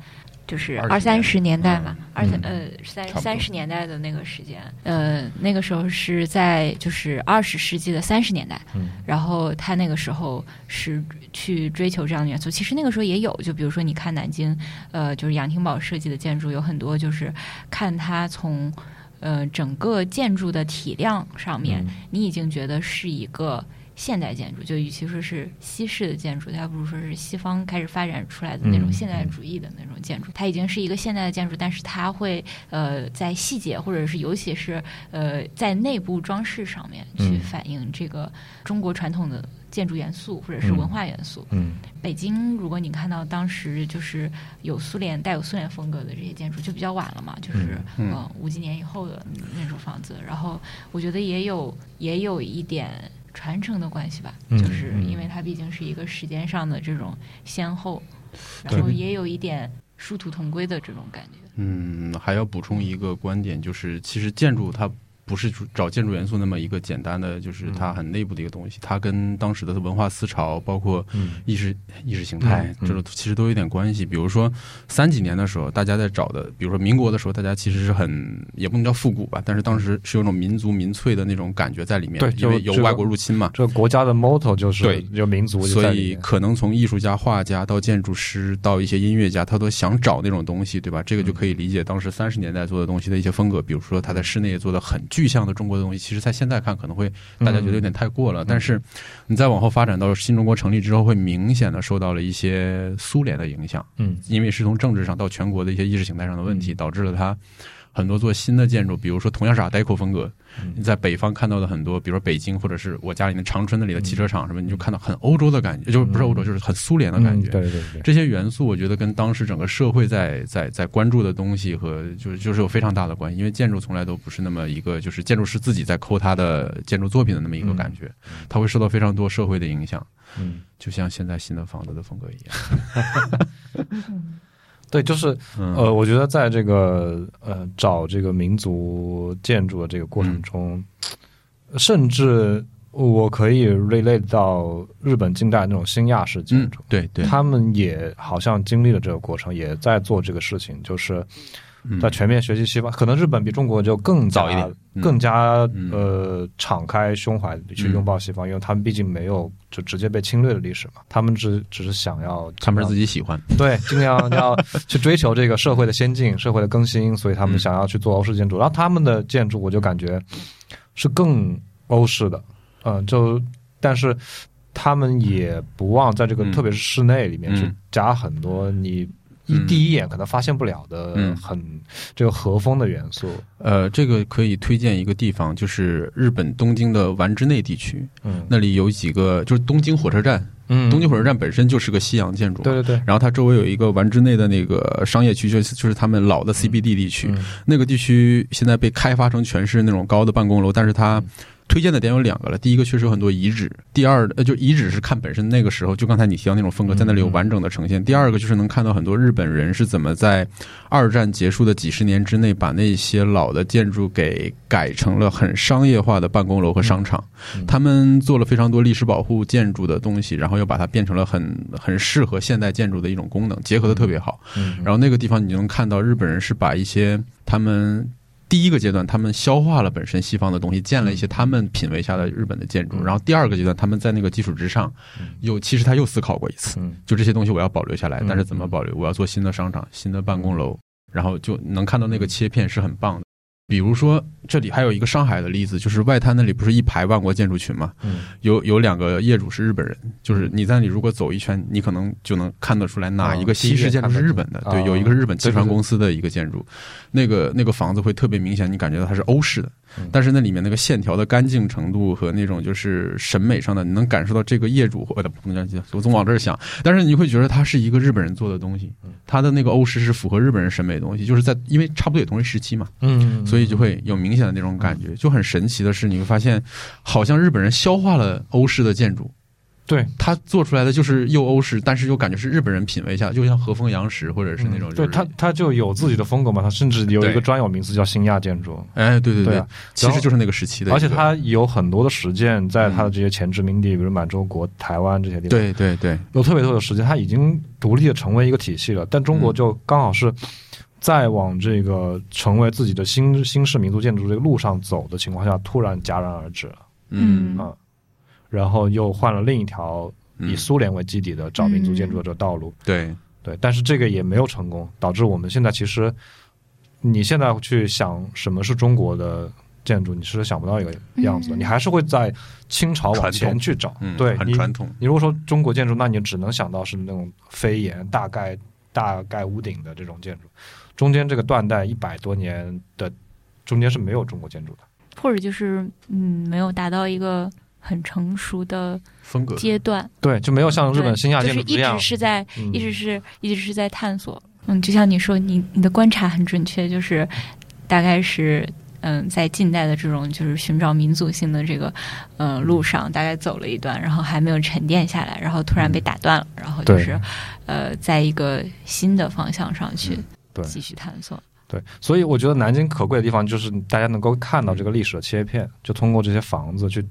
就是二三十年代嘛，嗯。二三、嗯。呃三三十年代的那个时间，呃那个时候是在就是二十世纪的三十年代，嗯。然后他那个时候是去追求这样的元素。其实那个时候也有，就比如说你看南京，呃，就是杨廷宝设计的建筑，有很多就是看他从呃整个建筑的体量上面，嗯。你已经觉得是一个。现代建筑就与其说是西式的建筑，它不如说是西方开始发展出来的那种嗯现代主义的那种建筑。它已经是一个现代的建筑，但是它会呃在细节或者是尤其是呃在内部装饰上面去嗯反映这个中国传统的建筑元素或者是文化元素。嗯北京，如果你看到当时就是有苏联带有苏联风格的这些建筑，就比较晚了嘛，就是嗯嗯呃五几年以后的那种房子。然后我觉得也有也有一点传承的关系吧，嗯就是嗯因为它毕竟是一个时间上的这种先后，然后也有一点殊途同归的这种感觉。嗯，还要补充一个观点，就是其实建筑它不是找建筑元素那么一个简单的，就是它很内部的一个东西，它跟当时的文化思潮，包括嗯意识意识形态，这种其实都有点关系。比如说三几年的时候，大家在找的，比如说民国的时候，大家其实是很也不能叫复古吧，但是当时是有种民族民粹的那种感觉在里面，对因为有外国入侵嘛。这个国家的 motto 就是对有民族就所以可能从艺术家、画家到建筑师到一些音乐家，他都想找那种东西，对吧？这个就可以理解当时三十年代做的东西的一些风格。比如说他在室内做的很具象的中国的东西，其实在现在看可能会大家觉得有点太过了，但是你再往后发展到新中国成立之后，会明显的受到了一些苏联的影响，嗯。因为是从政治上到全国的一些意识形态上的问题，导致了它很多做新的建筑，比如说同样是 Art Deco 风格，嗯你在北方看到的很多，比如说北京或者是我家里面长春那里的汽车厂什么，你就看到很欧洲的感觉，就是不是欧洲，就是很苏联的感觉。嗯对对对，这些元素，我觉得跟当时整个社会在在在关注的东西和就是就是有非常大的关系，因为建筑从来都不是那么一个就是建筑师自己在抠他的建筑作品的那么一个感觉，它会受到非常多社会的影响，嗯，就像现在新的房子的风格一样。对，就是嗯。呃，我觉得在这个呃找这个民族建筑的这个过程中，甚至我可以 relate 到日本近代那种新亚式建嗯筑，，对对，他们也好像经历了这个过程，也在做这个事情，就是嗯在全面学习西方。可能日本比中国就更早一点。嗯。更加嗯。呃敞开胸怀去嗯拥抱西方，因为他们毕竟没有就直接被侵略的历史嘛，他们只只是想要他们是自己己喜欢，对尽量要去追求这个社会的先进、社会的更新，所以他们嗯。想要去做欧式建筑。然后他们的建筑，我就感觉是更欧式的，嗯、就但是他们也不忘在这个、嗯。特别是室内里面去嗯加很多你一嗯第一眼可能发现不了的嗯很这个和风的元素。呃，这个可以推荐一个地方，就是日本东京的丸之内地区，嗯，那里有几个，就是东京火车站，嗯东京火车站本身就是个西洋建筑，对对对，然后它周围有一个丸之内的那个商业区，就是就是他们老的 CBD 地区，嗯那个地区现在被开发成全是那种高的办公楼，但是它推荐的点有两个了。第一个确实有很多遗址，第二呃就遗址是看本身那个时候，就刚才你提到那种风格，在那里有完整的呈现。第二个就是能看到很多日本人是怎么在二战结束的几十年之内，把那些老的建筑给改成了很商业化的办公楼和商场。嗯他们做了非常多历史保护建筑的东西，然后又把它变成了很很适合现代建筑的一种功能，结合的特别好。嗯然后那个地方你就能看到日本人是把一些他们第一个阶段他们消化了本身西方的东西，建了一些他们品味下的日本的建筑。嗯然后第二个阶段他们在那个基础之上，又其实他又思考过一次，嗯就这些东西我要保留下来嗯，但是怎么保留？我要做新的商场、新的办公楼，然后就能看到那个切片是很棒的。比如说，这里还有一个上海的例子，就是外滩那里不是一排万国建筑群嘛？嗯有有两个业主是日本人，就是你在那里如果走一圈，你可能就能看得出来哪一个西式建筑是日本的。对，有一个是日本汽船对对对公司的一个建筑，那个那个房子会特别明显，你感觉到它是欧式的嗯，但是那里面那个线条的干净程度和那种就是审美上的，你能感受到这个业主或者不能这样，我总往这儿想，但是你会觉得它是一个日本人做的东西嗯，它的那个欧式是符合日本人审美的东西，就是在因为差不多也同一时期嘛，嗯，所以就会有明显的那种感觉。就很神奇的是，你会发现，好像日本人消化了欧式的建筑，对。他做出来的就是又欧式，但是又感觉是日本人品味下，就像和风洋食或者是那种、嗯对他，他就有自己的风格嘛，他甚至有一个专有名词叫新亚建筑，哎，对对对。啊。其实就是那个时期的，而且他有很多的实践在他的这些前殖民地，比如满洲国、台湾这些地方，对对对，有特别多的实践，他已经独立的成为一个体系了。但中国嗯就刚好是在往这个成为自己的新新式民族建筑这个路上走的情况下，突然戛然而止了。嗯。啊，然后又换了另一条以嗯，苏联为基底的找民族建筑的这个道路。对，对，但是这个也没有成功，导致我们现在其实，你现在去想什么是中国的建筑，你是想不到一个样子的，嗯你还是会在清朝往前去找。嗯，对，你很传统，你如果说中国建筑，那你只能想到是那种飞檐、大概大概屋顶的这种建筑，中间这个断代一百多年的中间是没有中国建筑的。或者就是嗯，没有达到一个很成熟的风格。阶段，对，就没有像日本新亚就是一建筑这样。直，是在嗯。一直是一直是在探索。嗯，就像你说，你你的观察很准确，就是大概是嗯，在近代的这种就是寻找民族性的这个呃路上，大概走了一段，然后还没有沉淀下来，然后突然被打断了，然后就是呃，在一个新的方向上去对。继续探索。对，所以我觉得南京可贵的地方就是大家能够看到这个历史的切片，就通过这些房子去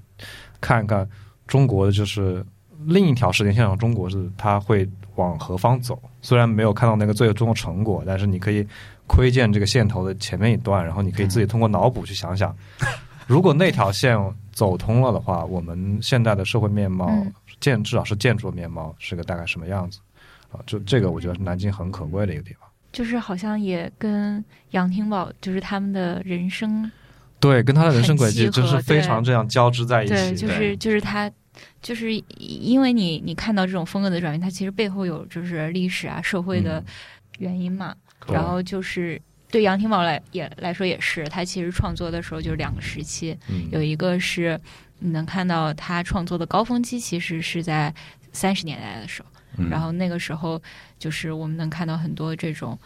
看看中国的就是另一条时间线上，中国是它会往何方走。虽然没有看到那个最终的成果，但是你可以窥见这个线头的前面一段，然后你可以自己通过脑补去想想，如果那条线走通了的话，我们现在的社会面貌嗯建至少是建筑面貌是个大概什么样子啊？就这个，我觉得是南京很可贵的一个地方。就是好像也跟杨廷宝就是他们的人生对，跟他的人生轨迹真是非常这样交织在一起。对，就是就是他，就是因为你你看到这种风格的转变，它其实背后有就是历史啊、社会的嗯原因嘛。对然后就是对杨廷宝来也来说也是，他其实创作的时候就是两个时期，嗯有一个是你能看到他创作的高峰期，其实是在三十年代的时候，嗯然后那个时候就是我们能看到很多这种。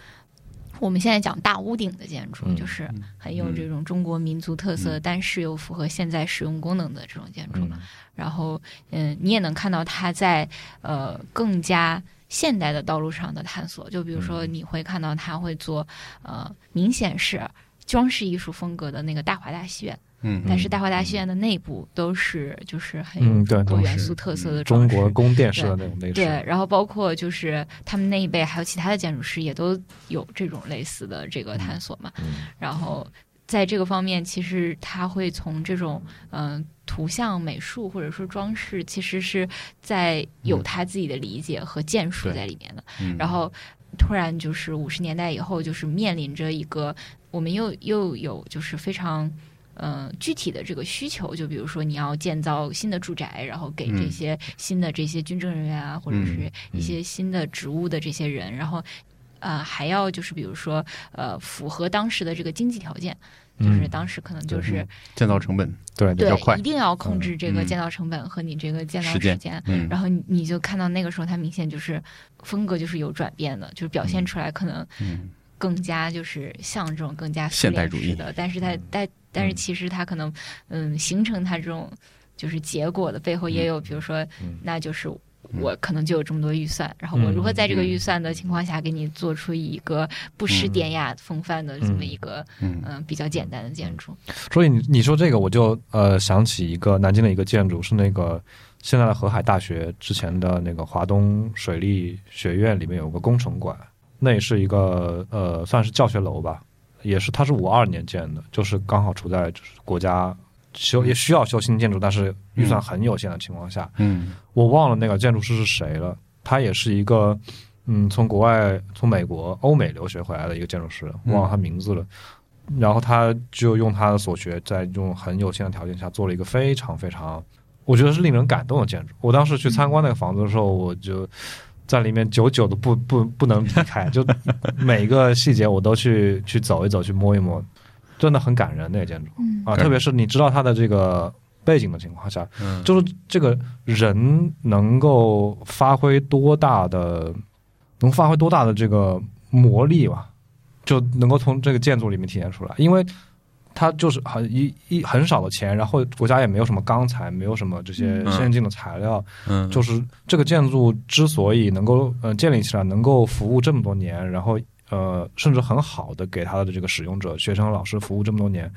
我们现在讲大屋顶的建筑，嗯就是很有这种中国民族特色，但是又符合现在使用功能的这种建筑。嗯然后，嗯，你也能看到它在呃更加现代的道路上的探索。就比如说，你会看到它会做呃明显是装饰艺术风格的那个大华大戏院，嗯，但是大华大戏院的内部都是就是很有嗯对中国元素特色的中。国宫殿式的那种内饰。对，然后包括就是他们那一辈还有其他的建筑师也都有这种类似的这个探索嘛。嗯然后在这个方面，其实他会从这种嗯、呃图像美术或者说装饰，其实是在有他自己的理解和建树在里面的。嗯然后突然就是五十年代以后，就是面临着一个我们又又有就是非常。呃，具体的这个需求，就比如说你要建造新的住宅，然后给这嗯些新的这些军政人员啊，或者是一些新的职务的这些人，然后呃还要就是比如说呃符合当时的这个经济条件，就是嗯。当时可能就是建造成本，对对较快一定要控制这个嗯。建造成本和你这个建造时间。嗯，然后你你就看到那个时候，它明显就是风格就是有转变的，就是表现出来可能嗯更加就是像这种更加现代主义。的，但是它但但是其实它可能嗯形成它这种就是结果的背后也有，比如说嗯。那就是。我可能就有这么多预算，然后我如何在这个预算的情况下，给你做出一个不失典雅风范的这么一个嗯。嗯比较简单的建筑。所以你你说这个，我就呃想起一个南京的一个建筑，是那个现在的河海大学之前的那个华东水利学院里面有个工程馆，那也是一个呃算是教学楼吧，也是它是五二年建的，就是刚好处在就是国家修也需要修新建筑，但是预算很有限的情况下，嗯我忘了那个建筑师是谁了，他也是一个嗯从国外从美国欧美留学回来的一个建筑师，嗯忘了他名字了。然后他就用他的所学，在这种很有限的条件下做了一个非常非常，我觉得是令人感动的建筑。我当时去参观那个房子的时候，我就在里面久久的不不不能离开，就每个细节我都去去走一走，去摸一摸，真的很感人那个建筑嗯啊！特别是你知道它的这个背景的情况下，嗯，就是这个人能够发挥多大的，能发挥多大的这个魔力吧，就能够从这个建筑里面体现出来。因为它就是很一一很少的钱，然后国家也没有什么钢材，没有什么这些嗯先进的材料，嗯就是这个建筑之所以能够呃建立起来，能够服务这么多年，然后呃甚至很好的给他的这个使用者、学生、老师服务这么多年，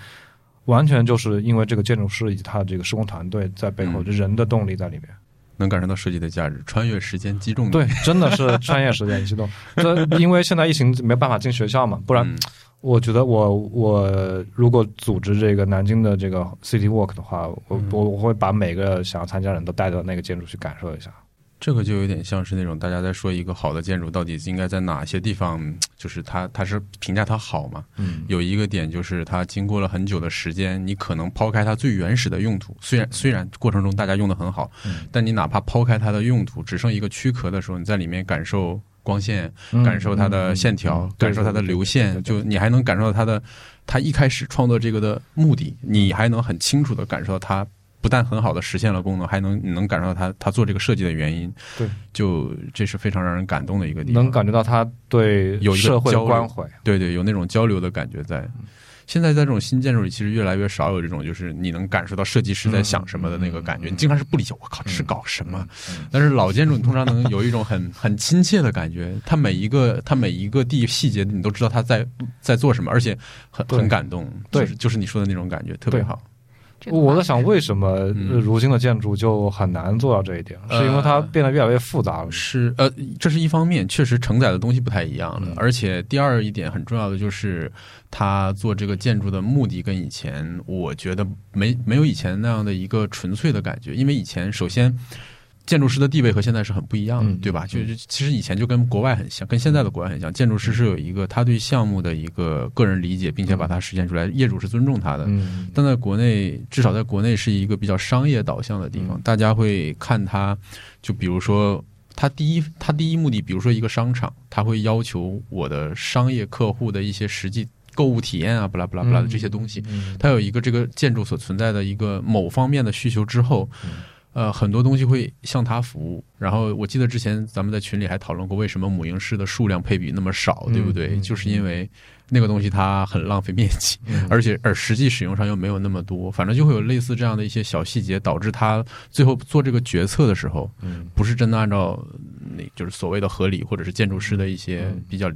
完全就是因为这个建筑师以及他的这个施工团队在背后，嗯这人的动力在里面。能感受到设计的价值，穿越时间击中对，真的是穿越时间激动。这因为现在疫情没办法进学校嘛，不然嗯我觉得我我如果组织这个南京的这个 City Walk 的话，我嗯我我会把每个想要参加的人都带到那个建筑去感受一下。这个就有点像是那种大家在说一个好的建筑到底应该在哪些地方，就是它它是评价它好嘛？嗯有一个点就是它经过了很久的时间，你可能抛开它最原始的用途，虽然虽然过程中大家用的很好，嗯但你哪怕抛开它的用途，只剩一个躯壳的时候，你在里面感受光线，嗯感受它的线条，感受它的流线，就你还能感受到它的，它一开始创作这个的目的，你还能很清楚的感受到它不但很好的实现了功能，还能你能感受到它它做这个设计的原因。对，就这是非常让人感动的一个地方。能感觉到他对有社会关怀。对对，有那种交流的感觉在。现在在这种新建筑里，其实越来越少有这种就是你能感受到设计师在想什么的那个感觉。你经常是不理解，我靠，这是搞什么？嗯但是老建筑你通常能有一种很很亲切的感觉，它每一个 它每一个地细节你都知道它在在做什么，而且很很感动，对就是就是你说的那种感觉，特别好。这个我在想，为什么如今的建筑就很难做到这一点？是因为它呃变得越来越复杂了吗？是呃，这是一方面，确实承载的东西不太一样了。嗯而且第二一点很重要的就是，他做这个建筑的目的跟以前，我觉得没没有以前那样的一个纯粹的感觉。因为以前首先。建筑师的地位和现在是很不一样的，嗯对吧？嗯就是其实以前就跟国外很像，跟现在的国外很像。建筑师是有一个他对项目的一个个人理解，并且把它实现出来，业主是尊重他的。嗯，但在国内，至少在国内是一个比较商业导向的地方，嗯大家会看他，就比如说。他第一，他第一目的，比如说一个商场，他会要求我的商业客户的一些实际购物体验啊，不拉不拉不拉的这些东西，嗯，它有一个这个建筑所存在的一个某方面的需求之后嗯，呃，很多东西会向它服务。然后我记得之前咱们在群里还讨论过，为什么母婴室的数量配比那么少，对不对？嗯嗯就是因为那个东西它很浪费面积，嗯 而且而实际使用上又没有那么多，反正就会有类似这样的一些小细节，导致他最后做这个决策的时候，嗯不是真的按照那就是所谓的合理或者是建筑师的一些嗯比较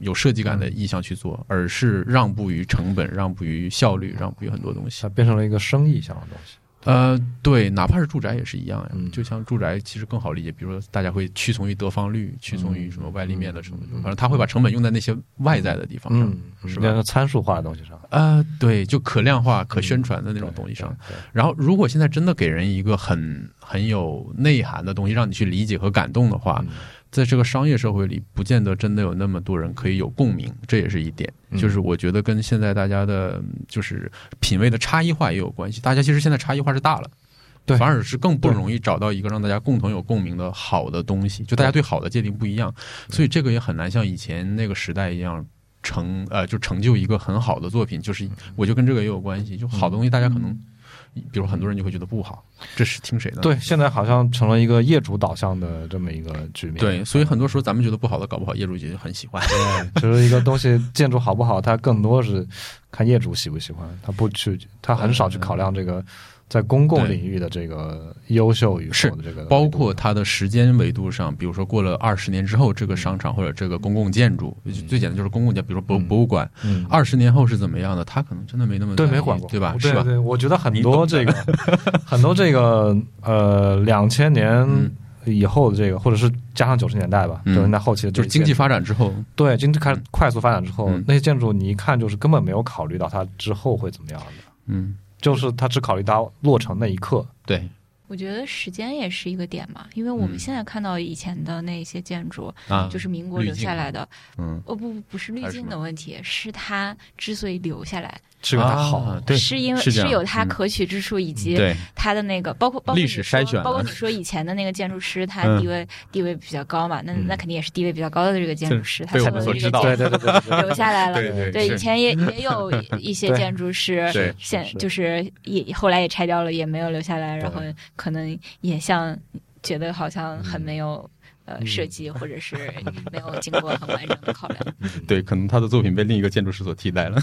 有设计感的意向去做，而是让步于成本，让步于效率，让步于很多东西它。变成了一个生意上的东西。呃，对，哪怕是住宅也是一样呀。嗯就像住宅其实更好理解，比如说大家会屈从于得房率，屈从于什么外立面的成本，嗯反正他会把成本用在那些外在的地方上，嗯，是吧那个参数化的东西上，呃，对，就可量化、可宣传的那种东西上。然后，如果现在真的给人一个很很有内涵的东西，让你去理解和感动的话，嗯在这个商业社会里，不见得真的有那么多人可以有共鸣，这也是一点。嗯就是我觉得跟现在大家的，就是品味的差异化也有关系。大家其实现在差异化是大了。对反而是更不容易找到一个让大家共同有共鸣的好的东西，就大家对好的界定不一样，所以这个也很难像以前那个时代一样成呃就成就一个很好的作品。就是我就跟这个也有关系，就好东西大家可能，比如很多人就会觉得不好，这是听谁的？对，现在好像成了一个业主导向的这么一个局面。对，所以很多时候咱们觉得不好的，搞不好业主也很喜欢。对，就是一个东西建筑好不好，它更多是看业主喜不喜欢，他不去，他很少去考量这个在公共领域的这个优秀与是否的这个，包括它的时间维度上，比如说过了二十年之后，这个商场或者这个公共建筑，最简单就是公共建，比如说博嗯。博物馆，嗯，二十年后是怎么样的，他可能真的没那么对没管过，对吧？是吧？对对，我觉得很多这个 很多这个呃两千年嗯以后的这个，或者是加上九十年代吧，嗯。九十年代后期的就是经济发展之后，对经济开始快速发展之后，嗯。那些建筑你一看就是根本没有考虑到它之后会怎么样的，嗯，就是他只考虑到落成那一刻。对。我觉得时间也是一个点嘛，因为我们嗯现在看到以前的那些建筑，啊，就是民国留下来的，嗯，哦不不不是滤镜的问题，是它之所以留下来，是因为它好，啊对，是因为是有它嗯。可取之处，以及，它的那个包括包括历你说史筛选包括你说以前的那个建筑师，他嗯。地位地位比较高嘛，那嗯。那肯定也是地位比较高的这个建筑师，他才能这个们所知道建筑对对对对对留下来了。对对，对以前也也有一些对。建筑师，对现是就是也后来也拆掉了，也没有留下来，然后对可能也像觉得好像很嗯。没有呃嗯。设计，或者是没有经过很完整的考量。对，可能他的作品被另一个建筑师所替代了。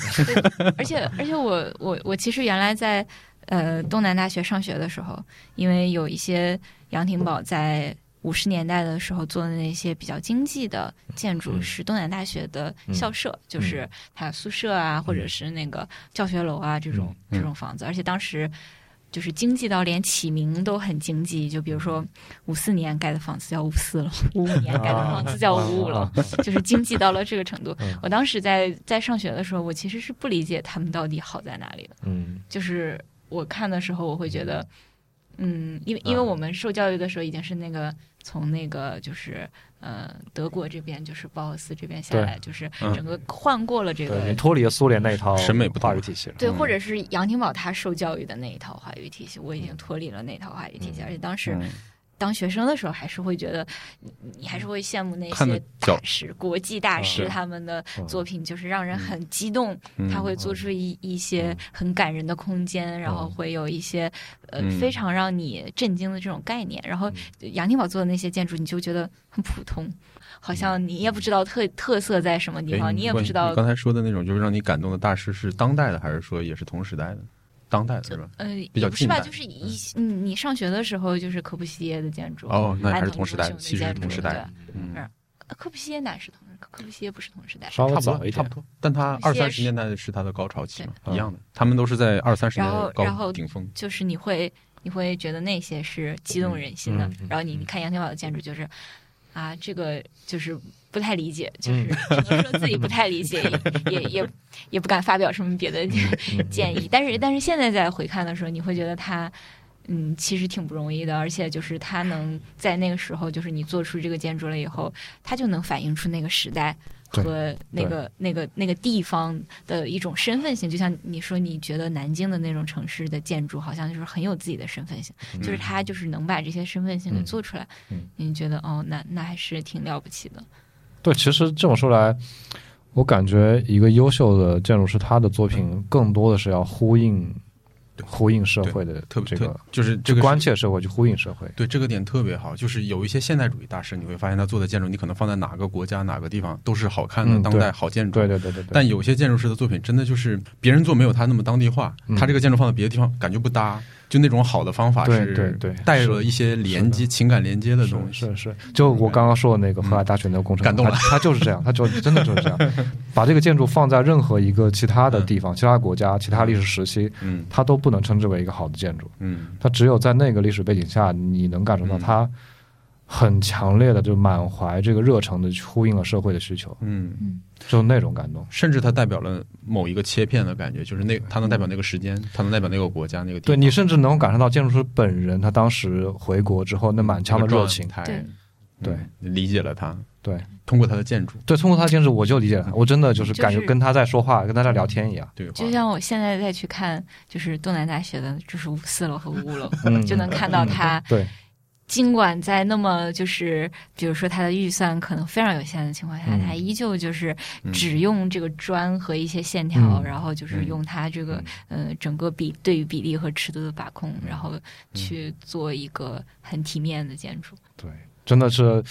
而且而且我我我其实原来在呃东南大学上学的时候，因为有一些杨廷宝在。五十年代的时候做的那些比较经济的建筑嗯。是东南大学的校舍，就是它宿舍啊，或者是那个教学楼啊这种、嗯。这种房子，而且当时就是经济到连起名都很经济，就比如说五四年盖的房子叫五四了，五五年盖的房子叫五五楼，啊 就是经济到了这个程度嗯。我当时在在上学的时候，我其实是不理解他们到底好在哪里的。嗯就是我看的时候，我会觉得，嗯，因为因为啊我们受教育的时候已经是那个从那个就是呃德国这边就是包豪斯这边下来，就是嗯。整个换过了这，个你脱离了苏联那一套审美不同话语体系了。对，嗯。或者是杨廷宝他受教育的那一套话语体系，我已经脱离了那套话语体系，嗯。而且当时嗯当学生的时候，还是会觉得你你还是会羡慕那些角大师、国际大师他们的嗯。作品，就是让人很激动。他会做出一一些很感人的空间，然后会有一些呃嗯。非常让你震惊的这种概念。然后杨廷宝做的那些建筑，你就觉得很普通，好像你也不知道特特色在什么地哎方，你也不知道刚才说的那种，就是让你感动的大师是当代的，还是说也是同时代的？当代的是吧？呃，比较也不是吧？就是一你你上学的时候就是科布西耶的建筑，哦，那还是同时代其实同时代的。嗯，呃科布西耶哪是同时？科布西耶不是同时代。稍微差不早一点多差不。多。但他二三十年代是他的高潮期嘛，一样的，他们都是在二三十年然后代然后高顶峰。就是你会你会觉得那些是激动人心的，嗯嗯然后你你看杨天宝的建筑就是啊，这个就是不太理解，就是嗯只能说自己不太理解，也也也也不敢发表什么别的建议。但是但是现在再回看的时候，你会觉得他。嗯，其实挺不容易的，而且就是他能在那个时候，就是你做出这个建筑了以后，他就能反映出那个时代和那个那个那个地方的一种身份性。就像你说，你觉得南京的那种城市的建筑，好像就是很有自己的身份性，就是他就是能把这些身份性给做出来。嗯你觉得哦，那那还是挺了不起的。对，其实这么说来，我感觉一个优秀的建筑师，他的作品更多的是要呼应呼应社会的特别特这个，就是这个关切社会，去呼应社会。对这个点特别好，就是有一些现代主义大师，你会发现他做的建筑，你可能放在哪个国家、哪个地方都是好看的嗯当代好建筑。对对对对对。但有些建筑师的作品真的就是别人做没有他那么当地化，嗯他这个建筑放在别的地方感觉不搭，就那种好的方法对是对对带了一些连接、情感连接的东西。是是。是，就我刚刚说的那个河海大学那个工程，感动了。他他就是这样，他就 真的就是这样，把这个建筑放在任何一个其他的地方、其他国家、其他历史时期，嗯。它都不能称之为一个好的建筑。嗯。它只有在那个历史背景下，你能感受到嗯。它很强烈的就满怀这个热诚的去呼应了社会的需求，嗯，就那种感动。甚至它代表了某一个切片的感觉，就是那它能代表那个时间，它能代表那个国家那个地方。对你甚至能够感受到建筑师本人，他当时回国之后那满腔的热情。态。对。对。嗯理解了他，对。通过他的建筑。对，通过他的建筑，我就理解了他，我真的就是感觉跟他在说话，跟他在聊天一样。对，就像我现在再去看，就是东南大学的，就是五四楼和五楼，嗯，就能看到他。对尽管在那么就是，比如说他的预算可能非常有限的情况下，嗯。他依旧就是嗯。只用这个砖和一些线条，嗯。然后就是嗯。用它这个、呃整个比对于比例和尺度的把控，然后嗯。去做一个很体面的建筑。对，真的是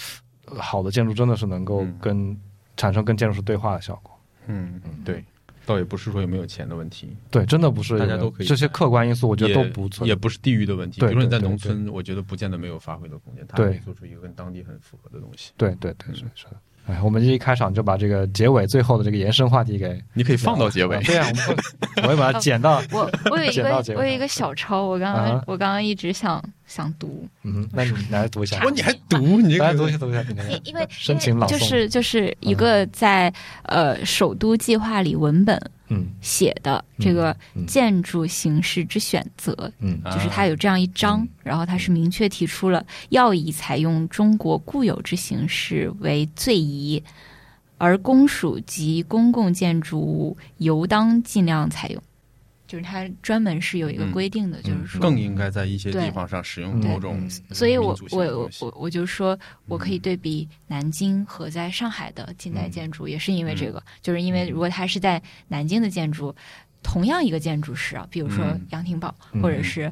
呃好的建筑，真的是能够嗯。跟产生跟建筑师对话的效果。嗯，对，倒也不是说有没有钱的问题，对，真的不是大家都可以这些客观因素，我觉得都不错也不是地域的问题。对比如说你在农村，我觉得不见得没有发挥的空间，他对可以做出一个跟当地很符合的东西。对对对是是的。哎，我们这一开场就把这个结尾最后的这个延伸话题给你可以放到结尾，对啊，我们会我会把它剪到。我我有一个剪到结尾我有一个小抄，我刚刚、啊我刚刚一直想想读，嗯，那你来读一下。哇，你还读你这个来读一下，读一下。因因为申请老就是就是一个在、呃首都计划里文本嗯。写的这个建筑形式之选择，嗯。就是它有这样一章，嗯。然后它是明确提出了要以采用中国固有之形式为最宜，而公署及公共建筑物尤当尽量采用。就是它专门是有一个嗯规定的，嗯就是说更应该在一些地方上使用某种嗯所以我我我我我就说，我可以对比南京和在上海的近代建筑，也是因为这个，就是因为如果它是在南京的建筑，同样一个建筑师啊，比如说嗯杨廷宝，嗯或者是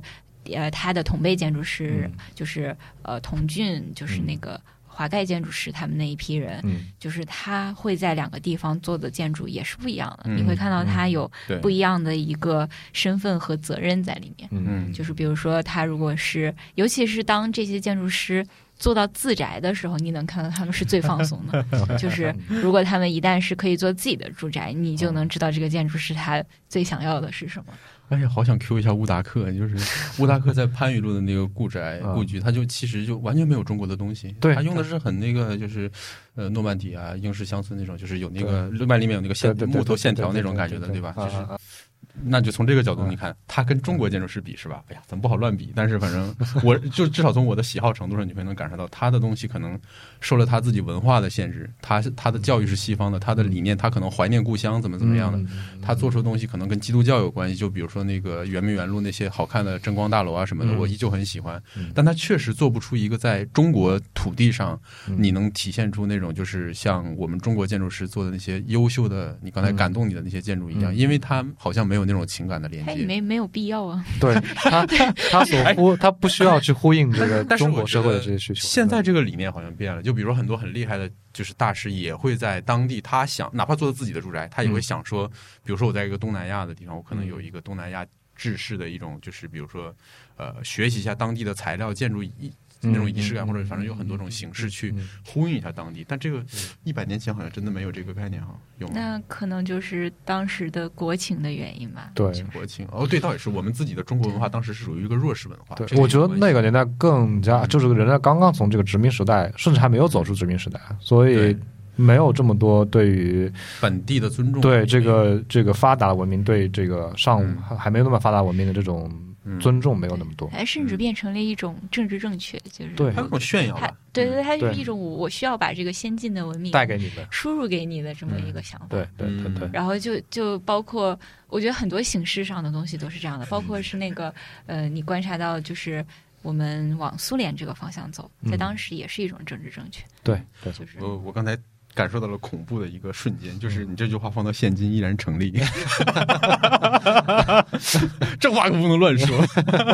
呃他的同辈建筑师，嗯就是呃童俊，就是那个华盖建筑师他们那一批人，嗯就是他会在两个地方做的建筑也是不一样的，嗯你会看到他有不一样的一个身份和责任在里面。嗯嗯就是比如说，他如果是，尤其是当这些建筑师做到自宅的时候，你能看到他们是最放松的。就是如果他们一旦是可以做自己的住宅，你就能知道这个建筑师他最想要的是什么。哎呀，好想 Q 一下乌达克，就是 乌达克在番禺路的那个故宅 啊故居，他就其实就完全没有中国的东西，对他用的是很那个就是呃诺曼底啊、英式乡村那种，就是有那个外立面有那个线木头线条那种感觉的，对对吧？就是那就从这个角度你看，它跟中国建筑师比是吧？哎呀，咱不好乱比，但是反正我 就至少从我的喜好程度上，你会能感受到他的东西可能受了他自己文化的限制，他他的教育是西方的，他的理念他可能怀念故乡怎么怎么样的，他做出的东西可能跟基督教有关系，就比如说那个圆明园路那些好看的争光大楼啊什么的，嗯。我依旧很喜欢嗯，但他确实做不出一个在中国土地上嗯。你能体现出那种就是像我们中国建筑师做的那些优秀的，你刚才嗯。感动你的那些建筑一样，嗯。因为他好像没有那种情感的连哎，接。没没有必要啊。对他 他所呼他不需要去呼应这个中国社会的这些需求。现在这个理念好像变了，就比如说很多很厉害的，就是大师也会在当地，他想哪怕做自己的住宅，他也会嗯想说，比如说我在一个东南亚的地方，我可能有一个东南亚制式的一种，就是比如说呃，学习一下当地的材料、建筑仪那种仪式感，嗯或者反正有很多种形式去嗯呼应一下当地。但这个一百年前好像真的没有这个概念哈，有吗？那可能就是当时的国情的原因吧。对国情哦，对，倒也是我们自己的中国文化当时是属于一个弱势文化。对这，个我觉得那个年代更加嗯就是人家刚刚从这个殖民时代，甚至还没有走出殖民时代，所以没有这么多对于本地的尊重，对这个这个发达文明对这个上嗯还还没有那么发达文明的这种嗯尊重没有那么多。还甚至变成了一种政治正确，就是对。还有一种炫耀它吧。对对对，它就是一种我我需要把这个先进的文明带给你的，输入给你的这么一个想法。对对对对，然后就就包括，我觉得很多形式上的东西都是这样的，包括是那个呃，你观察到就是我们往苏联这个方向走，在嗯。当时也是一种政治正确，对对，就是我我刚才感受到了恐怖的一个瞬间，就是你这句话放到现今依然成立，这话可不能乱说，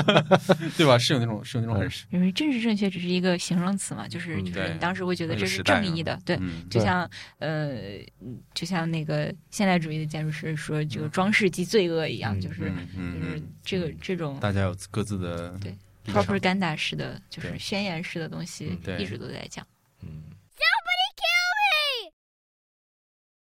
对吧？是有那种是有那种很因为政治正确只是一个形容词嘛，就是嗯就是你当时会觉得这是正义的，对。嗯就像呃，就像那个现代主义的建筑师说，这个装饰即罪恶一样，嗯就是嗯就是嗯，这个这种大家有各自的对 propaganda 式的，就是宣言式的东西一直都在讲。